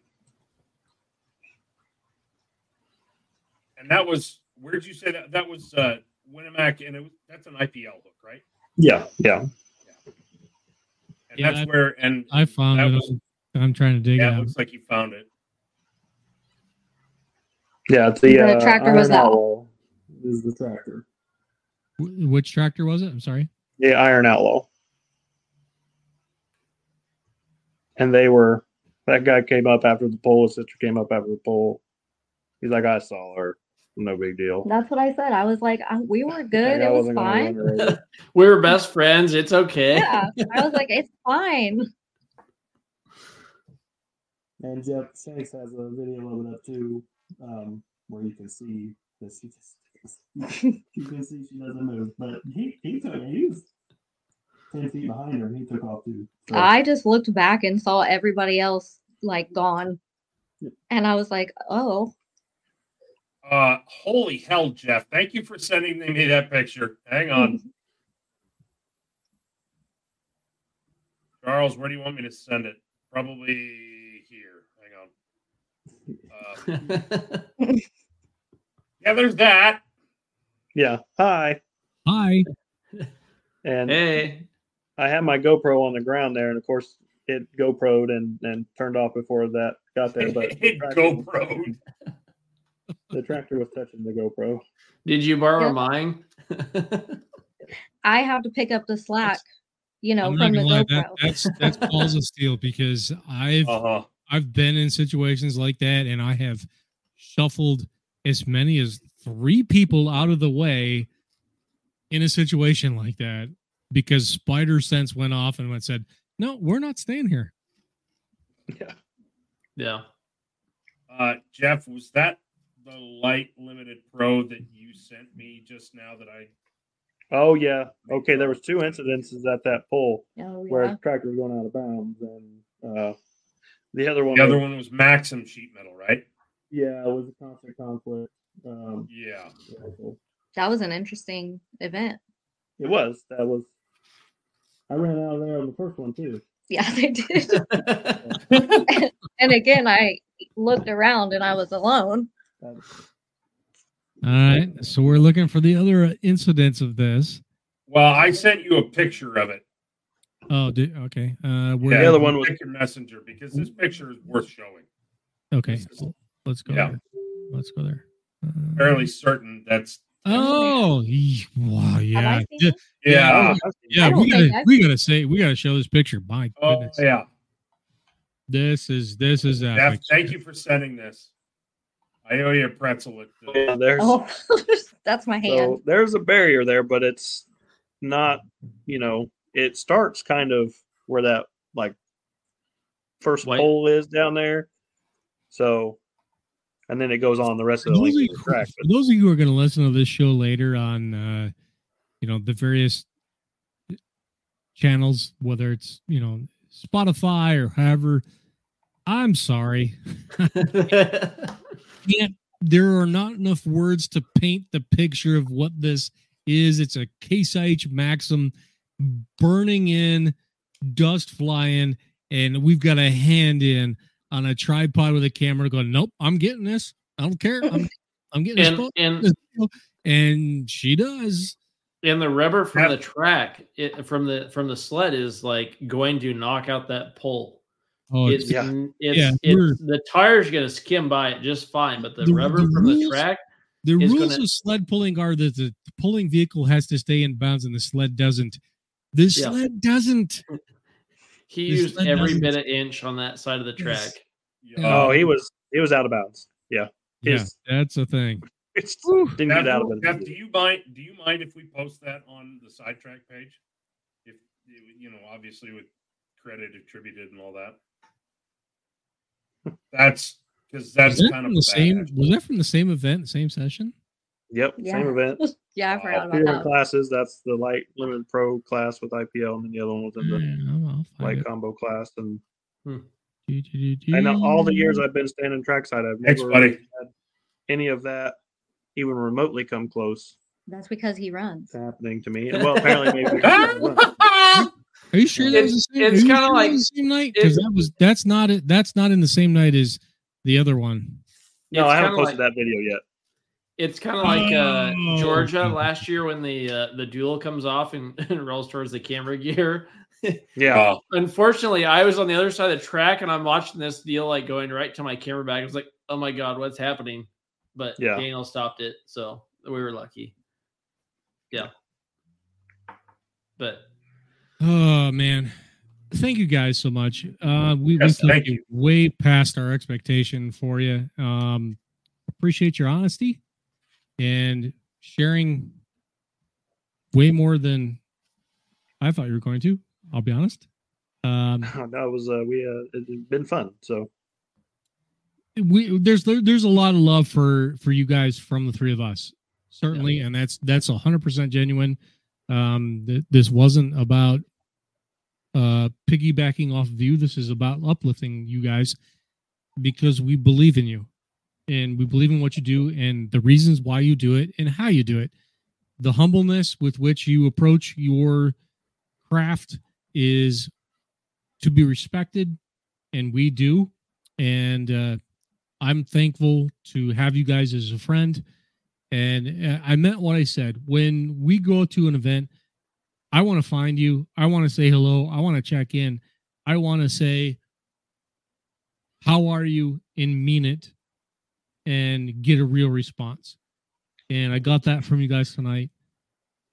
G: And that was where'd you say that? That was uh Winamac, and it was that's an IPL hook, right?
H: Yeah, yeah.
G: And
F: Yeah,
G: that's
F: I-
G: where and
F: I found it.
G: was-
F: I'm trying to dig
G: yeah,
F: it
G: it
F: out.
G: looks like you found it.
H: Yeah, it's the,
J: The
H: uh,
J: tractor was
H: Iron
J: that-
H: Outlaw is the tractor.
F: Wh- Which tractor was it? I'm sorry.
H: Yeah, Iron Outlaw. And they were that guy came up after the pull. His sister came up after the pull. He's like, I saw her. No big deal.
J: That's what I said. I was like, I, we were (laughs) good.
H: I
J: It was fine.
H: run her over.
I: we were best friends. It's okay.
J: Yeah, I was like, it's fine. (laughs)
K: And Jeff Shanks has a video of it up too, um, where you can see that she just you can see she doesn't move. But he he took he was ten feet behind her and he took off too. So,
J: I just looked back and saw everybody else like gone, and I was like, oh,
G: Uh holy hell, Jeff. Thank you for sending me that picture. Hang on. (laughs) Charles, where do you want me to send it? Probably here. Hang on. Uh, (laughs) yeah, there's that.
H: Yeah. Hi.
F: Hi.
H: And
I: hey,
H: I had my GoPro on the ground there, and of course it GoPro'd and, and turned off before that got there. But (laughs)
G: It
H: tractor was
G: GoPro'd.
H: Touching- The tractor was touching the GoPro.
I: did you borrow
J: Yeah.
I: mine?
J: I have to pick up the slack, you know,
F: I'm
J: from the
F: lie,
J: GoPro.
F: that, that's that's (laughs) balls of steel because I've
G: Uh-huh.
F: I've been in situations like that and I have shuffled as many as three people out of the way in a situation like that because spider sense went off and went said, No, we're not staying here.
H: Yeah.
I: Yeah.
G: Uh Jeff, was that the light limited pro that you sent me just now that I
H: Oh yeah. Okay. There was two incidences at that pull
J: Oh,
H: where
J: yeah.
H: the tractor was going out of bounds, and uh, the other one.
G: the other
H: was-
G: one was Maxxum sheet metal, right?
H: Yeah, it was a constant conflict. Um,
G: Yeah.
H: yeah,
J: That was an interesting event.
H: it was. That was. I ran out of there on the first one too.
J: Yeah, (laughs) they did. (laughs) and again, I looked around and I was alone.
H: That-
F: All right. So we're looking for the other incidents of this.
G: Well, I sent you a picture of it.
F: Oh, did, okay. Uh, where
G: Yeah,
H: the other one was-
G: your messenger because this picture is worth showing.
F: Okay, let's go.
G: Yeah.
F: There. Let's go there. Uh,
G: Fairly certain that's
F: Oh, wow, yeah, yeah,
G: yeah.
F: yeah.
J: I don't
F: We gotta, we gotta say, we gotta show this picture. My
G: Oh
F: goodness,
G: yeah.
F: this is this is
G: Jeff,
F: epic.
G: thank you for sending this. I owe you a pretzel. At the,
H: Yeah, there's
J: Oh, (laughs) that's my hand.
H: so there's a barrier there, but it's not. You know, it starts kind of where that like first
I: White-
H: pole is down there. So, and then it goes on the rest of the
F: those,
H: length
F: of
H: of
F: you,
H: the track.
F: for those of you who are going to listen to this show later on, uh, you know, the various channels, whether it's, you know, Spotify or however, I'm sorry. (laughs) (laughs) Can't, there are not enough words to paint the picture of what this is. It's a Case IH Maxxum burning in, dust flying, and we've got a hand in on a tripod with a camera going, Nope, I'm getting this. I don't care. I'm, I'm getting this.
I: and
F: photo."
I: and
F: and she does.
I: and the rubber from
G: Yep.
I: the track it, from the from the sled is like going to knock out that pole.
F: Oh,
I: it's
H: Yeah.
I: it's,
F: Yeah,
I: it's the tire's gonna skim by it just fine, but the,
F: The-
I: rubber
F: the
I: from the track
F: The
I: is
F: rules
I: gonna-
F: of sled pulling are that the pulling vehicle has to stay in bounds and the sled doesn't. The
I: Yeah.
F: sled doesn't. (laughs)
I: he
F: The
I: used every
F: doesn't-
I: bit of inch on that side of the track.
F: Yes.
G: Yeah.
H: Oh, he was he was out of bounds. Yeah,
F: Yeah, that's a thing. (laughs)
H: it's
F: Whew.
H: didn't
G: Jeff,
H: get out of it.
G: Jeff, do you mind? Do you mind if we post that on the sidetrack page? If you know, obviously with credit attributed and all that. That's because that's
F: that
G: kind of
F: the same? Was that from the same event, same session?
H: Yep,
J: Yeah.
H: same event.
J: yeah, I forgot
H: Two
J: about that.
H: classes. That's the light limited pro class with IPL, and then the other one was in the
F: Yeah, I'll- I'll find
H: light
F: it.
H: combo class. And hmm.
F: Do, do, do,
H: I know all the years I've been standing trackside, I've
G: Thanks,
H: never
G: buddy.
H: had any of that even remotely come close
J: That's because he runs.
H: to happening to me. Well, apparently maybe. (laughs) because
F: Are you sure that was the same?
I: it's kinda
F: sure
I: like-
F: the same night because that was that's not it. That's not in the same night as the other one.
H: no,
I: It's
H: I haven't posted
I: like-
H: that video yet.
I: It's kind of like uh,
F: Oh,
I: Georgia last year when the uh, the duel comes off and, (laughs) and rolls towards the camera gear. (laughs)
H: Yeah,
I: Unfortunately, I was on the other side of the track and I'm watching this deal like going right to my camera bag. I was like, "Oh my god, what's happening?" But
H: Yeah.
I: Daniel stopped it, so we were lucky. Yeah, but
F: Oh man, thank you guys so much. Uh, we,
G: Yes,
F: we
G: thank you.
F: way past our expectation for you. Um, appreciate your honesty and sharing way more than I thought you were going to. I'll be honest. Um, (laughs)
H: that was uh, we uh, it's been fun. So
F: we there's there's a lot of love for for you guys from the three of us certainly and that's that's 100% genuine um th- this wasn't about uh piggybacking off of you. This is about uplifting you guys because we believe in you and we believe in what you do and the reasons why you do it and how you do it. The humbleness with which you approach your craft is to be respected and we do. And uh I'm thankful to have you guys as a friend. And uh, I meant what I said. When we go to an event, I want to find you. I want to say hello. I want to check in. I want to say, How are you? and mean it and get a real response. And I got that from you guys tonight.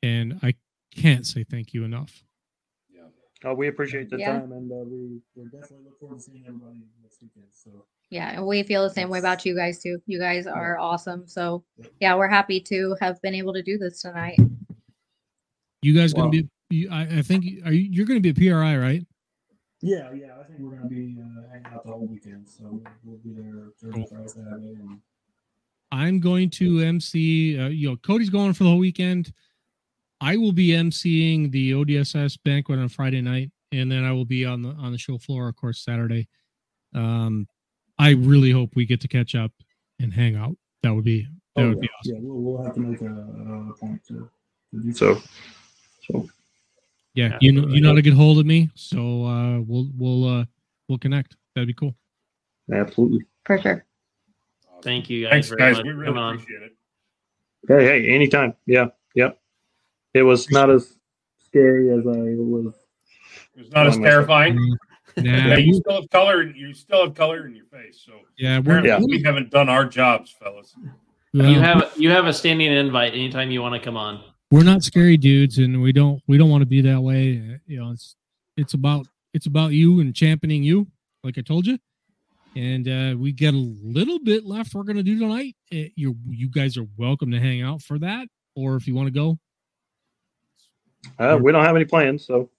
F: And I can't say thank you enough.
H: Oh, we appreciate the
J: Yeah.
H: time, and uh, we we definitely look forward to seeing everybody next weekend. So
J: Yeah, and we feel the same way about you guys too. You guys are awesome. So yeah, we're happy to have been able to do this tonight.
F: You guys going
H: Wow.
F: to be, you, I, I think, are you, you're going to be a PRI, right?
K: Yeah, yeah. I think we're gonna be uh, hanging out the whole weekend, so we'll, we'll be there Thursday, Friday, Saturday, and
F: I'm going to MC. Uh, you know, Cody's going for the whole weekend. I will be MCing the ODSS banquet on Friday night, and then I will be on the on the show floor, of course, Saturday. Um, I really hope we get to catch up and hang out. That would be that
K: oh,
F: would
K: yeah,
F: be awesome.
K: yeah, we'll, we'll have to make a, a point to, to do
H: so so
F: Yeah,
I: Yeah.
F: you know you know how to get hold of me, so uh, we'll we'll uh, we'll connect. That'd be cool.
H: absolutely.
J: For sure.
I: thank you guys
G: Thanks,
I: very
G: guys.
I: much
G: We
I: for
G: really
I: coming on.
G: appreciate it.
H: Hey, hey, anytime. Yeah, yep. It was not as scary as I was
G: It was not as
H: myself.
G: terrifying.
F: Nah,
G: yeah, you still have color. You still have color in your face. So
F: yeah, we're,
G: apparently we haven't done our jobs, fellas.
F: well,
I: you have you have a standing invite anytime you want to come on.
F: we're not scary dudes, and we don't we don't want to be that way. Uh, You know, it's it's about it's about you and championing you, like I told you. And uh, we got a little bit left. We're gonna do tonight. Uh, you you guys are welcome to hang out for that, or if you want to go,
H: Uh, we don't have any plans, so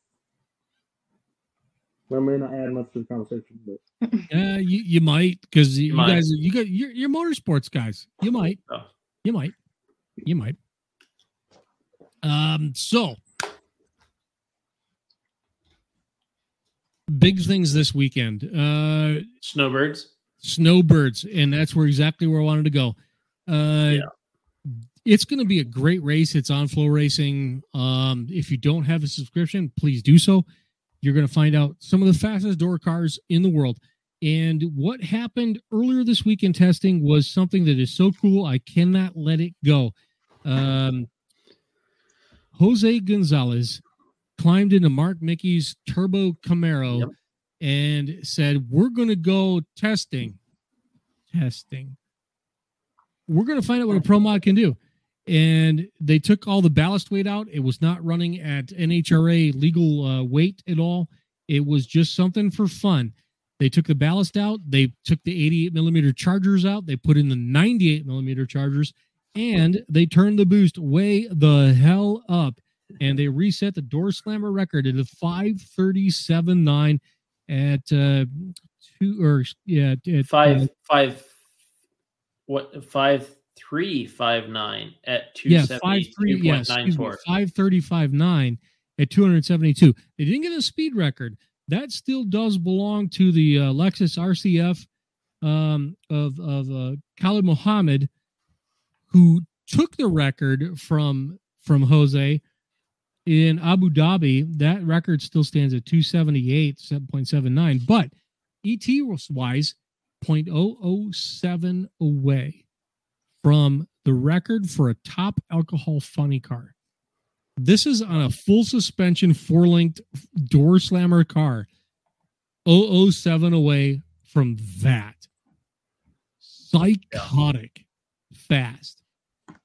H: we may not add much to the conversation, but
F: uh, you you might because you,
H: might.
F: guys you got you're, you're motorsports guys. You might,
I: Oh.
F: you might, you might. Um. So big things this weekend. Uh,
I: Snowbirds.
F: snowbirds, and that's where exactly where I wanted to go. Uh, It's going to be a great race. It's on FloRacing. Um, if you don't have a subscription, please do so. You're going to find out some of the fastest door cars in the world. And what happened earlier this week in testing was something that is so cool. I cannot let it go. Um, Jose Gonzalez climbed into Mark Micke's Turbo Camaro and said, We're going to go testing. Testing. We're going to find out what a Pro Mod can do. And they took all the ballast weight out. It was not running at NHRA legal uh, weight at all. It was just something for fun. They took the ballast out. They took the 88 millimeter chargers out. They put in the 98 millimeter chargers and they turned the boost way the hell up. And they reset the door slammer record at a 537.9 at uh, two or yeah, at,
I: Five
F: uh,
I: five what five three five nine at two
F: yeah,
I: seventy
F: five three,
I: two
F: yeah,
I: point nine
F: excuse me, five thirty five nine at two hundred seventy two. They didn't get a speed record. That still does belong to the uh, Lexus RCF um, of of uh, Khalid Mohammed, who took the record from from Jose in Abu Dhabi. That record still stands at two seventy eight seven point seven nine, but ET wise, 0.007 away from the record for a top alcohol funny car. This is on a full suspension, four linked door slammer car. 007 away from that. Psychotic fast.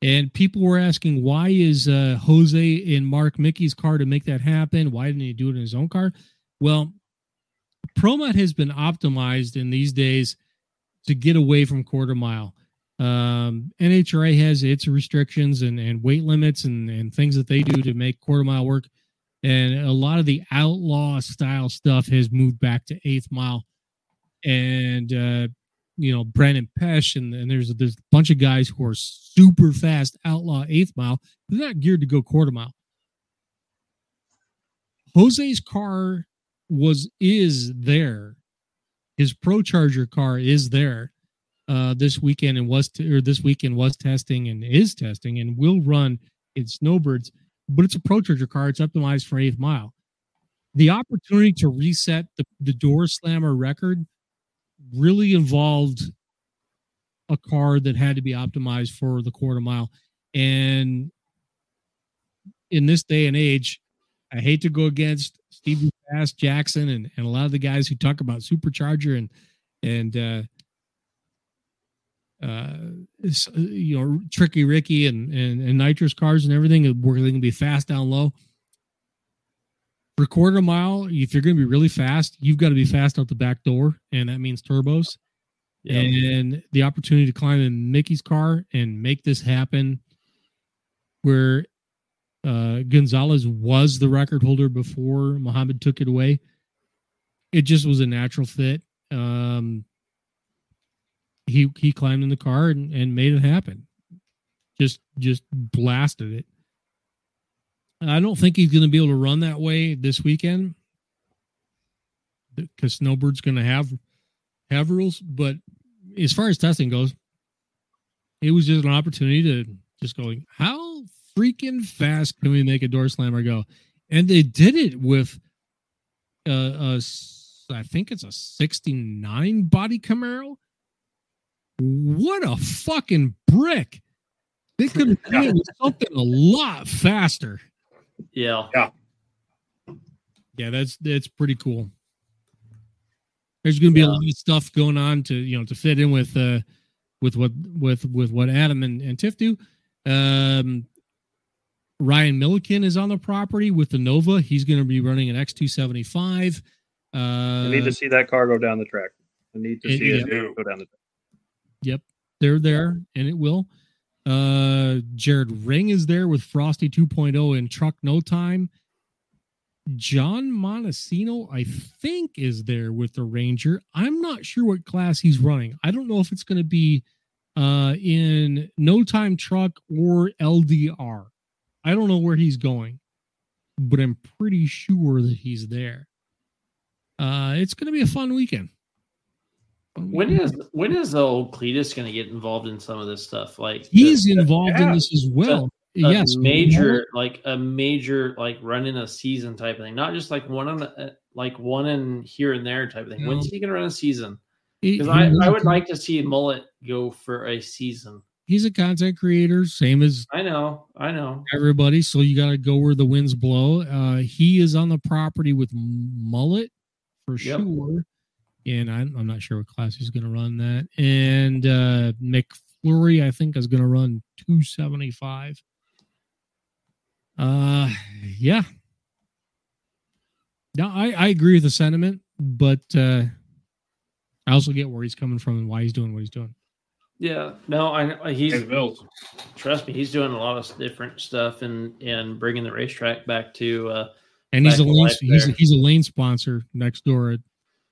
F: And people were asking, why is uh, Jose in Mark Micke's car to make that happen? Why didn't he do it in his own car? Well, ProMod has been optimized in these days to get away from quarter mile. Um, NHRA has its restrictions and, and weight limits and, and things that they do to make quarter mile work. And a lot of the outlaw style stuff has moved back to eighth mile. And, uh, you know, Brandon Pesh, and, and there's, there's a bunch of guys who are super fast outlaw eighth mile. They're not geared to go quarter mile. Jose's car was is there. His Pro Charger car is there uh, this weekend and was t- or this weekend was testing and is testing and will run in snowbirds, but it's a Pro Charger car. It's optimized for eighth mile. The opportunity to reset the, the door slammer record really involved a car that had to be optimized for the quarter mile. And in this day and age, I hate to go against Stevie Fast Jackson and, and a lot of the guys who talk about supercharger and and uh uh uh, you know tricky ricky and, and and nitrous cars and everything where they can be fast down low for quarter mile if you're going to be really fast you've got to be fast out the back door and that means turbos and the opportunity to climb in Micke's car and make this happen where uh, Gonzalez was the record holder before Muhammad took it away. It just was a natural fit. Um, he he climbed in the car and, and made it happen. Just just blasted it. I don't think he's going to be able to run that way this weekend because Snowbird's going to have have rules. But as far as testing goes, it was just an opportunity to just going how freaking fast can we make a door slammer go? And they did it with uh, a, I think it's a 69 body Camaro. What a fucking brick. They could have (laughs) done it something a lot faster.
I: Yeah.
G: Yeah.
F: Yeah, that's that's pretty cool. There's going to be
I: Yeah.
F: a lot of stuff going on to you know to fit in with uh with what with with what Adam and, and Tiff do. Um, Ryan Milliken is on the property with the Nova. He's going to be running an X two seventy five. Uh,
H: I need to see that car go down the track. I need to
F: it-
H: see it
F: yeah.
H: go down the track.
F: Yep, they're there, and it will. Uh, Jared Ring is there with Frosty 2.0 in truck no time. John Montesino, I think, is there with the Ranger. I'm not sure what class he's running. I don't know if it's going to be uh, in no time truck or LDR. I don't know where he's going, but I'm pretty sure that he's there. Uh, it's going to be a fun weekend.
I: When is when is the old Cleetus going to get involved in some of this stuff? Like
F: He's
I: the-
F: involved in this as well.
I: a
F: yes,
I: major like a major like running a season type of thing, not just like one on uh, like one in here and there type of thing. When's he going to run a season? Because I, I would like to see Mullet go for a season.
F: he's a content creator, same as
I: I know, I know.
F: everybody. So you got to go where the winds blow. Uh, he is on the property with Mullet for
I: Yep.
F: sure, and I'm, I'm not sure what class he's going to run that. And uh, McFlurry, I think, is going to run 275. Uh, yeah. No, I, I agree with the sentiment, but uh, I also get where he's coming from and why he's doing what he's doing.
I: Yeah, no, I he's
G: Hey, Bills.
I: trust me, he's doing a lot of different stuff and and bringing the racetrack back to uh
F: And he's a lane he's a, he's a lane sponsor next door at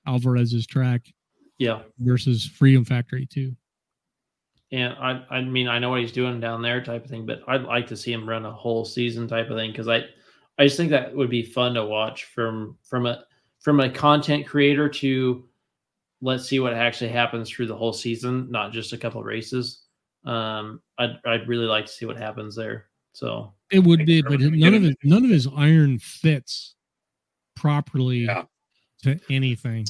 F: Alvarez's track
I: yeah.
F: versus Freedom Factory too.
I: And I, I mean, I know what he's doing down there, type of thing. But I'd like to see him run a whole season, type of thing, because I, I just think that would be fun to watch from from a from a content creator to let's see what actually happens through the whole season, not just a couple races. Um, I'd I'd really like to see what happens there. So
F: It would be, but none of it none of his iron fits properly to anything.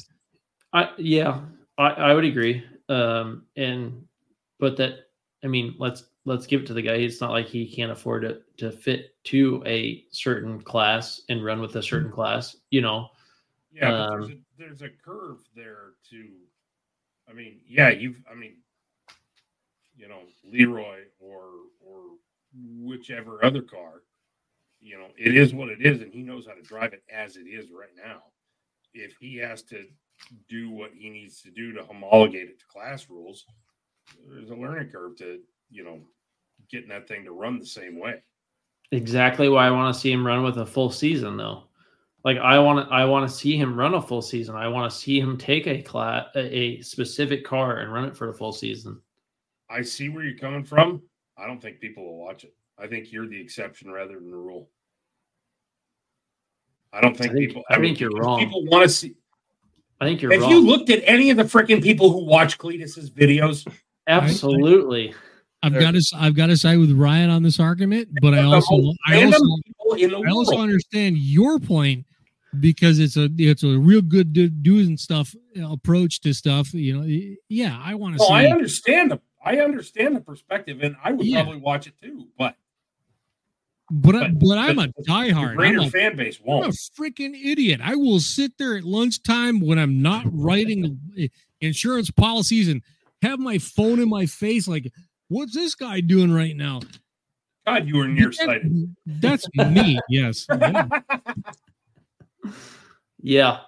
I: I yeah, I, I would agree. Um, and but that I mean, let's let's give it to the guy. It's not like he can't afford to to fit to a certain class and run with a certain class. You know.
G: Yeah, but
I: Um,
G: there's, a, there's a curve there too. I mean, yeah, you've, I mean, you know, Leroy or or whichever other car, you know, it is what it is, and he knows how to drive it as it is right now. If he has to do what he needs to do to homologate it to class rules, there's a learning curve to, you know, getting that thing to run the same way.
I: Exactly why I want to see him run with a full season, though. Like I want to, I want to see him run a full season. I want to see him take a class, a, a specific car, and run it for the full season.
G: I see where you're coming from. I don't think people will watch it. I think you're the exception rather than the rule. I don't think,
I: I think-
G: people.
I: I
G: mean,
I: think you're wrong.
G: People want to see.
I: I think you're
G: Have
I: wrong.
G: you looked at any of the freaking people who watch Cleetus's videos?
I: Absolutely.
F: I've got to I've got to side with Ryan on this argument, but I also I also
G: people in the
F: I also understand your point because it's a it's a real good do, doing stuff approach to stuff. You know, yeah, I want to
G: Oh,
F: see.
G: I understand the. I understand the perspective, and I would
F: Yeah.
G: probably watch it too. But
F: But, I, but I'm a
G: the
F: diehard.
G: greater
F: I'm a,
G: fan base
F: I'm a freaking idiot. I will sit there at lunchtime when I'm not (laughs) writing eh, insurance policies and have my phone in my face, like, what's this guy doing right now?
G: God, you were nearsighted.
F: That's me. Yes. Yeah. (laughs)
I: Yeah.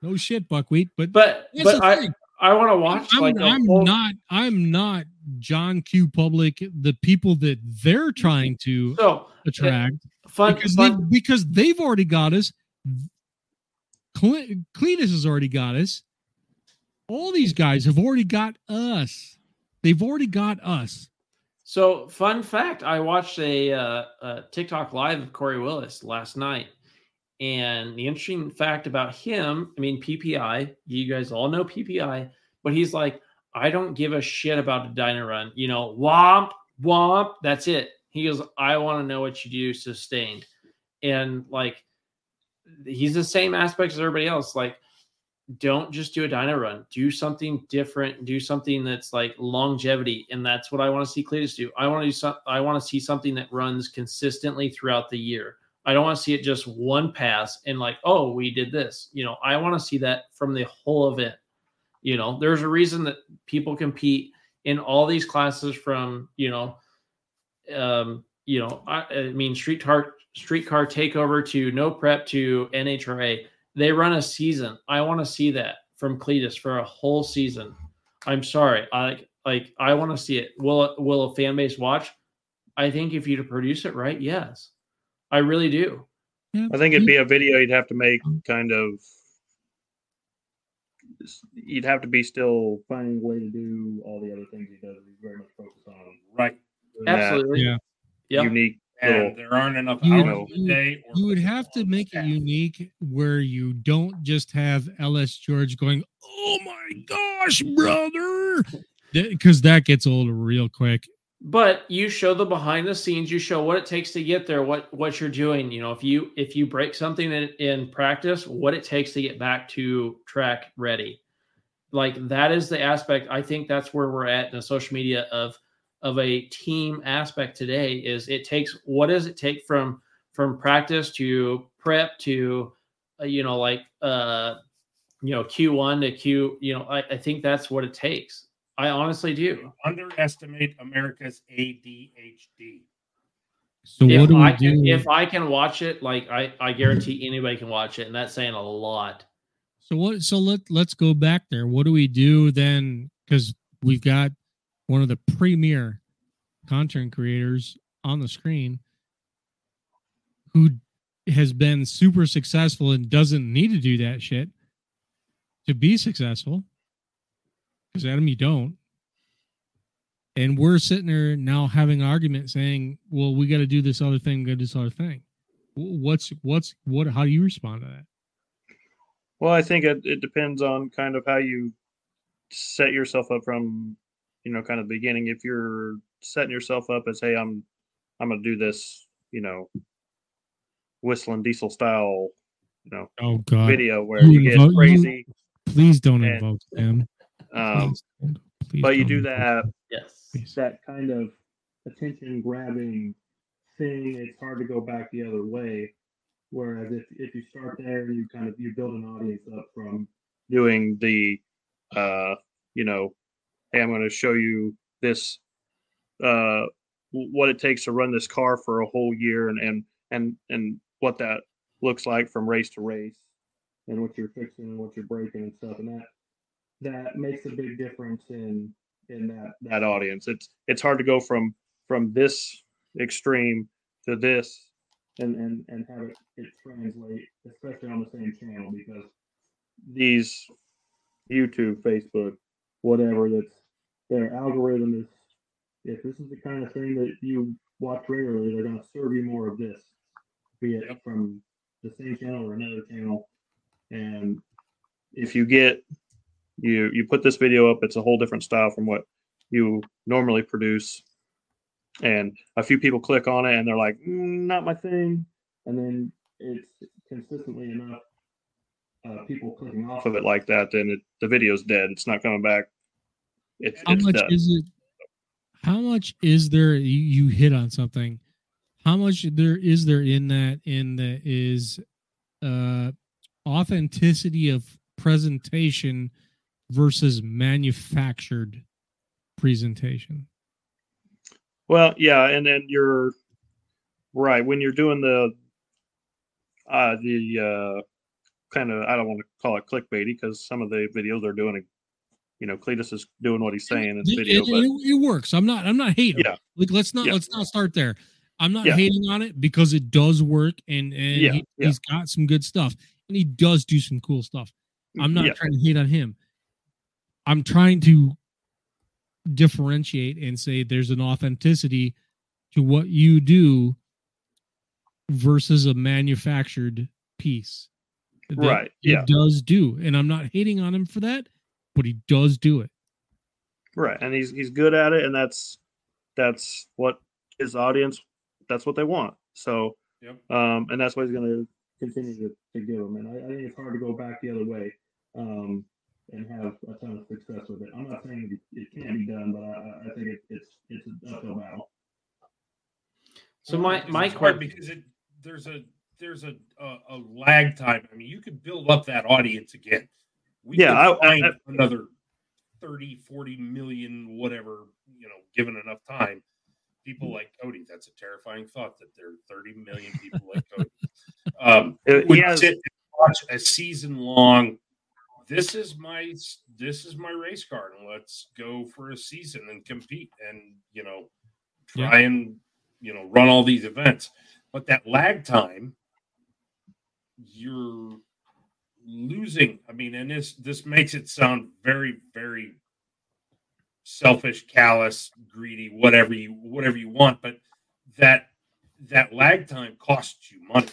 F: No shit, buckwheat. But
I: But but I
F: thing.
I: I want to watch
F: I'm,
I: like
F: I'm
I: full-
F: not. I'm not John Q. Public. The people that they're trying to
I: So,
F: attract
I: fun-
F: because
I: fun-
F: they because they've already got us. Cle- Cleetus has already got us. All these guys have already got us. They've already got us.
I: So, fun fact: I watched a, uh, a TikTok live of Corey Willis last night, and the interesting fact about him—I mean, PPI. You guys all know PPI, but he's like, I don't give a shit about the dyno run. You know, womp womp. That's it. He goes, I want to know what you do sustained, and like, he's the same aspects as everybody else. Like, don't just do a dyno run. Do something different. Do something that's like longevity, and that's what I want to see Cleetus do. I want to do some. I want to see something that runs consistently throughout the year. I don't want to see it just one pass and like, oh, we did this. You know, I want to see that from the whole event. You know, there's a reason that people compete in all these classes from, you know, um, you know, I, I mean, streetcar streetcar takeover to no prep to NHRA. They run a season. I want to see that from Cleetus for a whole season. I'm sorry. I like I want to see it. Will will a fan base watch? I think if you produce it right, yes. I really do.
H: I think it'd be a video you'd have to make mm-hmm. kind of. You'd have to be still
K: finding a way to do all the other things he does. He's very much focused on
G: Right.
I: Absolutely.
F: Yeah.
I: Yep.
H: unique.
G: And
H: little-
G: there aren't enough
F: You would,
G: hours
F: you
G: a day.
F: would- you would have to make it unique where you don't just have LS George going, "Oh my gosh, brother," because that gets old real quick.
I: But you show the behind the scenes you show what it takes to get there what what you're doing you know if you if you break something in, in practice what it takes to get back to track ready. Like that is the aspect i think that's where we're at in the social media of of a team aspect today is it takes what does it take from from practice to prep to uh, you know like uh you know q1 to q you know I, I think that's what it takes i honestly do
G: Underestimate America's ADHD.
F: So
I: if
F: what do we
I: I can,
F: do?
I: if I can watch it, like I, I guarantee anybody can watch it, and that's saying a lot.
F: So what? So let let's go back there. What do we do then? Because we've got one of the premier content creators on the screen who has been super successful and doesn't need to do that shit to be successful. Because Adam, you don't. And we're sitting there now having an argument saying, "Well, we got to do this other thing, got to do this other thing." What's what's what? How do you respond to that?
H: Well, I think it, it depends on kind of how you set yourself up from, you know, kind of the beginning. If you're setting yourself up as, hey, I'm I'm gonna do this, you know, whistling diesel style, you know,
F: Oh God!
H: video where you get
F: invoke- you-
H: crazy.
F: please don't
H: and,
F: invoke them.
H: Um,
F: Please please
H: but you
F: don't
H: do
F: invoke
H: that
I: Yes.
K: that kind of attention grabbing thing. It's hard to go back the other way. Whereas if, if you start there, you kind of you build an audience up from
H: doing the uh you know hey i'm going to show you this uh what it takes to run this car for a whole year and and and and what that looks like from race to race
K: and what you're fixing and what you're breaking and stuff, and that that makes a big difference in in that
H: that audience it's it's hard to go from from this extreme to this
K: and and and have it, it translate, especially on the same channel, because
H: these
K: YouTube, Facebook, whatever that's their algorithm is if this is the kind of thing that you watch regularly, they're gonna serve you more of this. Be it from the same channel or another channel. And
H: if you get you you put this video up it's a whole different style from what you normally produce. And a few people click on it and they're like "Mm, not my thing.
K: And then it's consistently enough uh, people clicking off
H: of it like that then it, the video's dead. It's not coming back. It's,
F: how
H: it's
F: much
H: done.
F: is it how much is there you, you hit on something. How much there is there in that in that is uh authenticity of presentation versus manufactured presentation
H: Well, yeah, and then you're right when you're doing the uh the uh kind of I don't want to call it clickbaity because some of the videos are doing it. You know, Cleetus is doing what he's saying in the video,
F: it-
H: but
F: it- it works i'm not i'm not hating
H: Yeah.
F: like let's not
H: Yeah.
F: let's not start there i'm not
H: Yeah.
F: hating on it because it does work and and
H: Yeah,
F: he, has got some good stuff and he does do some cool stuff i'm not trying to hate on him i'm trying to differentiate and say there's an authenticity to what you do versus a manufactured piece that
H: Right,
F: he
H: yeah.
F: does do and i'm not hating on him for that but he does do it
H: right, and he's he's good at it, and that's that's what his audience that's what they want. So,
G: Yep.
H: um, and that's what he's gonna
K: continue to, to give them. And I, I think it's hard to go back the other way um, and have a ton of success with it. I'm not saying it, it can't be done, but I, I- I think it, it's it's an uphill battle.
I: So my my
G: it's
I: question,
G: because it there's a there's a, a a lag time. I mean, you could build up that audience again. We
H: Yeah,
G: could
H: I- I-
G: find
H: I-
G: another 30, 40 million, whatever, you know, given enough time. People
H: Mm.
G: like Cody. That's a terrifying thought that there are 30 million people like Cody. (laughs) Um, would
H: has-
G: sit and watch a season long. This is my this is my race card, and let's go for a season and compete, and you know, try and you know run all these events. But that lag time, you're losing. I mean, and this this makes it sound very very selfish, callous, greedy, whatever you whatever you want, but that that lag time costs you money.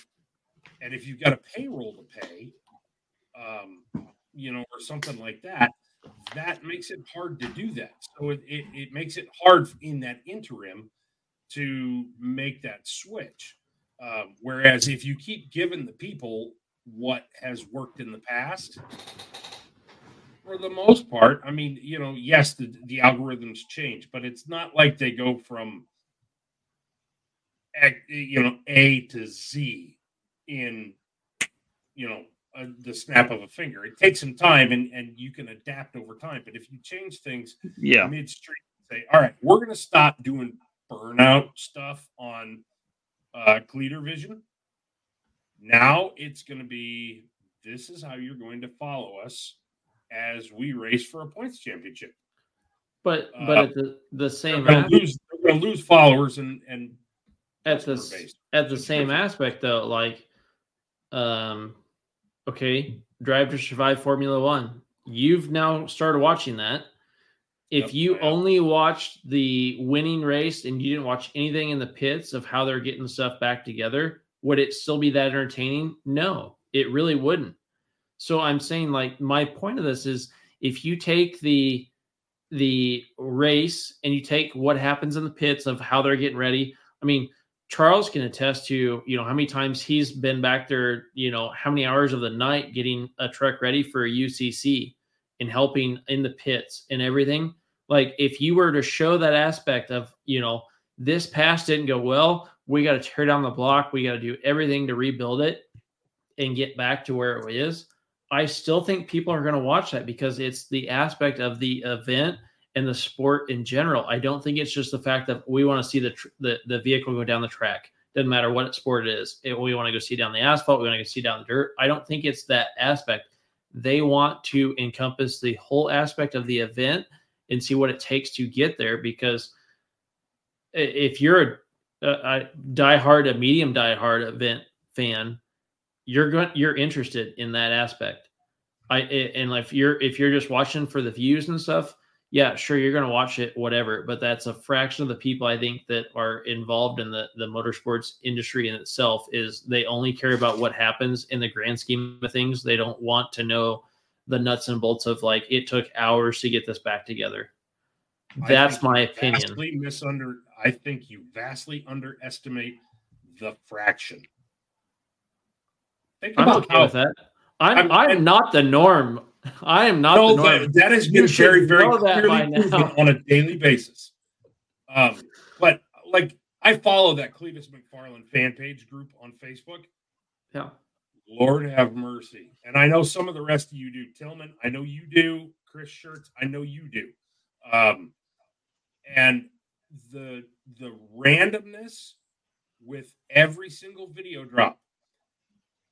G: And if you've got a payroll to pay, um, you know, or something like that, that makes it hard to do that. So it, it, it makes it hard in that interim to make that switch. Um, whereas if you keep giving the people what has worked in the past, for the most part, I mean, you know, yes, the, the algorithms change, but it's not like they go from, you know, A to Z in, you know, uh, the snap of a finger. It takes some time, and and you can adapt over time. But if you change things,
H: Yeah.
G: midstream, say, all right, we're going to stop doing burnout stuff on uh, Cleater Vision. Now it's going to be this is how you're going to follow us as we race for a points championship.
I: But but
G: Uh,
I: at the the same
G: They're going to lose, they're gonna lose followers and and
I: at the
G: customer
I: s-
G: base.
I: at the same aspect though, like um okay, Drive to Survive Formula One. You've now started watching that. If
G: Yep,
I: you only watched the winning race and you didn't watch anything in the pits of how they're getting stuff back together, would it still be that entertaining? No, it really wouldn't. So I'm saying like my point of this is if you take the the race and you take what happens in the pits of how they're getting ready. I mean, Charles can attest to, you know, how many times he's been back there, you know, how many hours of the night getting a truck ready for a UCC and helping in the pits and everything. Like if you were to show that aspect of, you know, this pass didn't go well, we got to tear down the block, we got to do everything to rebuild it and get back to where it is. I still think people are going to watch that because it's the aspect of the event and the sport in general. I don't think it's just the fact that we want to see the tr- the, the vehicle go down the track. Doesn't matter what sport it is. It- we want to go see down the asphalt. We want to go see down the dirt. I don't think it's that aspect. They want to encompass the whole aspect of the event and see what it takes to get there. Because if you're a, a, a diehard, a medium diehard event fan, you're going you're interested in that aspect. I and if you're if you're just watching for the views and stuff, yeah, sure, you're going to watch it, whatever. But that's a fraction of the people I think that are involved in the the motorsports industry in itself. Is they only care about what happens in the grand scheme of things. They don't want to know the nuts and bolts of like it took hours to get this back together. That's my opinion.
G: Vastly misunder. I think you vastly underestimate the fraction. Think
I: I'm
G: about
I: okay
G: how
I: with that. I'm I'm, not the norm. I am not
G: No,
I: norm.
G: that, that has been very, very
I: know that by
G: clearly on a daily basis. Um, but like I follow that Cleetus McFarland fan page group on Facebook.
I: Yeah.
G: Lord have mercy. And I know some of the rest of you do. Tillman, I know you do. Chris Shirts, I know you do. Um, and the the randomness with every single video drop,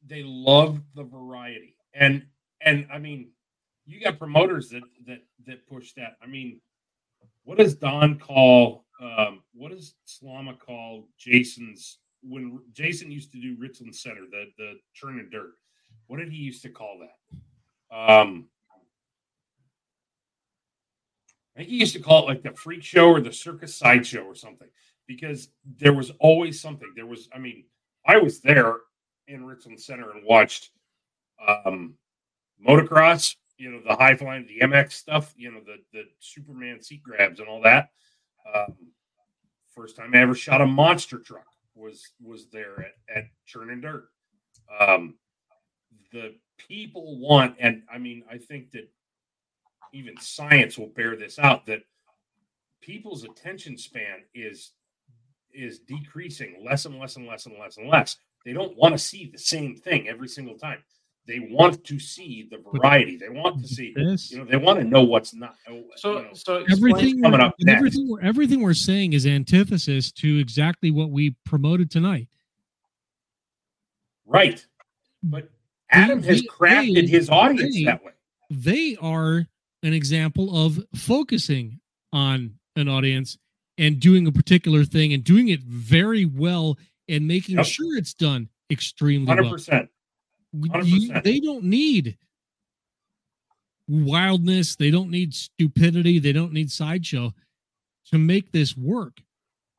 G: they love the variety. And and I mean, you got promoters that that that push that. I mean, what does Don call? Um, what does Slama call Jason's when Jason used to do Richland Center, the the churn and dirt? What did he used to call that? Um, I think he used to call it like the freak show or the circus sideshow or something because there was always something. There was, I mean, I was there in Richland Center and watched um, motocross, you know, the high flying, the MX stuff, you know, the the Superman seat grabs and all that. Um, first time I ever shot a monster truck was was there at, at Churn and Dirt. Um, the people want, and I mean, I think that even science will bear this out that people's attention span is is decreasing less and less and less and less and less. They don't want to see the same thing every single time. They want to see the variety. They want to see,
F: This-
G: you know, they want to know what's not.
I: So,
G: you know,
I: so
F: everything
G: coming
F: we're,
G: up next.
F: everything we're, everything we're saying is antithesis to exactly what we promoted tonight.
G: Right. But Adam has crafted
F: they-
G: his audience
F: they-
G: that way.
F: They are an example of focusing on an audience and doing a particular thing and doing it very well and making
G: Yep.
F: sure it's done extremely well.
G: 100%.
F: You- they don't need wildness. They don't need stupidity. They don't need sideshow to make this work.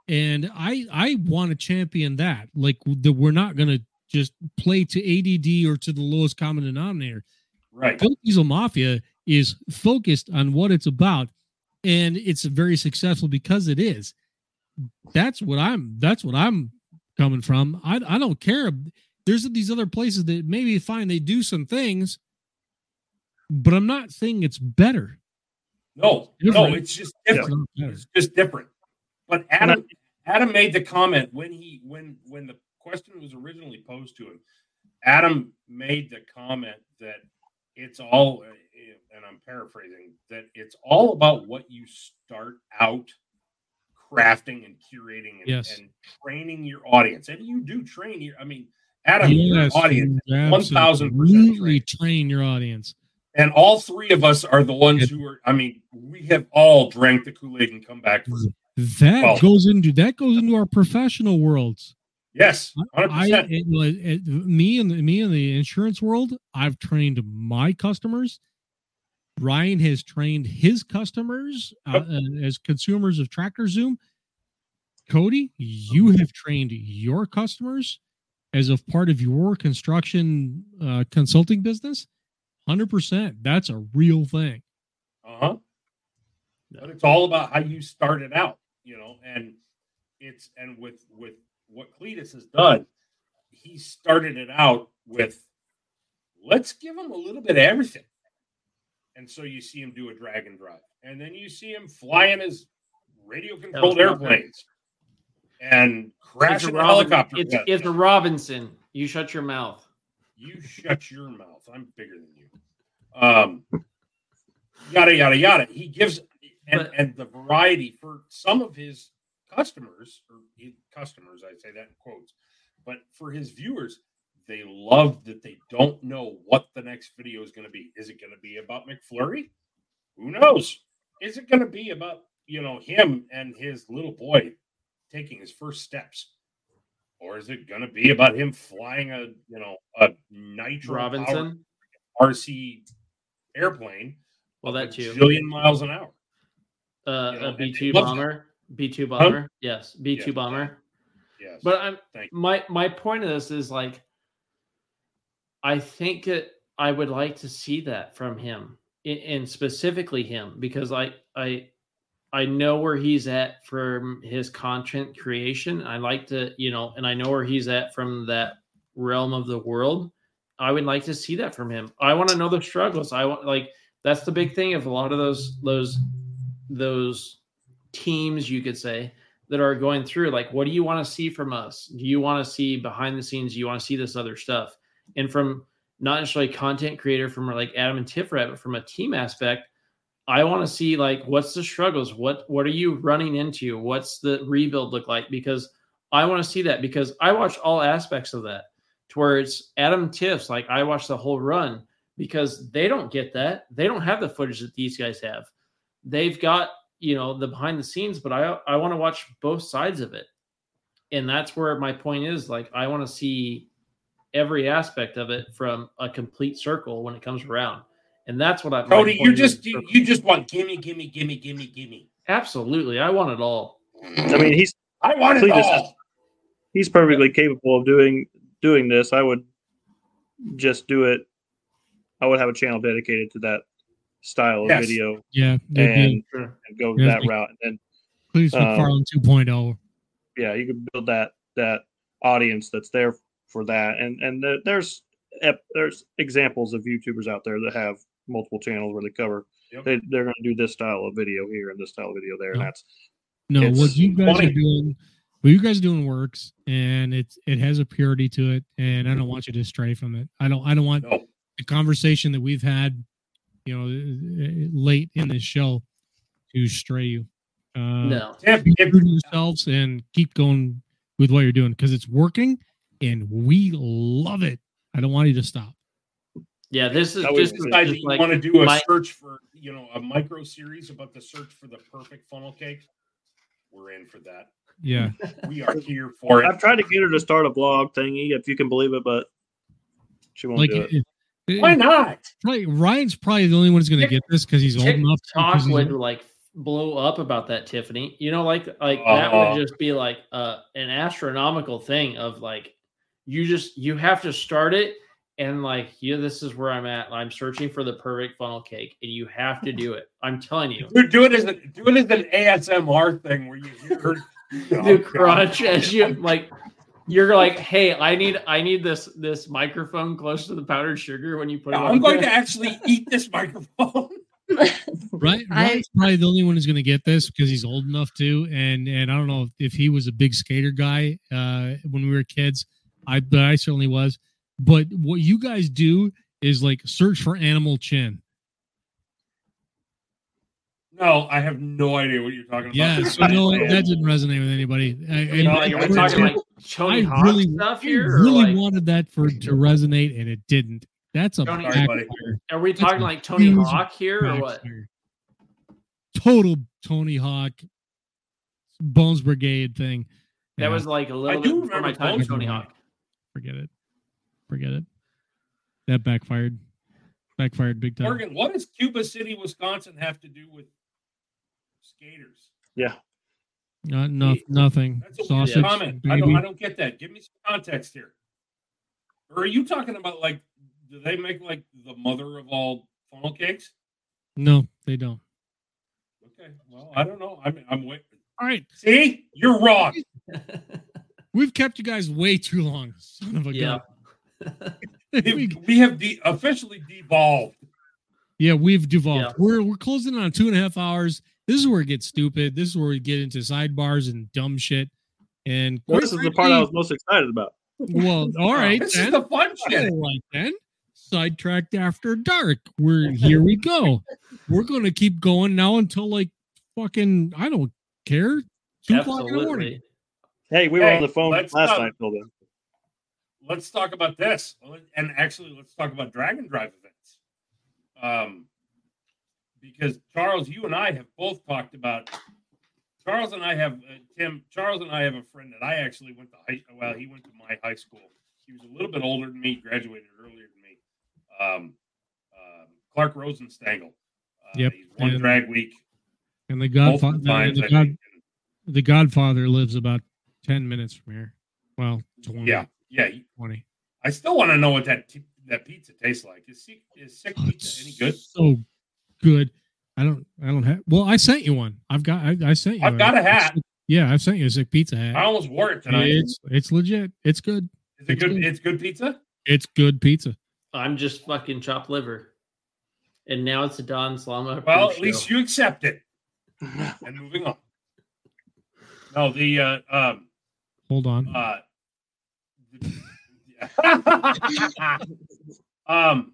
F: And I I want to champion that. Like that we're not going to just play to ADD or to the lowest common denominator.
G: Right.
F: Built Diesel Mafia is focused on what it's about, and it's very successful because it is. That's what I'm. That's what I'm coming from. I I don't care. There's these other places that maybe fine they do some things, but I'm not saying it's better.
G: No, no, it's just
F: It's
G: different.
F: not better.
G: It's just different. But Adam Adam made the comment when he when when the question was originally posed to him. Adam made the comment that it's all uh, and I'm paraphrasing that it's all about what you start out crafting and curating and,
F: Yes.
G: and training your audience. And you do train your I mean Adam,
F: Yes,
G: your audience one thousand percent
F: train your audience.
G: and all three of us are the ones who are. I mean, we have all drank the Kool Aid and come back.
F: That
G: Well-
F: goes into that goes into our professional worlds.
G: yes, hundred
F: I,
G: percent.
F: it- it- me and me in the insurance world, I've trained my customers. Ryan has trained his customers uh, uh, as consumers of Tractor Zoom. Cody, you have trained your customers as a part of your construction uh, consulting business. Hundred percent, that's a real thing.
G: Uh huh. But it's all about how you started out, you know, and it's and with with what Cleetus has done, he started it out with let's give him a little bit of everything. And so you see him do a drag and drive, and then you see him flying his radio controlled
I: Helicopter.
G: airplanes and
I: It's a Robin-
G: helicopter.
I: it's,
G: Yeah.
I: it's a Robinson. You shut your mouth.
G: You shut your mouth. I'm bigger than you. Um, yada yada yada. He gives and and the variety for some of his customers or his customers. I say that in quotes, but for his viewers, they love that they don't know what the next video is going to be. Is it going to be about McFlurry? Who knows? Is it going to be about you know him and his little boy taking his first steps? Or is it going to be about him flying a you know a nitro
I: Robinson?
G: RC airplane?
I: Well, that
G: a
I: too.
G: Jillion miles an hour.
I: Uh,
G: You know,
I: a B two bomber. B two
G: Huh?
I: bomber. Yes, B two
G: Yeah.
I: bomber.
G: Yes.
I: But I'm
G: Thank
I: my my point of this is like, I think that I would like to see that from him, and specifically him, because I I I know where he's at from his content creation. I like to you know, and I know where he's at from that realm of the world. I would like to see that from him. I want to know the struggles. I want like that's the big thing of a lot of those those those teams you could say that are going through like what do you want to see from us do you want to see behind the scenes do you want to see this other stuff and from not necessarily content creator from like adam and tifrat but from a team aspect i want to see like what's the struggles? What what are you running into? What's the rebuild look like? Because i want to see that because i watch all aspects of that to where it's adam tiffs like i watch the whole run because they don't get that. They don't have the footage that these guys have. They've got you know the behind the scenes but i i want to watch both sides of it. And that's where my point is like i want to see every aspect of it from a complete circle when it comes around and that's what i my
G: Cody, you just you, you just want gimme, gimme, gimme, gimme, gimme.
I: absolutely i want it all
H: I mean, he's
G: I want it
H: Cleetus is-
G: all.
H: he's perfectly capable of doing doing this. I would just do it. I would have a channel dedicated to that style of
G: Yes.
H: video
F: Yeah,
H: and, and go
F: Yeah,
H: that route. And then
F: Please
H: um,
F: McFarland 2.0.
H: yeah, you could build that that audience that's there for that. And and the, there's there's examples of YouTubers out there that have multiple channels where they cover.
G: Yep.
H: They they're going to do this style of video here and this style of video there, and that's
F: No, what you guys are doing, what you guys are doing works, and it's it has a purity to it, and I don't want you to stray from it. I don't I don't want
G: No.
F: the conversation that we've had, you know, uh, late in this show to stray you. Uh,
I: No.
G: yeah,
F: be
G: if,
F: true to yourselves and keep going with what you're doing because it's working, and we love it. I don't want you to stop.
I: Yeah, this is
H: That was-
I: just,
G: decide that
I: just
G: you
I: like
G: want to do a
I: my-
G: search for, you know, a micro series about the search for the perfect funnel cake, we're in for that.
F: Yeah.
G: We are (laughs) here for it.
H: I've tried to get her to start a blog thingy, if you can believe it, but she won't
F: like
H: do it.
F: it- it-
G: Why not?
F: Probably, Ryan's probably the only one who's going to get this because he's old enough.
I: TikTok would like blow up about that Tiffany. You know, like like that would
G: Uh-huh.
I: just be like uh, an astronomical thing of like you just you have to start it and like yeah, this is where I'm at. I'm searching for the perfect funnel cake, and you have to do it. I'm telling you.
G: Do, do it as a, do it as an ASMR thing where you hear (laughs)
I: the crunch as you like you're like hey i need i need this this microphone close to the powdered sugar when you put it on.
G: I'm going
I: there.
G: to actually eat this microphone. (laughs)
F: Right,
J: I-
F: Ryan's probably the only one who's going to get this because he's old enough to. And and I don't know if, if he was a big skater guy uh, when we were kids. I but I certainly was. But what you guys do is like search for animal chin.
G: No, I have no idea what you're talking about.
F: Yeah, so (laughs) no, that didn't resonate with anybody. I,
I: You know, like, are talking like Tony
F: I
I: Hawk
F: really,
I: stuff here? or
F: really
I: like-
F: wanted that for to resonate, and it didn't. That's a
I: Tony-
G: Sorry,
I: Are we talking
F: a
I: like Tony Hawk here or what?
F: backfire. Total Tony Hawk, Bones Brigade thing.
I: That
F: Yeah,
I: was like a
G: I
I: little
G: do
I: bit before my time,
G: Bones
I: Tony
F: Brigade.
I: Hawk.
F: forget it, forget it. That backfired, backfired big time.
G: Morgan, what does Cuba City, Wisconsin have to do with skaters?
H: Yeah.
F: Not no, nothing.
G: That's a
F: Sausage,
G: weird comment. I don't,
F: baby.
G: I don't get that. Give me some context here. Or are you talking about like, do they make like the mother of all funnel cakes?
F: No, they don't.
G: Okay, well, I don't know. I'm, I'm wait.
F: All right,
G: See, you're wrong. (laughs)
F: we've kept you guys way too long. Son of a
I: Yeah.
F: gun. (laughs)
G: We, we have de- officially devolved.
F: Yeah, we've devolved.
I: Yeah.
F: We're we're closing on two and a half hours. This is where it gets stupid. This is where we get into sidebars and dumb shit. And
H: Well,
F: quite
H: this is the part I was most excited about.
F: well, (laughs) all right,
G: This
F: then.
G: is the fun shit.
F: All right then. Sidetracked after dark. We're here we go. We're gonna keep going now until like fucking I don't care. Two o'clock in the morning.
H: Hey, we were
G: Hey,
H: on the phone last
G: not-
H: night till then.
G: Let's talk about this, and actually, let's talk about Drag and Drive events. Um, because Charles, you and I have both talked about. Charles and I have uh, Tim. Charles and I have a friend that I actually went to high. Well, he went to my high school. He was a little bit older than me. Graduated earlier than me. Um, um, Clark Rosenstengel. Uh,
F: Yep,
G: He's won
F: and-
G: drag week
F: And the Godfather
G: times.
F: the, God, the Godfather lives about ten minutes from here. Well, 20,
G: Yeah, yeah.
F: 20.
G: I still want to know what that t- that pizza tastes like. Is sick, is sick
F: Oh,
G: pizza any good?
F: So good. I don't I don't have well, I sent you one. I've got I, I sent you
G: I've got a hat.
F: Yeah, I've sent you a sick pizza hat.
G: I almost wore it tonight.
F: It's it's legit. It's good.
G: Is it good? It's good pizza.
F: It's good pizza.
I: I'm just fucking chopped liver. And now it's a Don Slama.
G: Well, at least you accept it. (laughs) and moving on. No, the uh, um,
F: Hold on.
G: uh, (laughs) um,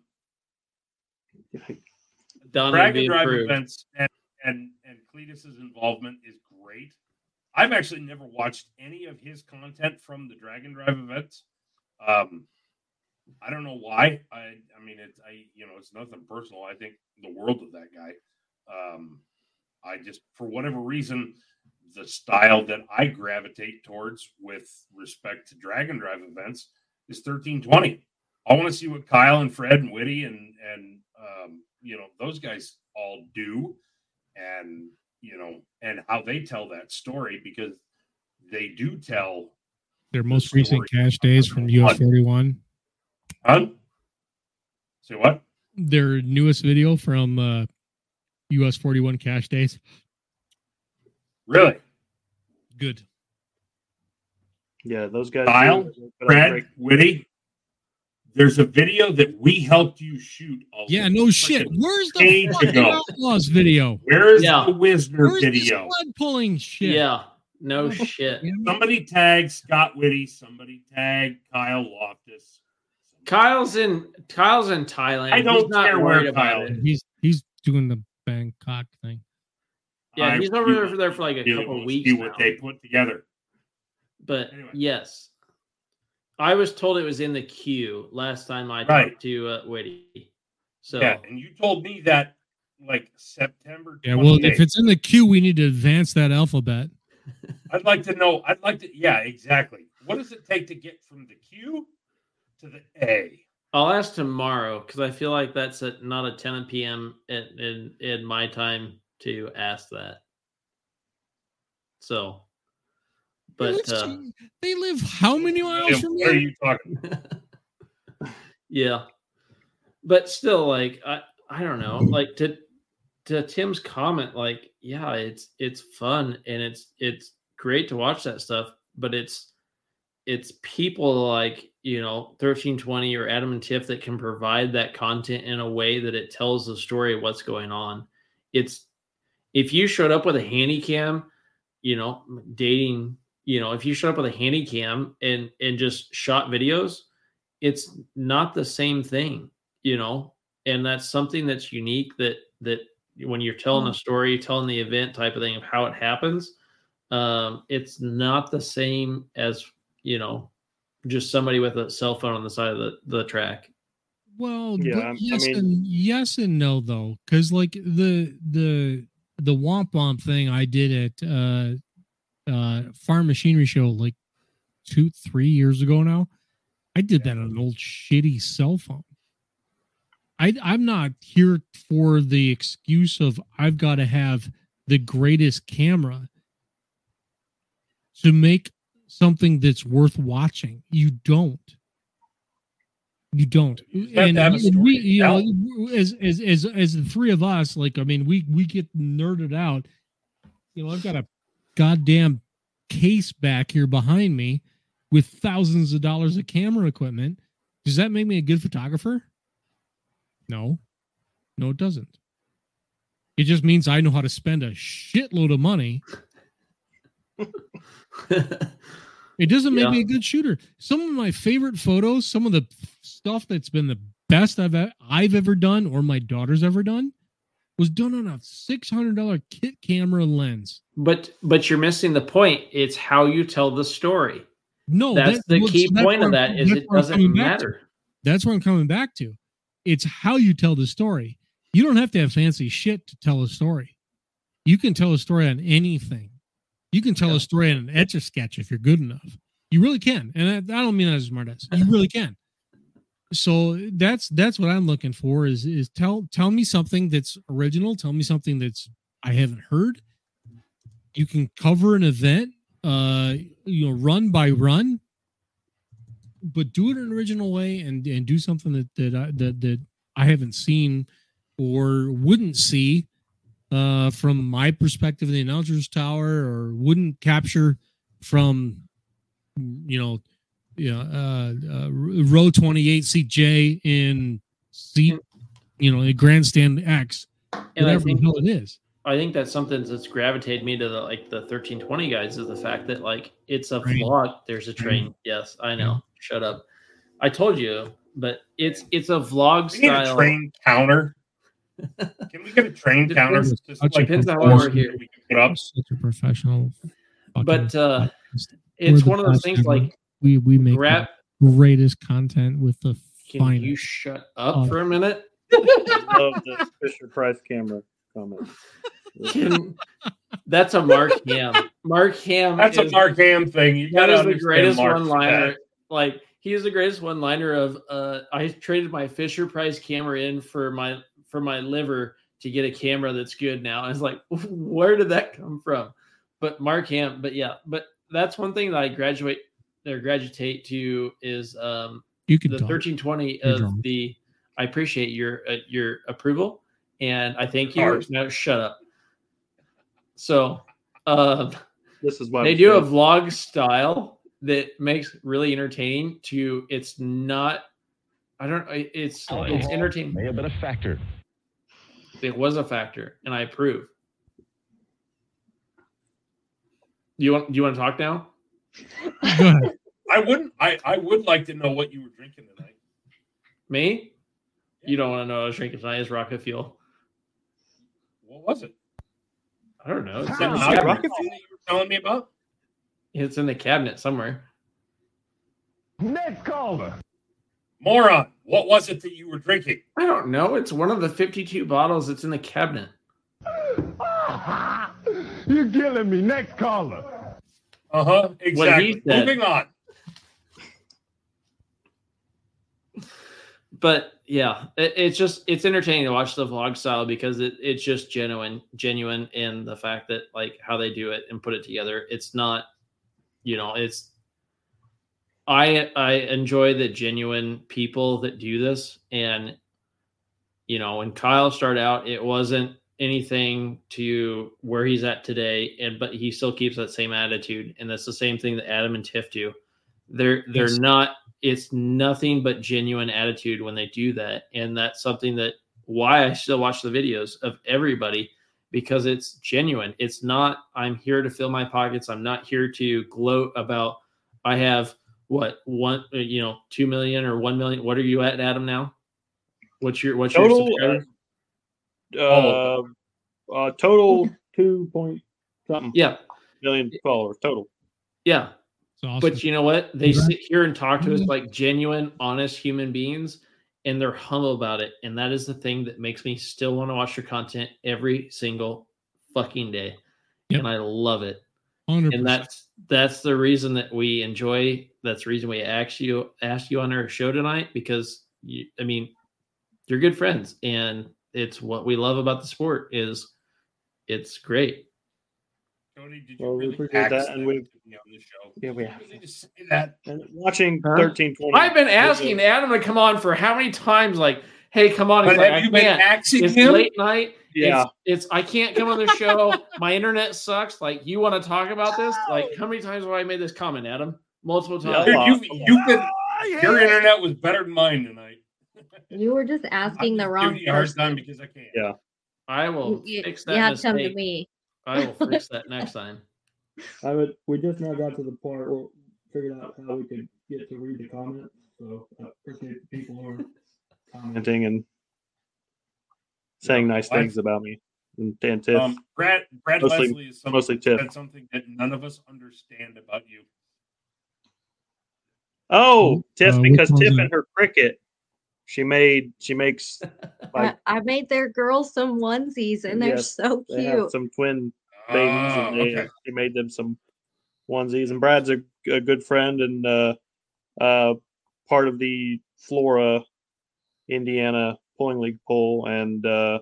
I: Don will
G: Dragon
I: be
G: Drive
I: approved.
G: events and and and Cleetus's involvement is great. I've actually never watched any of his content from the Drag and Drive events. Um, I don't know why. I I mean it's I you know it's nothing personal. I think the world of that guy. Um, I just for whatever reason the style that I gravitate towards with respect to Drag and Drive events is 1320. I want to see what Kyle and Fred and Whitty and and um, you know those guys all do, and you know and how they tell that story because they do tell.
F: Their most recent cash days from US 41.
G: Huh? Say what?
F: Their newest video from uh US 41 cash days.
G: Really?
F: Good.
H: Yeah, those guys.
G: Kyle,
H: do- but I'm
G: Fred,
H: great.
G: Whitty. There's a video that we helped you shoot. A
F: Yeah, no shit. Where's the fucking. Outlaws video?
G: Where's
I: Yeah.
G: the Wisner
F: Where's
G: video?
F: blood pulling shit?
I: Yeah. No shit.
G: Somebody tag Scott Whitty. Somebody tag Kyle Loftus.
I: Kyle's in Kyle's in Thailand.
G: I don't
I: he's not
G: care where
I: worried about
G: Kyle
I: it.
F: He's he's doing the Bangkok thing.
I: Yeah,
G: I
I: he's over there for, there for like a couple
G: wanna
I: weeks.
G: See what
I: now.
G: they put together.
I: But yes, I was told it was in the queue last time I
G: Right.
I: talked to uh, Whitty. So
G: Yeah, and you told me that like September.
F: Yeah, well, if it's in the queue, we need to advance that alphabet.
G: I'd like to know. I'd like to. Yeah, exactly. What does it take to get from the Q to the A?
I: I'll ask tomorrow because I feel like that's at not a 10 p.m. in, in in my time to ask that. So, but
F: Let's
I: uh,
F: they live how many miles from
G: What are you talking? (laughs)
I: yeah, but still, like I I don't know, like to to Tim's comment, like yeah, it's it's fun and it's it's great to watch that stuff, but it's it's people like you know 1320 or Adam and Tiff that can provide that content in a way that it tells the story of what's going on. It's if you showed up with a handy cam, you know, dating, you know, if you showed up with a handy cam and and just shot videos, it's not the same thing, you know, and that's something that's unique that that when you're telling a story, telling the event type of thing of how it happens, um, it's not the same as you know, just somebody with a cell phone on the side of the, the track.
F: Well,
H: Yeah,
F: but
H: I- I
F: yes
H: mean-
F: and yes and no though, because like the the the Womp Womp thing I did at uh uh Farm Machinery Show like two three years ago now. I did that on an old shitty cell phone. I I'm not here for the excuse of I've got to have the greatest camera to make something that's worth watching. You don't. You don't.
G: have to
F: and we, you know, as as as as the three of us, like I mean, we we get nerded out. You know, I've got a goddamn case back here behind me with thousands of dollars of camera equipment. Does that make me a good photographer? No. No, it doesn't. It just means I know how to spend a shitload of money. (laughs) It doesn't make
I: Yeah.
F: me a good shooter. Some of my favorite photos, some of the stuff that's been the best I've I've ever done or my daughter's ever done was done on a $600 kit camera lens.
I: But but you're missing the point. It's how you tell the story.
F: No,
I: that's
F: that-
I: the
F: well,
I: key
F: so that's
I: point of that is it doesn't
F: coming back to.
I: matter.
F: That's what I'm coming back to. It's how you tell the story. You don't have to have fancy shit to tell a story. You can tell a story on anything. You can tell a story in an etch a sketch if you're good enough. You really can, and I, I don't mean that as a smart ass. You really can. So that's that's what I'm looking for. Is is tell tell me something that's original. Tell me something that's I haven't heard. You can cover an event, uh, you know, run by run, but do it in an original way and and do something that that I, that that I haven't seen or wouldn't see uh, from my perspective in the announcers tower or wouldn't capture from you know yeah uh, uh row 28 seat j in seat you know in grandstand x
I: And I
F: whatever
I: think
F: the hell it is
I: I think that's something that's gravitated me to the like the 1320 guys is the fact that like it's a
F: Train.
I: vlog. There's a train. Yes, I know. Shut up. I told you, but it's it's a vlog
G: We need a
I: style.
G: train counter. Can we get a train counter?
I: Depends-
G: Just like
I: depends on
F: professional-
I: what we're here.
G: we can put up.
F: such a professional
I: But uh it's one of those things
F: ever.
I: like
F: we we make
I: grab
F: the greatest content with the
I: can
F: finest
I: you shut up
F: Oh.
I: for a minute?
H: Love the (laughs) Fisher Price camera comment.
I: Can, that's a Mark Ham. Mark Ham
G: That's a Mark Ham thing. You
I: that the greatest one liner. Like he is the greatest one liner of uh I traded my Fisher Price camera in for my for my liver to get a camera that's good now. I was like, (laughs) where did that come from? But Mark Ham, but yeah, but that's one thing that I graduate or graduate to is um
F: you can
I: the
F: talk.
I: 1320
F: You're
I: of
F: drunk.
I: the I appreciate your uh, your approval and I thank you.
G: Ours.
I: Now shut up. So uh
H: This is why
I: they
H: we
I: do a vlog style that makes really entertaining to it's not i don't it's it's entertaining
E: May have been a factor.
I: It was a factor and i approve You want you want to talk now? (laughs)
G: I wouldn't. I I would like to know what you were drinking tonight.
I: Me? You don't want to know what I was drinking tonight is rocket fuel.
G: What was it?
I: I don't know. It's in, the
G: it rocket fuel that you were telling me about?
I: it's in the cabinet somewhere.
E: Next caller.
G: Moron. What was it that you were drinking?
I: I don't know. It's one of the 52 bottles that's in the cabinet. (laughs)
E: You're killing me. Next caller.
G: Uh huh.
I: What he
G: Exactly.
I: said.
G: Moving on.
I: but yeah, it, it's just it's entertaining to watch the vlog style because it, it's just genuine, genuine in the fact that like how they do it and put it together. It's not, you know, it's I I enjoy the genuine people that do this, and you know, when Kyle started out, it wasn't anything to where he's at today, and but he still keeps that same attitude, and that's the same thing that Adam and Tiff do. They're they're
F: Yes.
I: not. It's nothing but genuine attitude when they do that, and that's something that why I still watch the videos of everybody because it's genuine. It's not I'm here to fill my pockets. I'm not here to gloat about I have what one uh, you know two million or one million. What are you at, Adam? Now, what's your what's your
H: Total,
I: subscribers?
H: Uh, uh, total two point something
I: Yeah,
H: million followers total.
I: yeah.
F: Awesome.
I: But you know what? They
F: Congrats.
I: sit here and talk to us like genuine, honest human beings, and they're humble about it. And that is the thing that makes me still want to watch your content every single fucking day.
F: Yep.
I: And I love it.
F: 100%.
I: And that's that's the reason that we enjoy. That's the reason we asked you asked you on our show tonight because you, I mean, you're good friends, and it's what we love about the sport is it's great.
G: Tony, did you
H: Well, we
G: really
H: appreciate that, and we-
G: on the show?
H: Yeah, we have.
G: really just say that?
H: And watching
I: Huh?
H: thirteen twenty.
I: I've been asking Adam to come on for how many times? Like, hey, come on. He's
G: But
I: like,
G: have
I: I
G: you been
I: can't.
G: axing
I: It's
G: him?
I: late night.
H: Yeah.
I: It's, it's I can't come on the show. (laughs) My internet sucks. Like, you want to talk about this? Like, how many times have I made this comment, Adam? Multiple times.
G: Dude, you, you've (laughs) been, your internet was better than mine tonight. (laughs)
J: You were just asking the
G: I'm
J: wrong
G: giving you a hard
J: person.
G: time because I can't.
H: Yeah.
I: I will
J: You,
I: fix
J: you
I: that
J: had to come to me.
I: I will fix that next time.
H: I would. We just now got to the part where we figured out how we could get to read the comments. So I appreciate the people who are commenting and saying nice
G: I've-
H: things about me and Dan Tiff.
G: Um, Brad, Brad
H: Mostly-
G: Leslie is something,
H: mostly Tiff.
G: something that none of us understand about you.
H: oh, Tiff,
F: uh,
H: because Tiff and her cricket, she made. She makes (laughs) like
J: I, I made their girls some onesies and they're
H: Yes,
J: so
H: they have
J: cute.
H: some twin babies,
G: Oh,
H: and they,
G: okay.
H: she made them some onesies. And Brad's a, a good friend and uh, uh, part of the Flora, Indiana pulling league poll, and uh,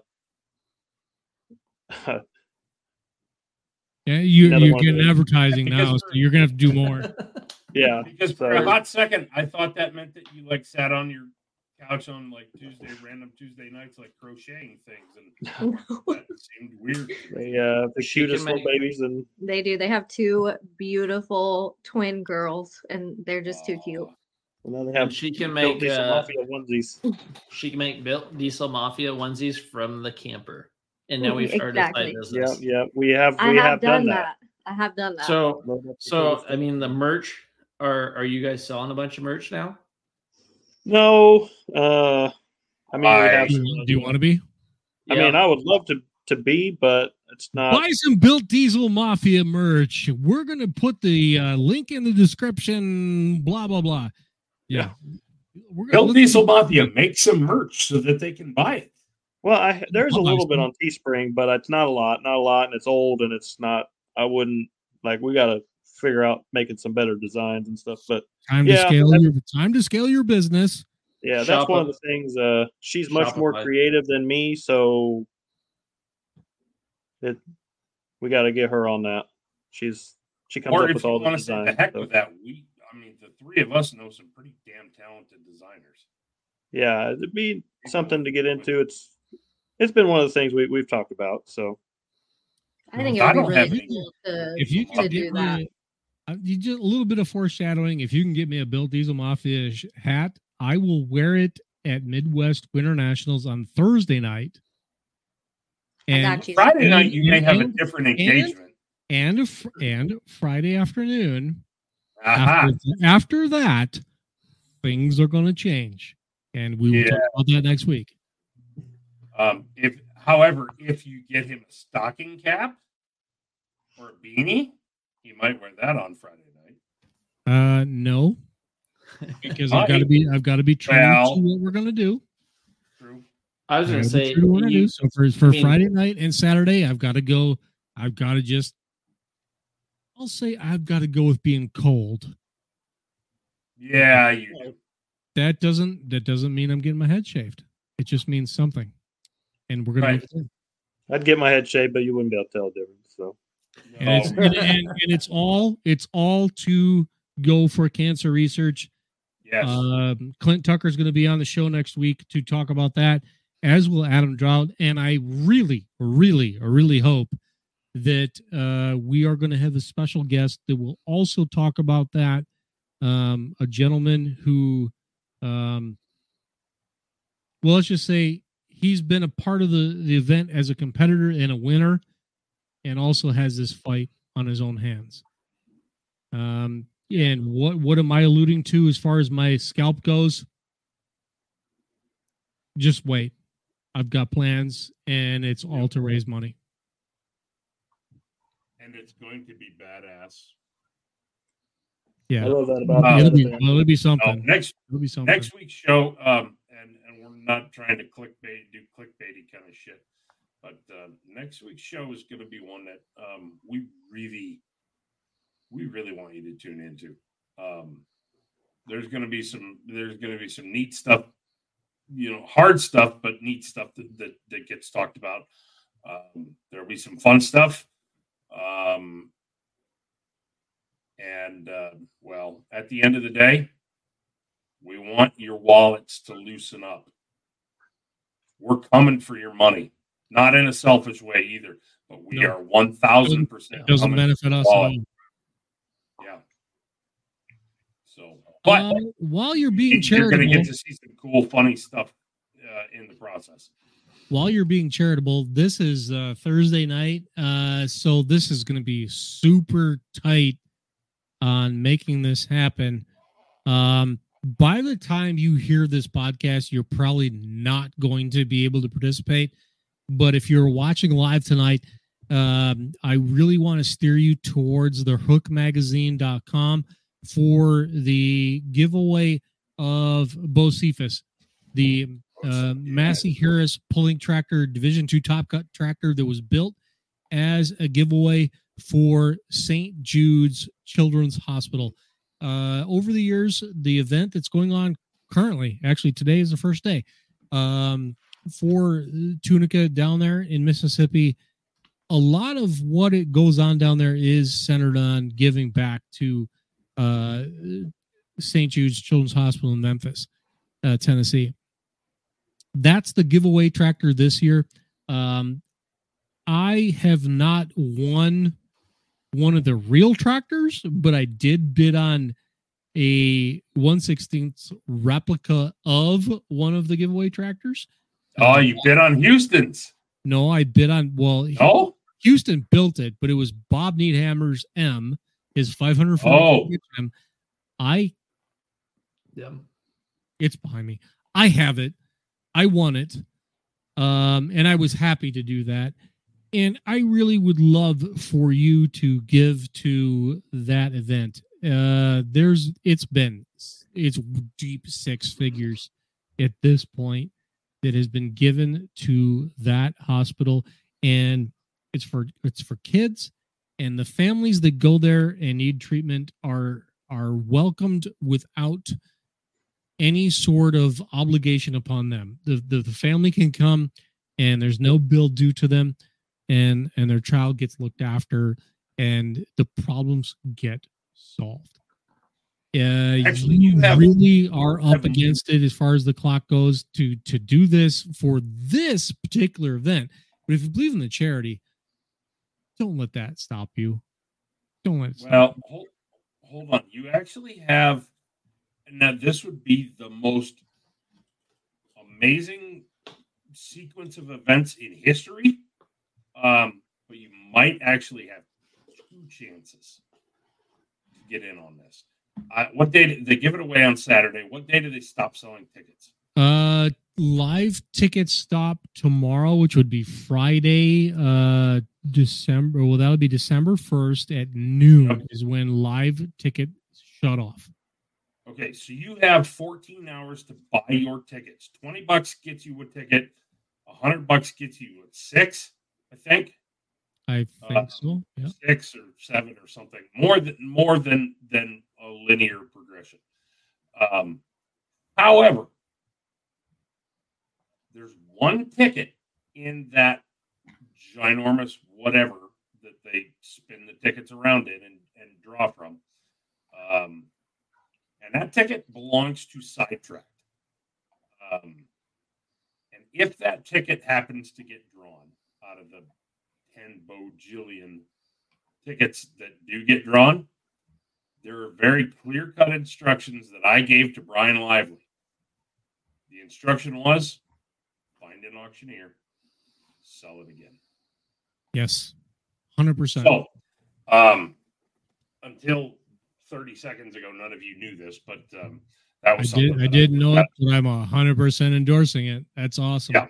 F: yeah, you you're
H: one
F: getting
H: those.
F: advertising
G: Because
F: now, so you're gonna have to do (laughs) more.
H: yeah,
G: Because for
H: So-
G: a hot second, I thought that meant that you like sat on your couch on like Tuesday, random Tuesday nights, like crocheting things, and (laughs) that seemed weird.
H: they uh, the
I: She can
H: cutest little babies, and
J: They do. They have two beautiful twin girls and they're just too cute.
H: Now they have
I: she can make
H: these
I: uh,
H: mafia onesies.
I: she can make built diesel mafia onesies from the camper. And now we've started
J: Exactly.
I: a
H: Yeah,
I: business.
H: yeah, we have
J: I
H: we
J: have,
H: have
J: done,
H: done
J: that. I have done that.
I: So
H: Load up the
I: so. I mean the merch are are you guys selling a bunch of merch now?
H: no, uh, I mean we
G: I-
H: have.
F: Do
H: some-
F: you, do you want to be?
H: I mean, I would love to to be, but it's not.
F: Buy some Built Diesel Mafia merch. We're gonna put the uh, link in the description. Blah blah blah. Yeah. We're gonna
G: Built Diesel Mafia make some merch so that they can buy it.
H: Well, I there's a
F: I'll buy
H: little bit on Teespring, but it's not a lot, not a lot, and it's old and it's not. I wouldn't like. We got to figure out making some better designs and stuff. But
F: Time
H: Yeah,
F: to scale your time to scale your business.
H: yeah, that's
I: Shop
H: one
I: up-
H: of the things. Uh, she's much more creative than me, so it we got to get her on that. She's she comes
G: Or
H: up with all the
G: want
H: designs.
G: the heck
H: so-
G: with that, we, I mean, the three of us know some pretty damn talented designers.
H: yeah, it'd be something to get into. It's it's been one of the things we we've talked about. So
J: I think it
G: I
J: would be
G: don't
J: really
G: have
J: cool to,
F: If you
J: to
F: can
J: do that.
F: me, uh, you just a little bit of foreshadowing. If you can get me a Built Diesel Mafia sh- hat, I will wear it at Midwest Winter Nationals on Thursday night.
J: And.
G: Friday night, you may
F: and-
G: have a
F: and-
G: different
F: and-
G: engagement.
F: and fr- and Friday afternoon.
G: Aha.
F: After, after that, things are going to change, and we will talk about that next week.
G: Um, if, however, if you get him a stocking cap or a beanie, he might wear that on Friday night.
F: Uh, no, because I've got to be I've got to be true
G: Well-
F: to what we're going to do.
I: I was going to say,
F: true to what I do. So for for
I: I mean-
F: Friday night and Saturday, I've got to go. I've got to just. I'll say I've got to go with being cold.
G: Yeah, you do.
F: That doesn't that doesn't mean I'm getting my head shaved. It just means something, and we're gonna.
H: Right.
F: move it in.
H: I'd get my head shaved, but you wouldn't be able to tell the difference. So
F: And it's and, and, and it's all it's all to go for cancer research.
G: Yes.
F: Um, Clint Tucker's going to be on the show next week to talk about that, as will Adam Drought. And I really, really, really hope that uh, we are going to have a special guest that will also talk about that. Um, a gentleman who, um, well, let's just say he's been a part of the, the event as a competitor and a winner, and also has this fight on his own hands. Um, and what what am I alluding to as far as my scalp goes? Just wait. I've got plans, and it's all to raise money.
G: And it's going to be badass.
F: Yeah,
H: I love that about the
F: it'll, be,
H: other
F: well, it'll be
G: Oh,
F: something.
G: next
F: It'll be something.
G: next week's show, um, and and we're not trying to clickbait, do clickbaity kind of shit, but uh, next week's show is going to be one that um, we really, we really want you to tune into. Um, there's going to be some, there's going to be some neat stuff, you know, hard stuff, but neat stuff that that, that gets talked about. Um, there'll be some fun stuff. Um, and uh, well, at the end of the day, we want your wallets to loosen up. We're coming for your money, not in a selfish way either, but we
F: No.
G: are one thousand percent.
F: It doesn't benefit us at all.
G: Yeah. So, but
F: Uh, while you're being
G: you're going to get to see some cool, funny stuff uh, in the process.
F: While you're being charitable, this is uh, Thursday night, uh, so this is going to be super tight on making this happen. Um, by the time you hear this podcast, you're probably not going to be able to participate. But if you're watching live tonight, um, I really want to steer you towards the hookmagazine.com for the giveaway of Bocephus, the uh, Massey Harris pulling tractor, Division two top cut tractor that was built as a giveaway for St. Jude's Children's Hospital. Uh, over the years, the event that's going on currently, actually today is the first day, um, for Tunica down there in Mississippi. A lot of what it goes on down there is centered on giving back to uh, St. Jude's Children's Hospital in Memphis, uh, Tennessee. That's the giveaway tractor this year. Um, I have not won one of the real tractors, but I did bid on a 116th replica of one of the giveaway tractors.
G: Oh, you bid on Houston's?
F: No, I bid on well.
G: Oh,
F: Houston built it, but it was Bob Needhammer's M, his 500
G: Oh.
F: M. I
I: Yeah.
F: it's behind me. I have it. I won it. Um, and I was happy to do that. And I really would love for you to give to that event. Uh, there's it's been it's deep six figures at this point that has been given to that hospital, and it's for it's for kids and the families that go there and need treatment are are welcomed without any sort of obligation upon them. The, the the family can come and there's no bill due to them and and their child gets looked after and the problems get solved. Uh,
G: Actually,
F: you
G: you have-
F: really are up against it as far as the clock goes to to do this for this particular event. But if you believe in the charity, don't let that stop you. Don't let it stop
G: Well, hold, hold on. You actually have now. This would be the most amazing sequence of events in history. Um, but you might actually have two chances to get in on this. Uh, what day did they give it away on Saturday? What day do they stop selling tickets?
F: Uh, live tickets stop tomorrow, which would be Friday, uh, December. Well, that would be December first at noon is when live ticket shut off.
G: Okay, so you have 14 hours to buy your tickets. 20 bucks gets you a ticket. 100 bucks gets you a six, I think.
F: I think
G: Uh,
F: so. Yeah.
G: Six or seven or something. More than more than than a linear progression. Um, however, there's one ticket in that ginormous whatever that they spin the tickets around in and, and draw from. Um, and that ticket belongs to Sidetracked. Um, and if that ticket happens to get drawn out of the 10 bojillion tickets that do get drawn, there are very clear cut instructions that I gave to Brian Lively. The instruction was find an auctioneer, sell it again.
F: Yes. Hundred percent.
G: So, um, until 30 seconds ago, none of you knew this, but um, that
F: I
G: was
F: did.
G: something
F: I
G: that
F: did know
G: that-
F: it, but I'm hundred percent endorsing it. That's awesome.
G: Yeah.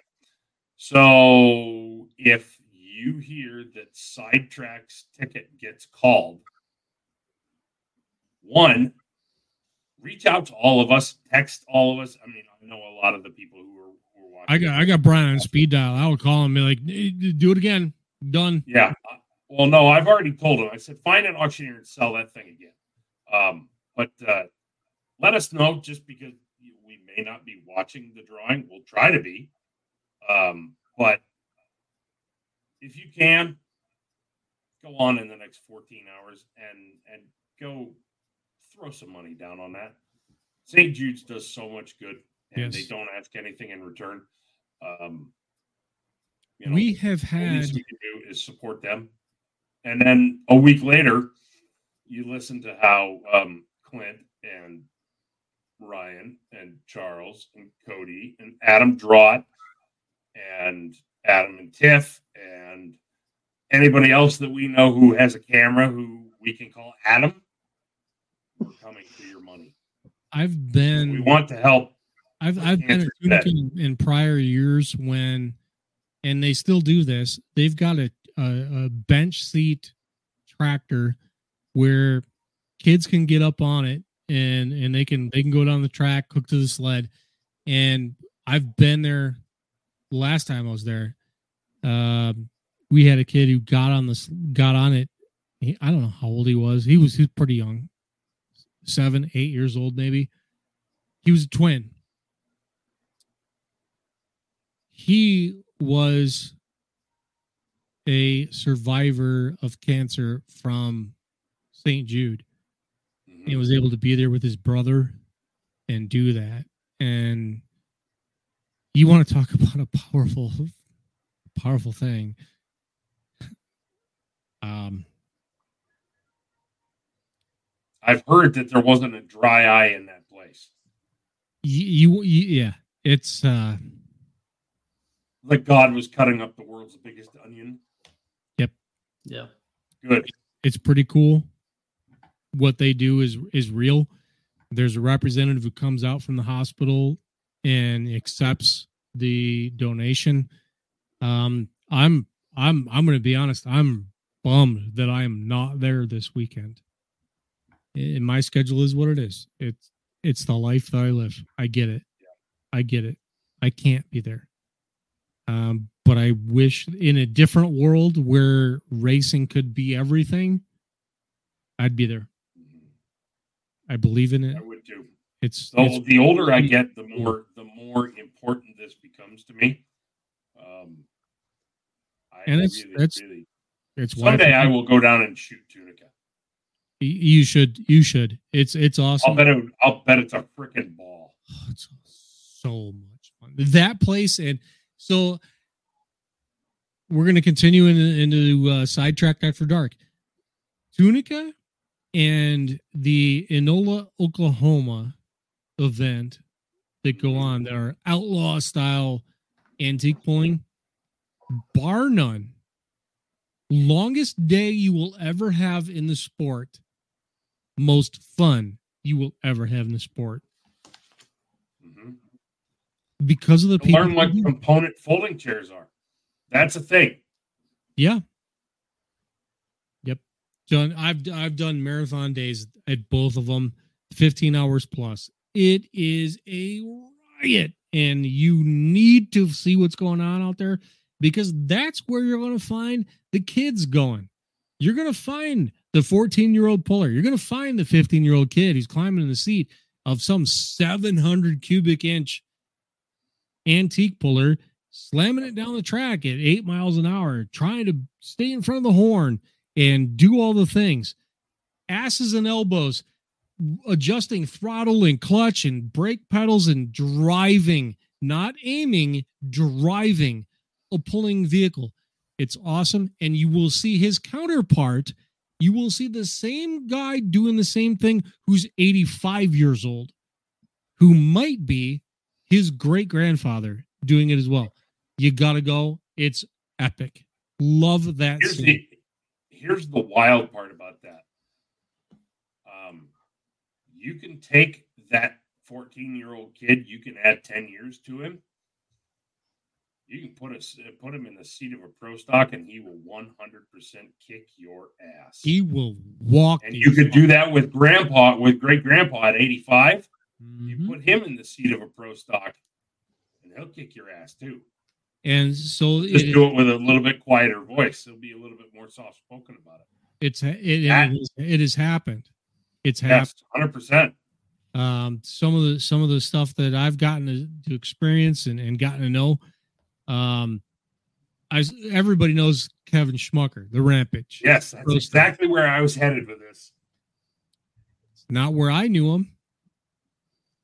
G: So if you hear that Sidetrack's ticket gets called, one, reach out to all of us, text all of us. I mean, I know a lot of the people who are, who are watching.
F: I got I got Brian on speed dial. I would call him and be like, "Eh, do it again. Done.
G: Yeah. Well, no, I've already told him. I said, find an auctioneer and sell that thing again. Um, but uh, let us know just because we may not be watching the drawing. We'll try to be. Um, but if you can, go on in the next 14 hours and and go throw some money down on that. St. Jude's does so much good, and they don't ask anything in return. Um, you know,
F: We have
G: the
F: had
G: least we can do is support them. And then a week later, you listen to how um, Clint and Ryan and Charles and Cody and Adam Drott and Adam and Tiff and anybody else that we know who has a camera who we can call Adam. We're coming for your money.
F: I've been
G: We want to help.
F: I've I've been
G: Cancer
F: at
G: vet.
F: Tunica in, in prior years when, and they still do this. They've got a, a a bench seat tractor where kids can get up on it and and they can they can go down the track, hook to the sled, and I've been there. Last time I was there, um, we had a kid who got on this got on it. He, I don't know how old he was. He was he was pretty young, seven eight years old maybe. He was a twin he was a survivor of cancer from St. Jude. He was able to be there with his brother and do that. And you want to talk (laughs) about a powerful, powerful thing. Um,
G: I've heard that there wasn't a dry eye in that place.
F: you, you, you yeah, it's, uh,
G: Like God was cutting up the world's biggest onion.
F: yep.
I: Yeah.
G: Good.
F: it's pretty cool. What they do is is real. There's a representative who comes out from the hospital and accepts the donation. Um, I'm I'm I'm going to be honest. I'm bummed that I am not there this weekend. And my schedule is what it is. It's it's the life that I live. I get it. I get it. I can't be there. Um, but I wish in a different world where racing could be everything, I'd be there. I believe in it.
G: I would too.
F: It's,
G: So
F: it's
G: the older I get, the more the more important this becomes to me. Um, I
F: And it's-
G: really,
F: that's-
G: really
F: it's
G: someday I will go down and shoot Tunica.
F: You should. You should. It's it's awesome.
G: I'll bet it. I'll bet it's a freaking ball. (sighs)
F: it's so much fun. That place and so we're going to continue into, into uh, sidetrack after dark. Tunica and the Enola, Oklahoma event that go on that are outlaw style antique pulling, bar none. longest day you will ever have in the sport, most fun you will ever have in the sport. Mm-hmm. Because of the people.
G: Learn what component folding chairs are. That's a thing.
F: Yeah. Done. I've I've done marathon days at both of them, 15 hours plus. It is a riot, and you need to see what's going on out there because that's where you're going to find the kids going. You're going to find the 14 year old puller. You're going to find the 15 year old kid who's climbing in the seat of some 700 cubic inch antique puller, slamming it down the track at eight miles an hour, trying to stay in front of the horn and do all the things. Asses and elbows, adjusting throttle and clutch and brake pedals and driving, not aiming, driving a pulling vehicle. It's awesome. And you will see his counterpart. You will see the same guy doing the same thing who's 85 years old, who might be his great grandfather doing it as well. You got to go. It's epic. Love that. Scene.
G: the, here's the wild part about that. Um, you can take that 14 year old kid, you can add 10 years to him. You can put us put him in the seat of a pro stock, and he will 100% kick your ass.
F: He will walk.
G: and you could do that with grandpa, with great grandpa at 85.
F: Mm-hmm.
G: You put him in the seat of a pro stock, and he'll kick your ass too.
F: And so
G: Just
F: it-
G: do it with a little bit quieter voice. It'll be a little bit more soft spoken about it.
F: it's it, it, it has happened. It's happened.
G: Hundred percent.
F: um, some of the some of the stuff that I've gotten to, to experience and, and gotten to know. Um, I everybody knows Kevin Schmucker, the Rampage.
G: Yes, that's exactly where I was headed with this.
F: Not where I knew him.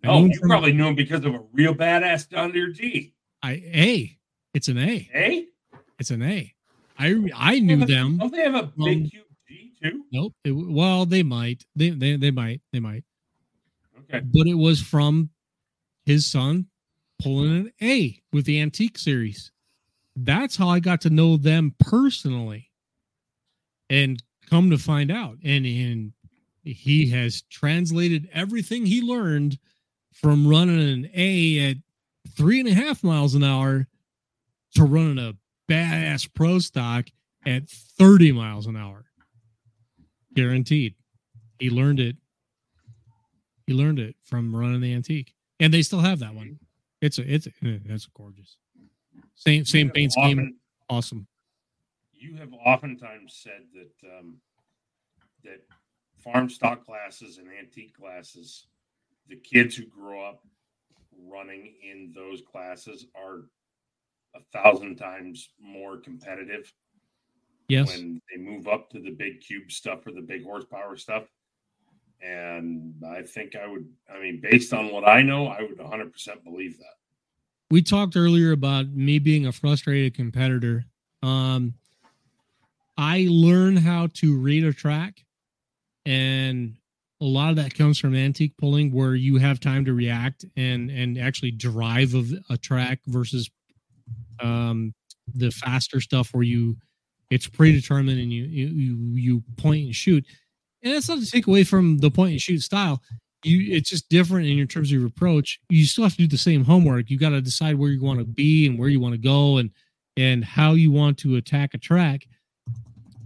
F: I
G: Oh,
F: knew
G: you probably knew him because of a real badass John Deere G.
F: I A. It's an A.
G: A.
F: It's an A. I I knew them.
G: Don't they have a
F: Um,
G: big cube G too?
F: Nope. It, well, they might. They, they they might. They might.
G: Okay.
F: But it was from his son pulling an A with the antique series. That's how I got to know them personally. And come to find out, and, and he has translated everything he learned from running an A at three and a half miles an hour to running a badass pro stock at 30 miles an hour. Guaranteed. He learned it. He learned it from running the antique. And they still have that one. It's a it's a, that's gorgeous. Same same paint scheme. Awesome.
G: You have oftentimes said that um, that farm stock classes and antique classes, the kids who grow up running in those classes are a thousand times more competitive.
F: Yes.
G: When they move up to the big cube stuff or the big horsepower stuff. And I think I would, I mean, based on what I know, I would 100% believe that.
F: we talked earlier about me being a frustrated competitor. Um, I learn how to read a track, and a lot of that comes from antique pulling, where you have time to react and and actually drive of a track versus um, the faster stuff where you it's predetermined and you you you, point and shoot. And that's not to take away from the point and shoot style. You it's just different in your terms of your approach. You still have to do the same homework. You got to decide where you want to be and where you want to go and and how you want to attack a track.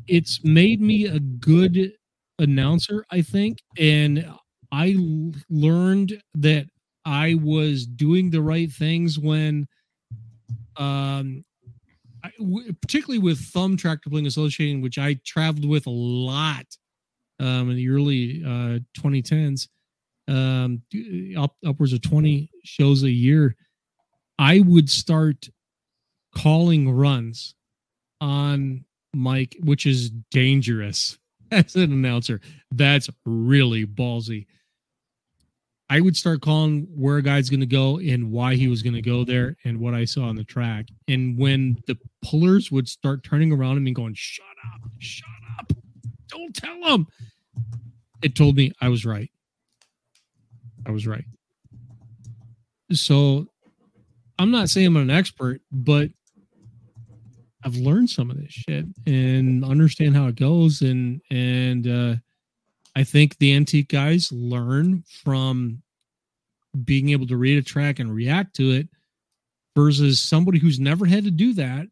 F: It's made me a good announcer i think and i learned that i was doing the right things when um I, w- particularly with thumb tractor pulling association which i traveled with a lot um, in the early uh, 2010s, um, up, upwards of 20 shows a year, I would start calling runs on mic, which is dangerous (laughs) as an announcer. That's really ballsy. I would start calling where a guy's going to go and why he was going to go there and what I saw on the track. And when the pullers would start turning around and me going, shut up, shut up, don't tell them. It told me I was right. I was right. So I'm not saying I'm an expert, but I've learned some of this shit and understand how it goes and and uh I think the antique guys learn from being able to read a track and react to it versus somebody who's never had to do that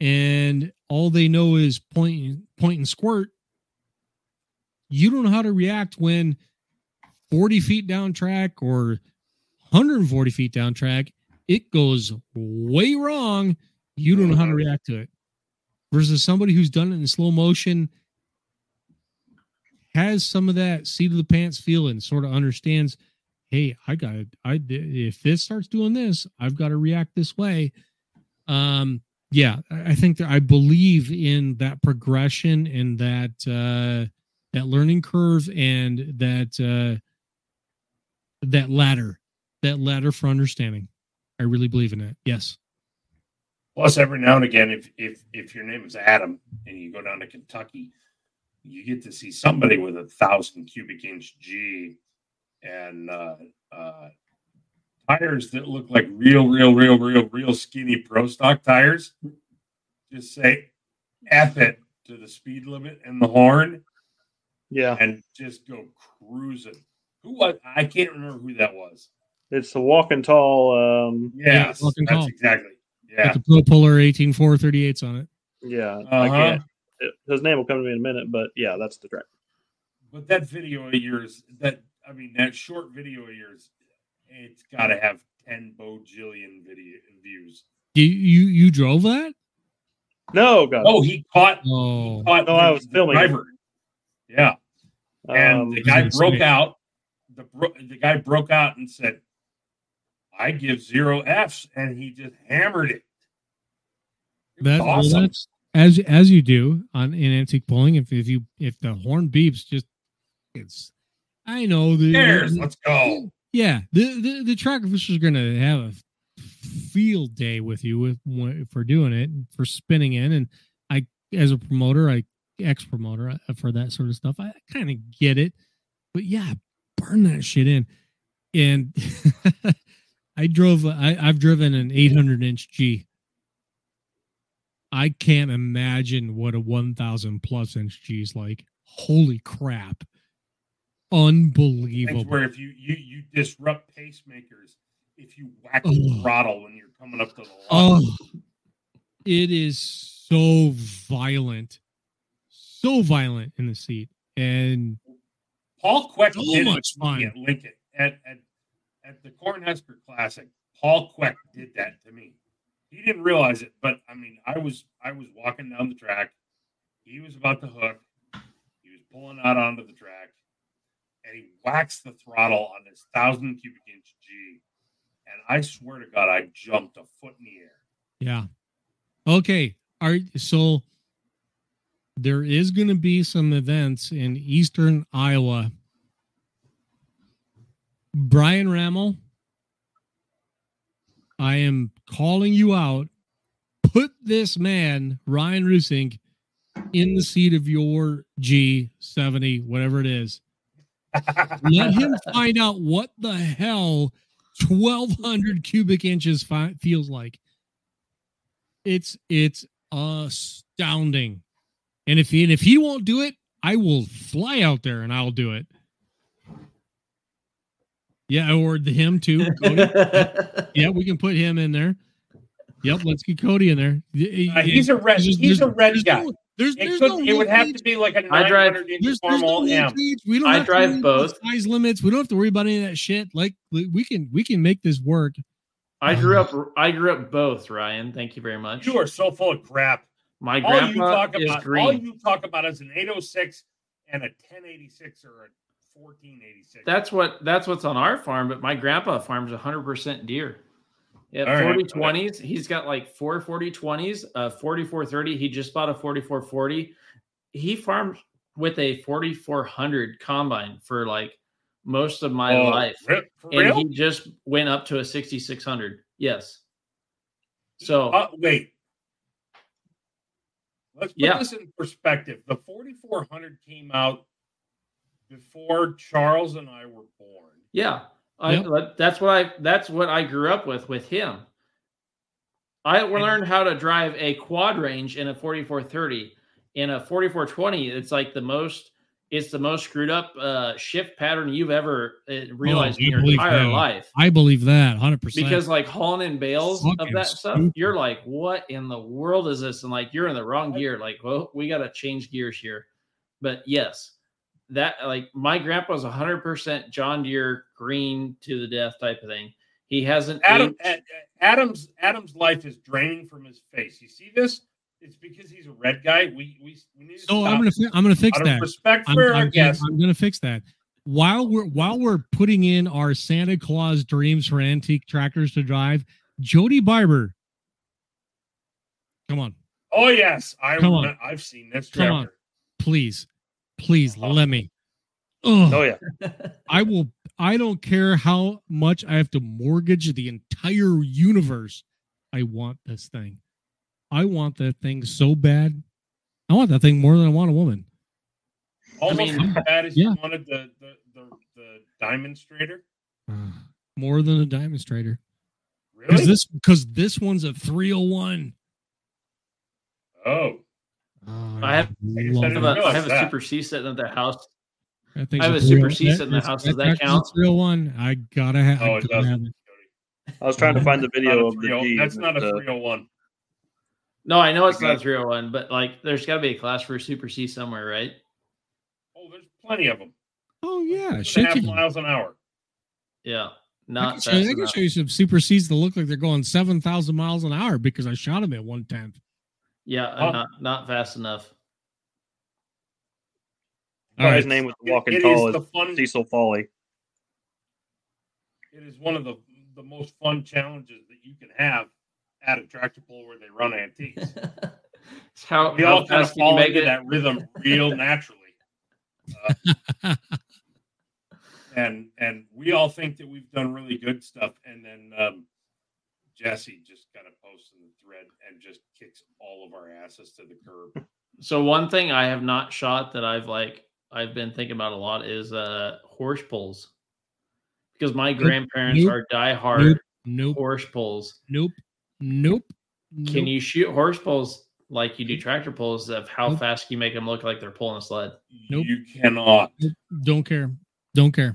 F: and all they know is point point and squirt. You don't know how to react when 40 feet down track or 140 feet down track it goes way wrong. You don't know how to uh-huh. react to it versus somebody who's done it in slow motion has some of that seat of the pants feeling sort of understands hey i got i if this starts doing this i've got to react this way. Um yeah i I think that i believe in that progression and that uh that learning curve and that uh that ladder that ladder for understanding. I really believe in it. Yes.
G: Plus, every now and again, if if if your name is Adam and you go down to Kentucky, you get to see somebody with a thousand cubic inch G and uh, uh, tires that look like real, real, real, real, real skinny pro stock tires. Just say "F it" to the speed limit and the horn,
H: Yeah,
G: and just go cruising. Who was? I can't remember who that was.
H: it's the walking tall. Um,
G: Yes,
F: Walking
G: that's
F: Tall.
G: exactly.
F: Got
G: Yeah.
F: the pro puller 18438s on it
H: yeah,
G: Uh-huh.
H: can't. it- his name will come to me in a minute, but yeah, that's the track.
G: But that video of yours, that I mean, that short video of yours, it's got to have ten bojillion video views.
F: you you, you drove that
H: No, God.
G: Oh, he caught.
F: oh
G: caught
H: No, I was
G: the
H: filming
G: driver. Yeah, and
H: Um,
G: the guy (laughs) broke
F: say-
G: out. The bro- the guy broke out and said, "I give zero Fs," and he just hammered it. It was
F: That, well,
G: awesome.
F: that's as as you do on in antique pulling. If if you if the horn beeps, just it's. I know the
G: Cheers, let's go.
F: Yeah, the the, the track official is going to have a field day with you with for doing it for spinning in, and I as a promoter, I ex promoter uh, for that sort of stuff. I kind of get it, but yeah, burn that shit in. And (laughs) I drove. I, I've driven an 800 inch G. I can't imagine what a 1,000 plus inch G is like. Holy crap! Unbelievable.
G: where if you you you disrupt pacemakers, if you whack the
F: Oh.
G: throttle when you're coming up to the line.
F: Oh, it is so violent, so violent in the seat, and
G: Paul Queck
F: So
G: did
F: much
G: it to me
F: fun.
G: at Lincoln at, at at the Cornhusker Classic. Paul Queck did that to me. He didn't realize it, but I mean, I was I was walking down the track. He was about to hook. He was pulling out onto the track, and he whacks the throttle on this thousand cubic inch G. And I swear to God, I jumped a foot in the air.
F: yeah. Okay, are so there is going to be some events in eastern Iowa. Brian Rammel, I am calling you out. Put this man, Ryan Rusink, in the seat of your G70, whatever it is. Let him find out what the hell 1200 cubic inches fi- feels like. It's it's astounding. And if he and if he won't do it, I will fly out there and I'll do it. Yeah, or the him too. Cody. (laughs) yeah, we can put him in there. Yep, let's get Cody in there.
G: Uh, he's a red.
F: There's-
G: He's a red guy.
F: no- there's,
G: It,
F: there's
G: could,
F: no
G: it would have
F: page.
G: to be like a
I: I drive-
G: 900 inch
F: There's, there's no
G: normal
F: rule
G: M.
F: We don't
I: I
F: have to
I: drive
F: worry about
I: both.
F: size limits. We don't have to worry about any of that shit. Like we we can we can make this work.
I: I um, grew up. I grew up both. Ryan, thank you very much.
G: You are so full of crap.
I: My
G: all you
I: grandpa
G: talk
I: is
G: about, all you talk about is an 806 and a 1086 or a 1486.
I: That's what that's what's on our farm, but my grandpa farms 100% Deere. Yeah,
G: All right,
I: 40
G: okay.
I: 20s. He's got like four 40 20s, a 4430. He just bought a 4440. He farmed with a 4400 combine for like most of my
G: Oh,
I: life.
G: re- for
I: And he just went up to a 6600. Yes. So
G: Uh, wait. Let's put
I: Yeah.
G: this in perspective. The 4400 came out before Charles and I were born.
I: Yeah, I,
F: Yep.
I: that's what I that's what I grew up with with him. I learned how to drive a quad range in a 4430. In a 4420, it's like the most it's the most screwed up uh, shift pattern you've ever uh, realized
F: Oh,
I: in your entire
F: that.
I: life.
F: I believe that 100%.
I: Because like hauling in bales of
F: Fucking
I: that stuff, you're like, what in the world is this? And like you're in the wrong gear. Like, well, we gotta change gears here. But yes, that like my grandpa's 100% John Deere green to the death type of thing. He hasn't
G: Adam,
I: aged-
G: Adam's Adam's life is draining from his face. You see this? It's because he's a red guy. We we, we need to
F: So
G: stop.
F: I'm gonna I'm gonna fix
G: Out of
F: that.
G: respect
F: I'm,
G: for
F: I'm
G: our
F: gonna,
G: guests.
F: I'm gonna fix that. While we're while we're putting in our Santa Claus dreams for antique tractors to drive, Jody Barber. Come on,
G: Oh yes, I
F: Come on.
G: I've seen this
F: come
G: tractor.
F: on, please, please
G: Uh-huh.
F: let me. Ugh.
H: Oh yeah. (laughs)
F: I will. I don't care how much I have to mortgage the entire universe. I want this thing. I want that thing so bad. I want that thing more than I want a woman.
G: Almost
I: mean,
G: as bad as
F: yeah.
G: you wanted the the the, the demonstrator.
F: More than a demonstrator. Because
G: Really?
F: this because this one's a 301.
G: Oh,
I: I have, I have
F: it.
I: a, I have a. Super C sitting at the house.
F: That thing's
I: I have a
F: 301.
I: Super C sitting in the house. Does that
F: tractor's a
I: count?
F: 301. I gotta have.
G: Oh,
F: I
G: it
F: gotta have
G: doesn't.
F: it.
H: I was trying to find the video of the
G: 30 That's not a
H: uh,
G: 301.
I: No, I know it's not a
H: Okay.
I: 301, but like there's got to be a class for a Super C somewhere, right?
G: Oh, there's plenty of them.
F: Oh yeah,
G: Two and half miles an hour.
I: Yeah,
F: I
I: not
F: can, show, you- I can show you some Super Cs that look like they're going seven thousand miles an hour because I shot them at one tenth.
I: Yeah, uh,
G: Huh?
I: not not fast enough.
F: All
H: Guy's
F: right.
H: name was the
G: It-
H: walking
G: it
H: tall
G: is
H: is
G: the fun.
H: Cecil Foley.
G: It is one of the the most fun challenges that you can have at a tractor pull where they run antiques. (laughs)
I: It's how,
G: we
I: how
G: all kind of
I: fast can you
G: fall
I: make
G: into
I: it?
G: that rhythm real (laughs) naturally. Uh, (laughs) and and we all think that we've done really good stuff, and then um, Jesse just kind of posts in the thread and just kicks all of our asses to the curb. (laughs)
I: So one thing I have not shot that I've like I've been thinking about a lot is uh horse pulls. Because my grandparents
F: nope,
I: are diehard
F: Nope.
I: horse pulls.
F: Nope. Nope.
I: Can you shoot horse pulls like you do tractor pulls of how
F: Nope.
I: fast can you make them look like they're pulling a sled?
F: Nope.
G: You cannot.
F: Don't care. Don't care.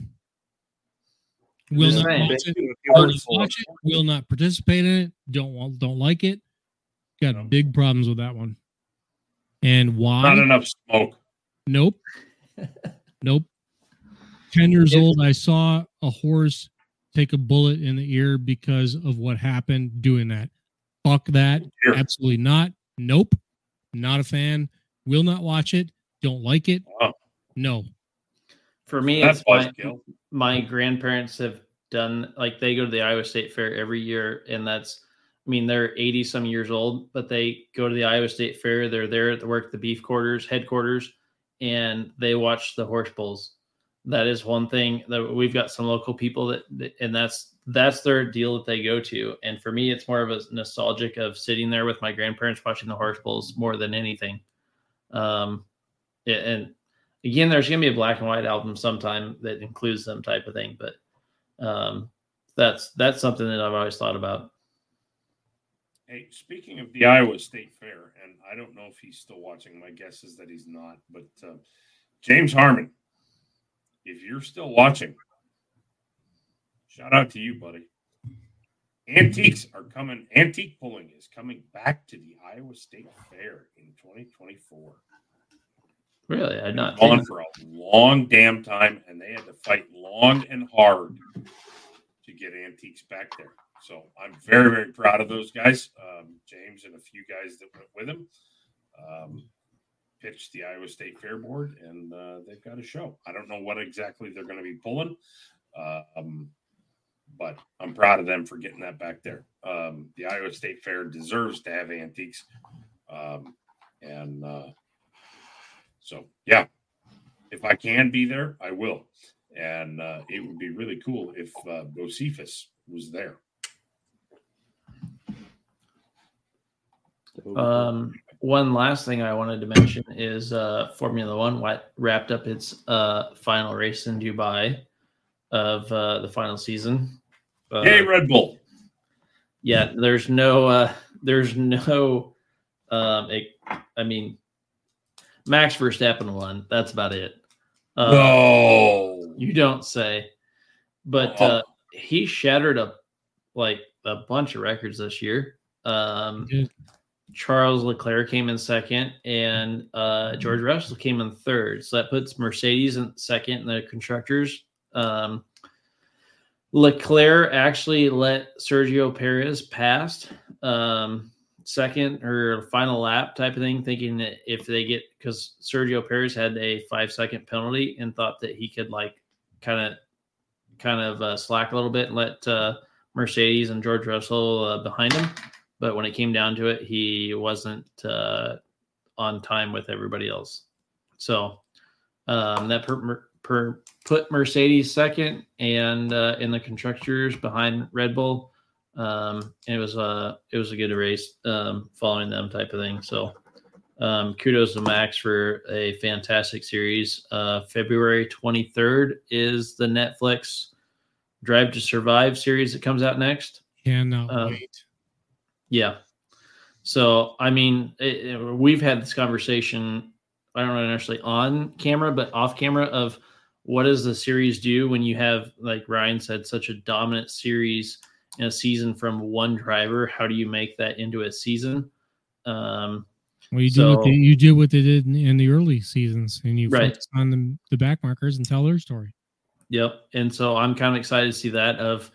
F: Will
I: Just
F: not watch it.
H: If you
F: Already
H: work for
F: watch it. Will not participate in it. Don't want. Don't like it. Got
G: No.
F: big problems with that one. And why?
G: Not enough smoke.
F: Nope. (laughs) nope. 10 years old, I saw a horse take a bullet in the ear because of what happened doing that. Fuck that.
G: Here.
F: Absolutely not. Nope. Not a fan. Will not watch it. Don't like it.
G: Wow.
F: No.
I: For me,
G: That's
I: it's my, my grandparents have done like they go to the Iowa State Fair every year, and that's I mean they're eighty some years old, but they go to the Iowa State Fair. They're there at the work the beef quarters headquarters, and they watch the horse pulls. That is one thing that we've got some local people that, and that's that's their deal that they go to. And for me, it's more of a nostalgic of sitting there with my grandparents watching the horse pulls more than anything. Um, and again, there's gonna be a black and white album sometime that includes them type of thing, but um, that's that's something that I've always thought about.
G: Hey, speaking of the Iowa State Fair, and I don't know if he's still watching. My guess is that he's not. But uh, James Harmon, if you're still watching, shout out to you, buddy. Antiques are coming. Antique pulling is coming back to the Iowa State Fair in 2024.
I: Really, I'd not
G: Gone for a long damn time, and they had to fight long and hard to get antiques back there. So I'm very, very proud of those guys. Um, James and a few guys that went with him um, pitched the Iowa State Fair Board, and uh, they've got a show. I don't know what exactly they're going to be pulling, uh, um, but I'm proud of them for getting that back there. Um, the Iowa State Fair deserves to have antiques, um, and uh, so yeah, if I can be there, I will. And uh, it would be really cool if uh, Bocephus was there.
I: Um, one last thing I wanted to mention is uh, Formula One wa- wrapped up its uh, final race in Dubai of uh, the final season. Uh,
G: Yay, Red Bull!
I: yeah, there's no uh, there's no, um, it, I mean, Max Verstappen won. That's about it. Uh,
G: No.
I: you don't say. But
G: Oh.
I: uh, he shattered a like a bunch of records this year. Um. Charles Leclerc came in second, and uh, George Russell came in third. So that puts Mercedes in second in the constructors. Um, Leclerc actually let Sergio Perez pass um, second or final lap type of thing, thinking that if they get because Sergio Perez had a five second penalty and thought that he could like kind of kind of uh, slack a little bit and let uh, Mercedes and George Russell uh, behind him. But when it came down to it, he wasn't uh, on time with everybody else. So um, that per, per, put Mercedes second and uh, in the constructors behind Red Bull. Um, it was a it was a good race um, following them type of thing. So um, kudos to Max for a fantastic series. Uh, February 23rd is the Netflix Drive to Survive series that comes out next.
F: Cannot
I: Um,
F: wait.
I: Yeah. So, I mean, it, it- we've had this conversation, I don't know necessarily on camera, but off camera of what does the series do when you have, like Ryan said, such a dominant series a season from one driver? How do you make that into a season? Um,
F: Well, you do what they, you do what they did in, in the early seasons, and you
I: Right.
F: focus on the the back markers and tell their story.
I: Yep. And so I'm kind of excited to see that of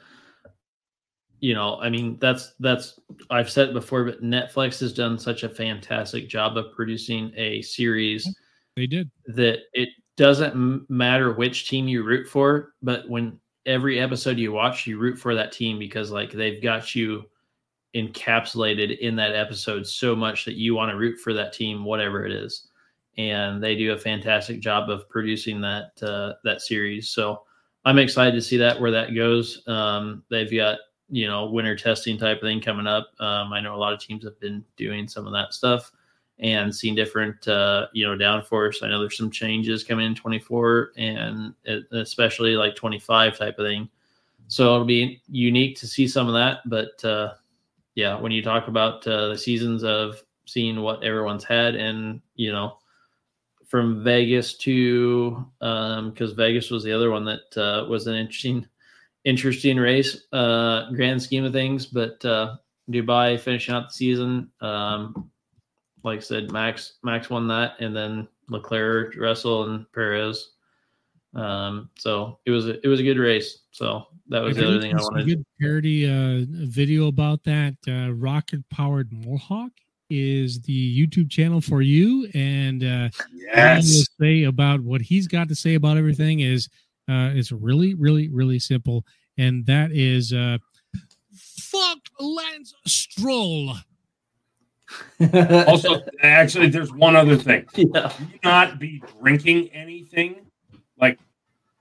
I: you know, I mean that's that's I've said it before but Netflix has done such a fantastic job of producing a series
F: They did.
I: that it doesn't matter which team you root for, but when every episode you watch you root for that team because like they've got you encapsulated in that episode so much that you want to root for that team whatever it is. And they do a fantastic job of producing that uh, that series. So i'm excited to see that where that goes. Um, they've got you know winter testing type of thing coming up. Um, i know a lot of teams have been doing some of that stuff and seeing different uh, you know downforce i know there's some changes coming in 24 and especially like 25 type of thing so it'll be unique to see some of that but uh, yeah, when you talk about uh, the seasons of seeing what everyone's had, and you know, from Vegas to because Vegas was the other one that uh, was an interesting, interesting race, uh, grand scheme of things. But uh, Dubai finishing out the season, um, like I said, Max Max won that, and then Leclerc, Russell, and Perez. Um, so it was a, it was a good race. So that was
F: If
I: the other thing I
F: want some
I: wanted.
F: Good parody uh, video about that. Uh, Rocket powered Mohawk is the YouTube channel for you. And uh, what I will
G: Yes.
F: say about what he's got to say about everything is uh, it's really, really, really simple, and that is uh, fuck Lance Stroll.
G: Also, actually, there's one other thing. (laughs)
I: Yeah.
G: Do not be drinking anything like,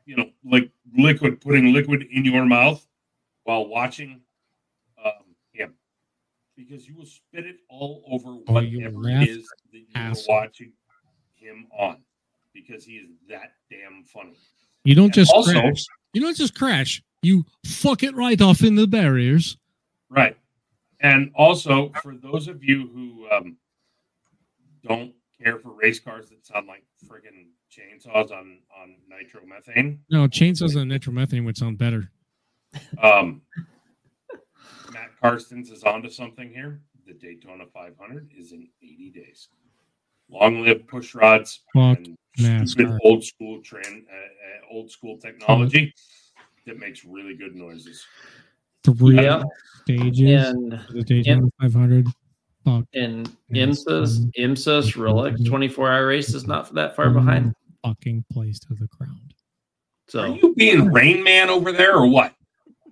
G: you know, like liquid, putting liquid in your mouth while watching um, him, because you will spit it all over
F: Oh, you
G: whatever
F: laugh
G: it is that you are watching him on, because he is that damn funny.
F: You don't
G: And
F: just
G: also-
F: crash. You don't just crash. You fuck it right off in the barriers.
G: Right. And also, for those of you who um, don't care for race cars that sound like friggin' chainsaws on, on nitromethane,
F: No, chainsaws and nitromethane would sound better.
G: um, Matt Karstens is onto something here. The Daytona 500 is in 80 days. Long live push rods
F: Fuck
G: and
F: NASCAR.
G: old school trend, uh, uh, old school technology that makes really good noises.
F: Three
I: Yeah.
F: stages.
I: And-
F: for the Daytona 500. Fuck.
I: And IMSA's IMSA's Rolex 24 hour race is not that far behind.
F: Fucking place to the ground.
I: So
G: Are you being Rain Man over there or what?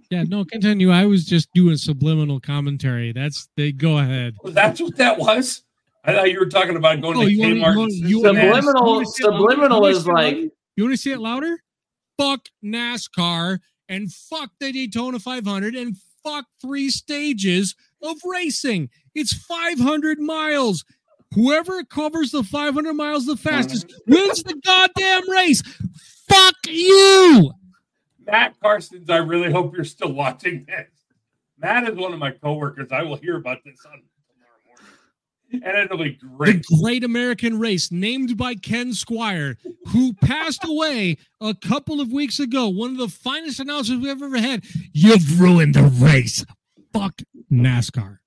F: Yeah, no, continue. I was just doing subliminal commentary. That's they go ahead.
G: Oh, was that what that was? I thought you were talking about going
F: Oh,
G: to
F: you wanna-
G: Kmart.
F: you
G: and
F: wanna- you
I: Subliminal-
F: you wanna say it louder?
I: subliminal is like-
F: You want to say it louder? Fuck NASCAR and fuck the Daytona 500 and fuck three stages of racing. It's 500 miles. Whoever covers the 500 miles the fastest wins the goddamn race. Fuck you.
G: Matt Carstens, I really hope you're still watching this. Matt is one of my coworkers. I will hear about this on and it'll be great.
F: The Great American Race, named by Ken Squire, who passed away a couple of weeks ago. One of the finest announcers we've ever had. You've ruined the race. Fuck NASCAR.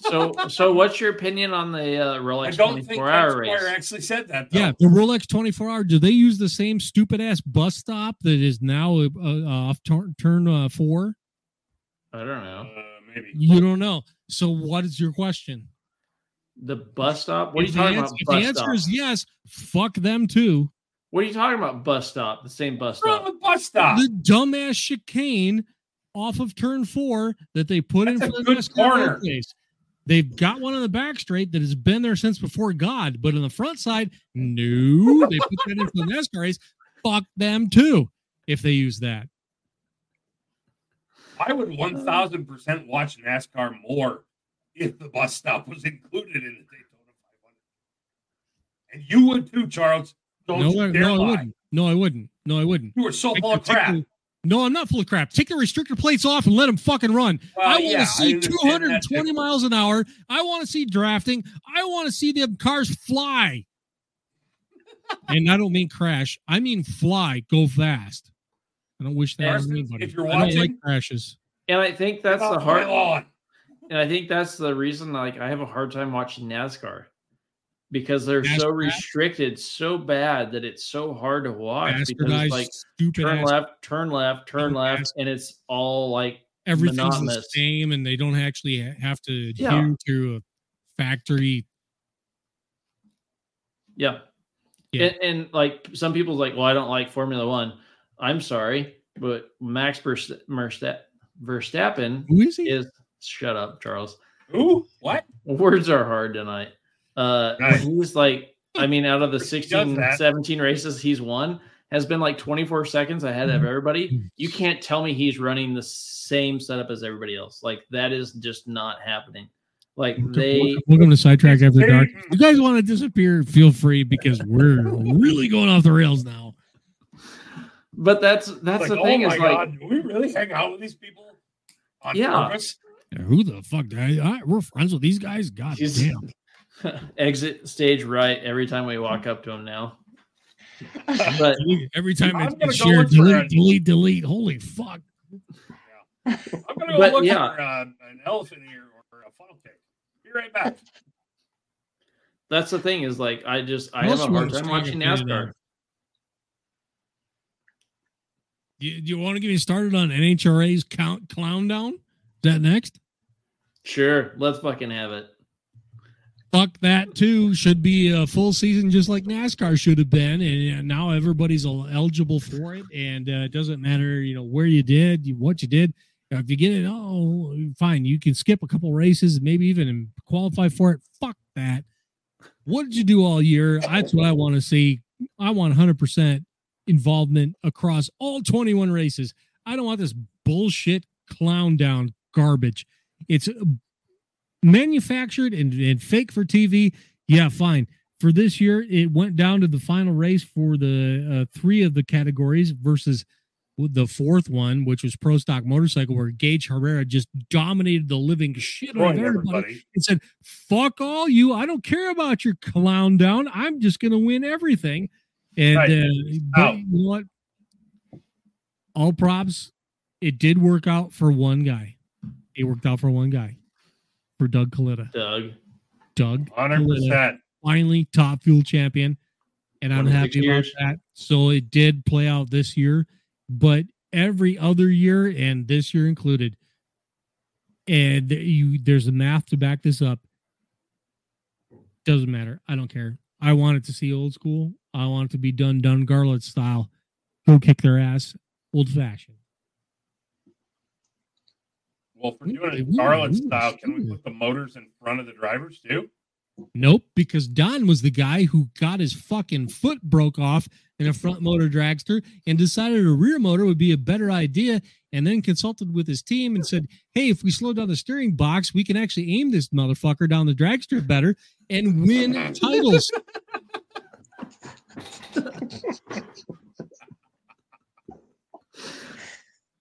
I: So, so what's your opinion on the uh,
G: I
I: Rolex
G: don't think
I: 24
G: Ken
I: hour
G: Squire
I: race?
G: actually said that. Though.
F: Yeah, the Rolex 24 hour. Do they use the same stupid ass bus stop that is now uh, uh, off turn, turn uh, four?
I: I don't know.
G: Uh, maybe.
F: You don't know. So, what is your question?
I: The bus stop? What are you
F: If the
I: talking
F: ans-
I: about?
F: If the answer
I: stop?
F: is yes, fuck them too.
I: What are you talking about? Bus stop? The same bus
G: What's wrong
I: stop?
G: with bus stop?
F: The dumbass chicane off of turn four that they put in for
G: a
F: the
G: good
F: NASCAR
G: corner.
F: road race. They've got one on the back straight that has been there since before God, but on the front side, no, they put that in for the NASCAR race. Fuck them too if they use that.
G: I would one thousand percent watch NASCAR more if the bus stop was included in the Daytona 500. And you would too, Charles. Don't
F: no,
G: you
F: I,
G: dare
F: no, I wouldn't. No, I wouldn't. No, I wouldn't.
G: You are so
F: Take
G: full of crap.
F: the- no, I'm not full of crap. Take the restrictor plates off and let them fucking run.
G: Well,
F: I want to
G: yeah,
F: see 220 miles an hour. I want to see drafting. I want to see the cars fly. (laughs) and I don't mean crash. I mean fly. Go fast. I don't wish that on anybody.
G: if you're
F: I don't like
G: watching-
F: crashes.
I: And I think that's the
G: off my
I: hard. And I think that's the reason like I have a hard time watching NASCAR because they're so restricted so bad that it's so hard to watch because like turn
F: ass-
I: left, turn left, turn left, and it's all like
F: Everything's the same, and they don't actually have to adhere
I: Yeah.
F: to a factory.
I: Yeah.
F: Yeah.
I: And, and like some people's like, well, I don't like Formula One. I'm sorry, but Max Verst- Verstappen
F: Who is he?
I: is shut up, Charles.
G: Who? What?
I: Words are hard tonight. Uh
G: Nice.
I: he's like, I mean, out of the (laughs)
G: does
I: 16, 17 races he's won, has been like 24 seconds ahead
F: Mm-hmm.
I: of everybody. You can't tell me he's running the same setup as everybody else. Like that is just not happening. Like they
F: Welcome to Sidetrack After Dark. If you guys want to disappear, feel free because we're (laughs) really going off the rails now.
I: but that's that's
G: Like,
I: the
G: oh
I: thing
G: my
I: is like
G: God, do we really hang out with these people on
I: Yeah.
G: purpose?
F: Yeah, who the fuck? I, I, we're friends with these guys. God
I: He's-
F: damn. (laughs)
I: exit stage right every time we walk up to him now. (laughs) But
F: Every time
G: I'm
F: it's, it's shared,
G: in
F: delete, delete, delete. Holy fuck.
G: I'm gonna go
I: But,
G: look
I: yeah.
G: for uh, an elephant ear or a funnel cake. Be right back. (laughs)
I: that's the thing is like I just I
F: What
I: have a hard time watching NASCAR.
F: Do you, do you want to get me started on NHRA's count clown down? Is that next?
I: Sure, let's fucking have it.
F: Fuck that too. Should be a full season just like NASCAR should have been, and now everybody's eligible for it. And uh, it doesn't matter, you know, where you did, what you did. If you get it, oh, fine. You can skip a couple races, maybe even qualify for it. Fuck that. What did you do all year? That's what I want to see. I want 100% involvement across all 21 races. I don't want this bullshit clown down garbage. It's manufactured and, and fake for TV. Yeah, fine. For this year, it went down to the final race for the uh, three of the categories versus the fourth one, which was pro stock motorcycle, where Gaige Herrera just dominated the living shit out of everybody and said, "Fuck all you! I don't care about your clown down. I'm just going to win everything." And
G: Right.
F: uh, but you know what? All props. It did work out for one guy. It worked out for one guy, for Doug Kalitta.
I: Doug.
F: Doug
G: Hundred
F: Kalitta,
G: percent.
F: finally top fuel champion, and I'm
I: 26
F: happy about that. So it did play out this year, but every other year and this year included, and you there's a math to back this up. Doesn't matter. I don't care. I want it to see old school. I want it to be done done Garlits style. Go kick their ass, old fashioned.
G: Well, if we're doing
F: Ooh,
G: it
F: ooh,
G: Garlits
F: ooh,
G: style, can we put the motors in front of the drivers too?
F: Nope, because Don was the guy who got his fucking foot broke off in a front motor dragster and decided a rear motor would be a better idea and then consulted with his team and said, Hey, if we slow down the steering box, we can actually aim this motherfucker down the dragster better and win titles. (laughs)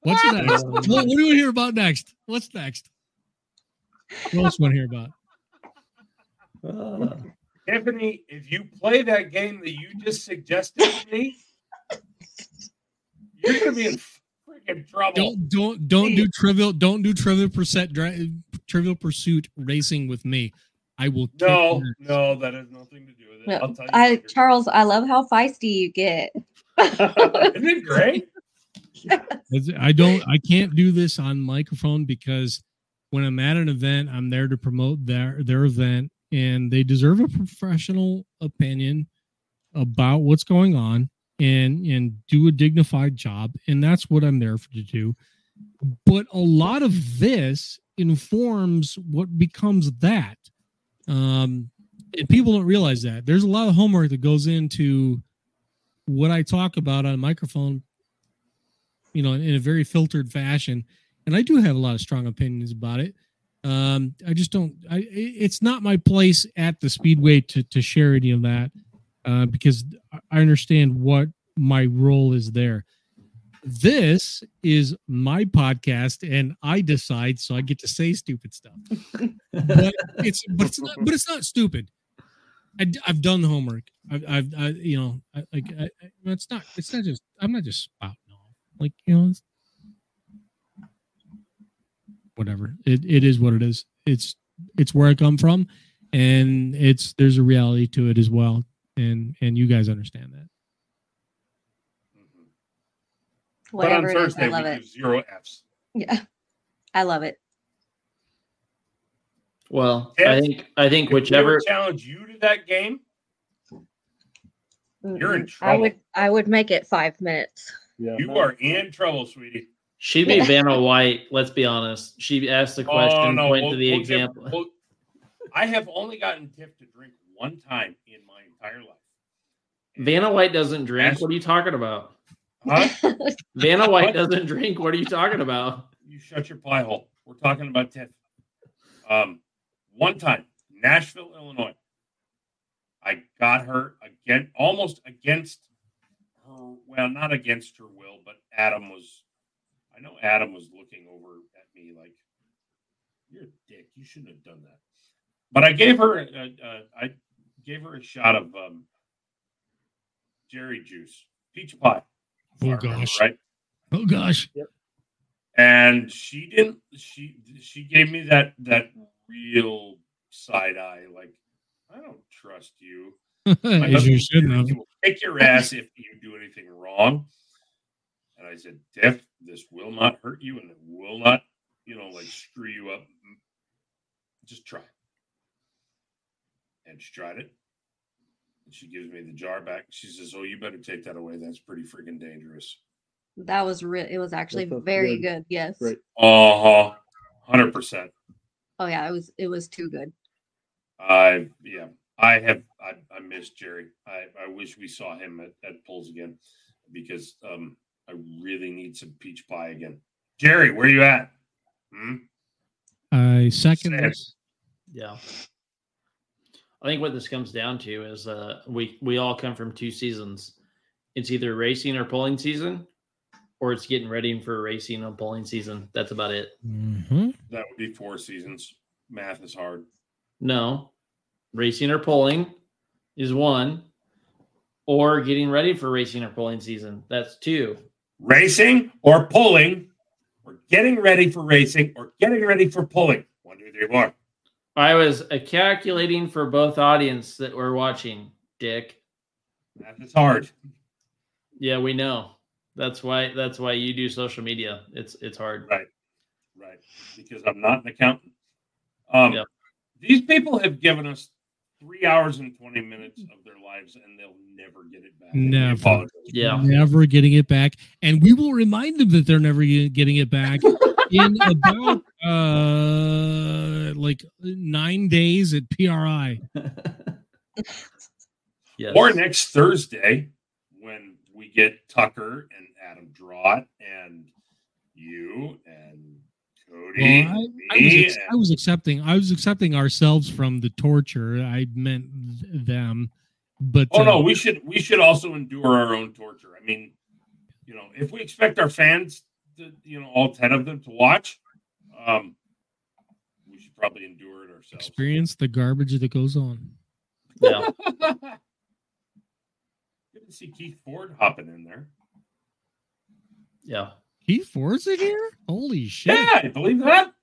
F: What's next? (laughs) What, what do we hear about next? What's next? What else want to hear about? Uh.
G: Tiffany, if you play that game that you just suggested to me, you're gonna be in freaking trouble.
F: Don't don't don't do trivial don't do trivial pursuit dri- trivial pursuit racing with me. I will
G: No,
F: your-
G: no, that has nothing to do with it.
J: No,
G: I'll tell you.
J: I Charles, I love how feisty you get. (laughs)
G: Isn't it great?
F: I don't I can't do this on microphone because when I'm at an event, I'm there to promote their their event and they deserve a professional opinion about what's going on and and do a dignified job and that's what I'm there for to do. But a lot of this informs what becomes that. Um and people don't realize that. There's a lot of homework that goes into what I talk about on microphone you know, in a very filtered fashion. And I do have a lot of strong opinions about it. Um, I just don't. I it's not my place at the speedway to to share any of that uh, because I understand what my role is there. This is my podcast, and I decide, so I get to say stupid stuff. but it's but it's not but it's not stupid. I, have done the homework. I've, I've I, you know, I, like I, it's not it's not just I'm not just off. Like you know, it's, whatever. It it is what it is. It's it's where I come from, and it's there's a reality to it as well, and and you guys understand that.
G: But on
J: Whatever it is, I love
G: we
J: it.
G: do zero Fs.
J: Yeah, I love it.
I: Well,
G: Tiff,
I: I think I think whichever
G: challenge you to that game, You're in
J: Mm-mm. I would I would make it five minutes.
H: Yeah,
G: you are in trouble, sweetie.
I: she'd be Vanna White. Let's be honest. She asked the question,
G: Oh, no,
I: point
G: we'll-
I: to the
G: we'll give-
I: example.
G: we'll- I have only gotten Tiff to drink one time in my entire life.
I: Vanna White doesn't drink.
G: Ask-
I: What are you talking about?
G: Huh? (laughs)
I: Vanna White doesn't drink. What are you talking about?
G: you shut your pie hole. We're talking about Tiff. Um, one time, Nashville, Illinois. I got her again, almost against her. Well, not against her will, but Adam was. I know Adam was looking over at me like, "You're a dick. You shouldn't have done that." But I gave her. A, a, I gave her a shot of um, Jerry juice, peach pie. if I
F: Oh
G: remember
F: gosh.
G: Right.
F: Oh gosh.
G: and she didn't she she gave me that that real side eye like i don't trust you My (laughs)
F: As you shouldn't have.
G: will kick your ass if you do anything wrong and i said tiff this will not hurt you and it will not you know like screw you up just try it and she tried it and she gives me the jar back she says oh you better take that away that's pretty freaking dangerous
J: That was real. It was actually very
H: good.
J: good. Yes.
H: Great.
G: uh-huh 100%
J: Oh yeah, it was it was too good.
G: I yeah, I have I, I miss Jerry. I, I wish we saw him at, at Pulls again because um I really need some peach pie again. Jerry, where are you at? Hmm?
F: I second
G: Sad.
F: this.
I: Yeah. I think what this comes down to is uh, we we all come from two seasons. It's either racing or pulling season, or it's getting ready for racing or pulling season. That's about it.
F: Mhm.
G: That would be four seasons. Math is hard.
I: No, racing or pulling is one, or getting ready for racing or pulling season. That's two.
G: Racing or pulling, or getting ready for racing, or getting ready for pulling. One, two, three, four.
I: I was calculating for both audience that were watching. Dick.
G: That's hard.
I: Yeah, we know. That's why. That's why you do social media. It's it's hard.
G: Right. Right. Because I'm not an accountant. Um,
I: Yep.
G: These people have given us three hours and 20 minutes of their lives and they'll never get it back.
F: Never.
I: Yeah.
F: Never getting it back. And we will remind them that they're never getting it back (laughs) in about uh like nine days at PRI. (laughs)
I: Yes.
G: Or next Thursday when we get Tucker and Adam Drott and you and Cody.
F: Well, I, I was ex- I was accepting I was accepting ourselves from the torture. I meant them. But
G: Oh
F: uh,
G: no, we should we should also endure our own torture. I mean, you know, if we expect our fans, to, you know, all ten of them to watch, um, we should should probably endure it ourselves.
F: Experience the garbage that goes on.
I: Yeah. (laughs)
G: Good to see Keith Ford hopping in there.
I: Yeah.
F: Keith Ford's in here? Holy shit.
G: Yeah, I believe that.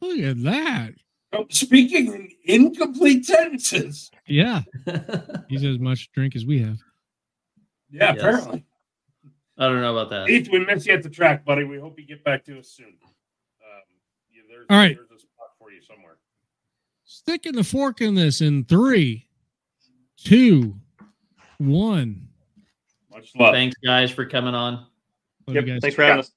F: Look at that.
G: Oh, speaking in incomplete sentences.
F: Yeah. (laughs) He's as much drink as we have.
G: Yeah,
I: Yes.
G: apparently.
I: I don't know about that.
G: Keith, we miss you at the track, buddy. We hope you get back to us soon. Um, yeah, there's,
F: All right.
G: there's a spot for you somewhere.
F: Sticking the fork in this in three, two, one.
G: Much love.
I: Thanks, guys, for coming on.
F: Love
H: Yep. Thanks for having us.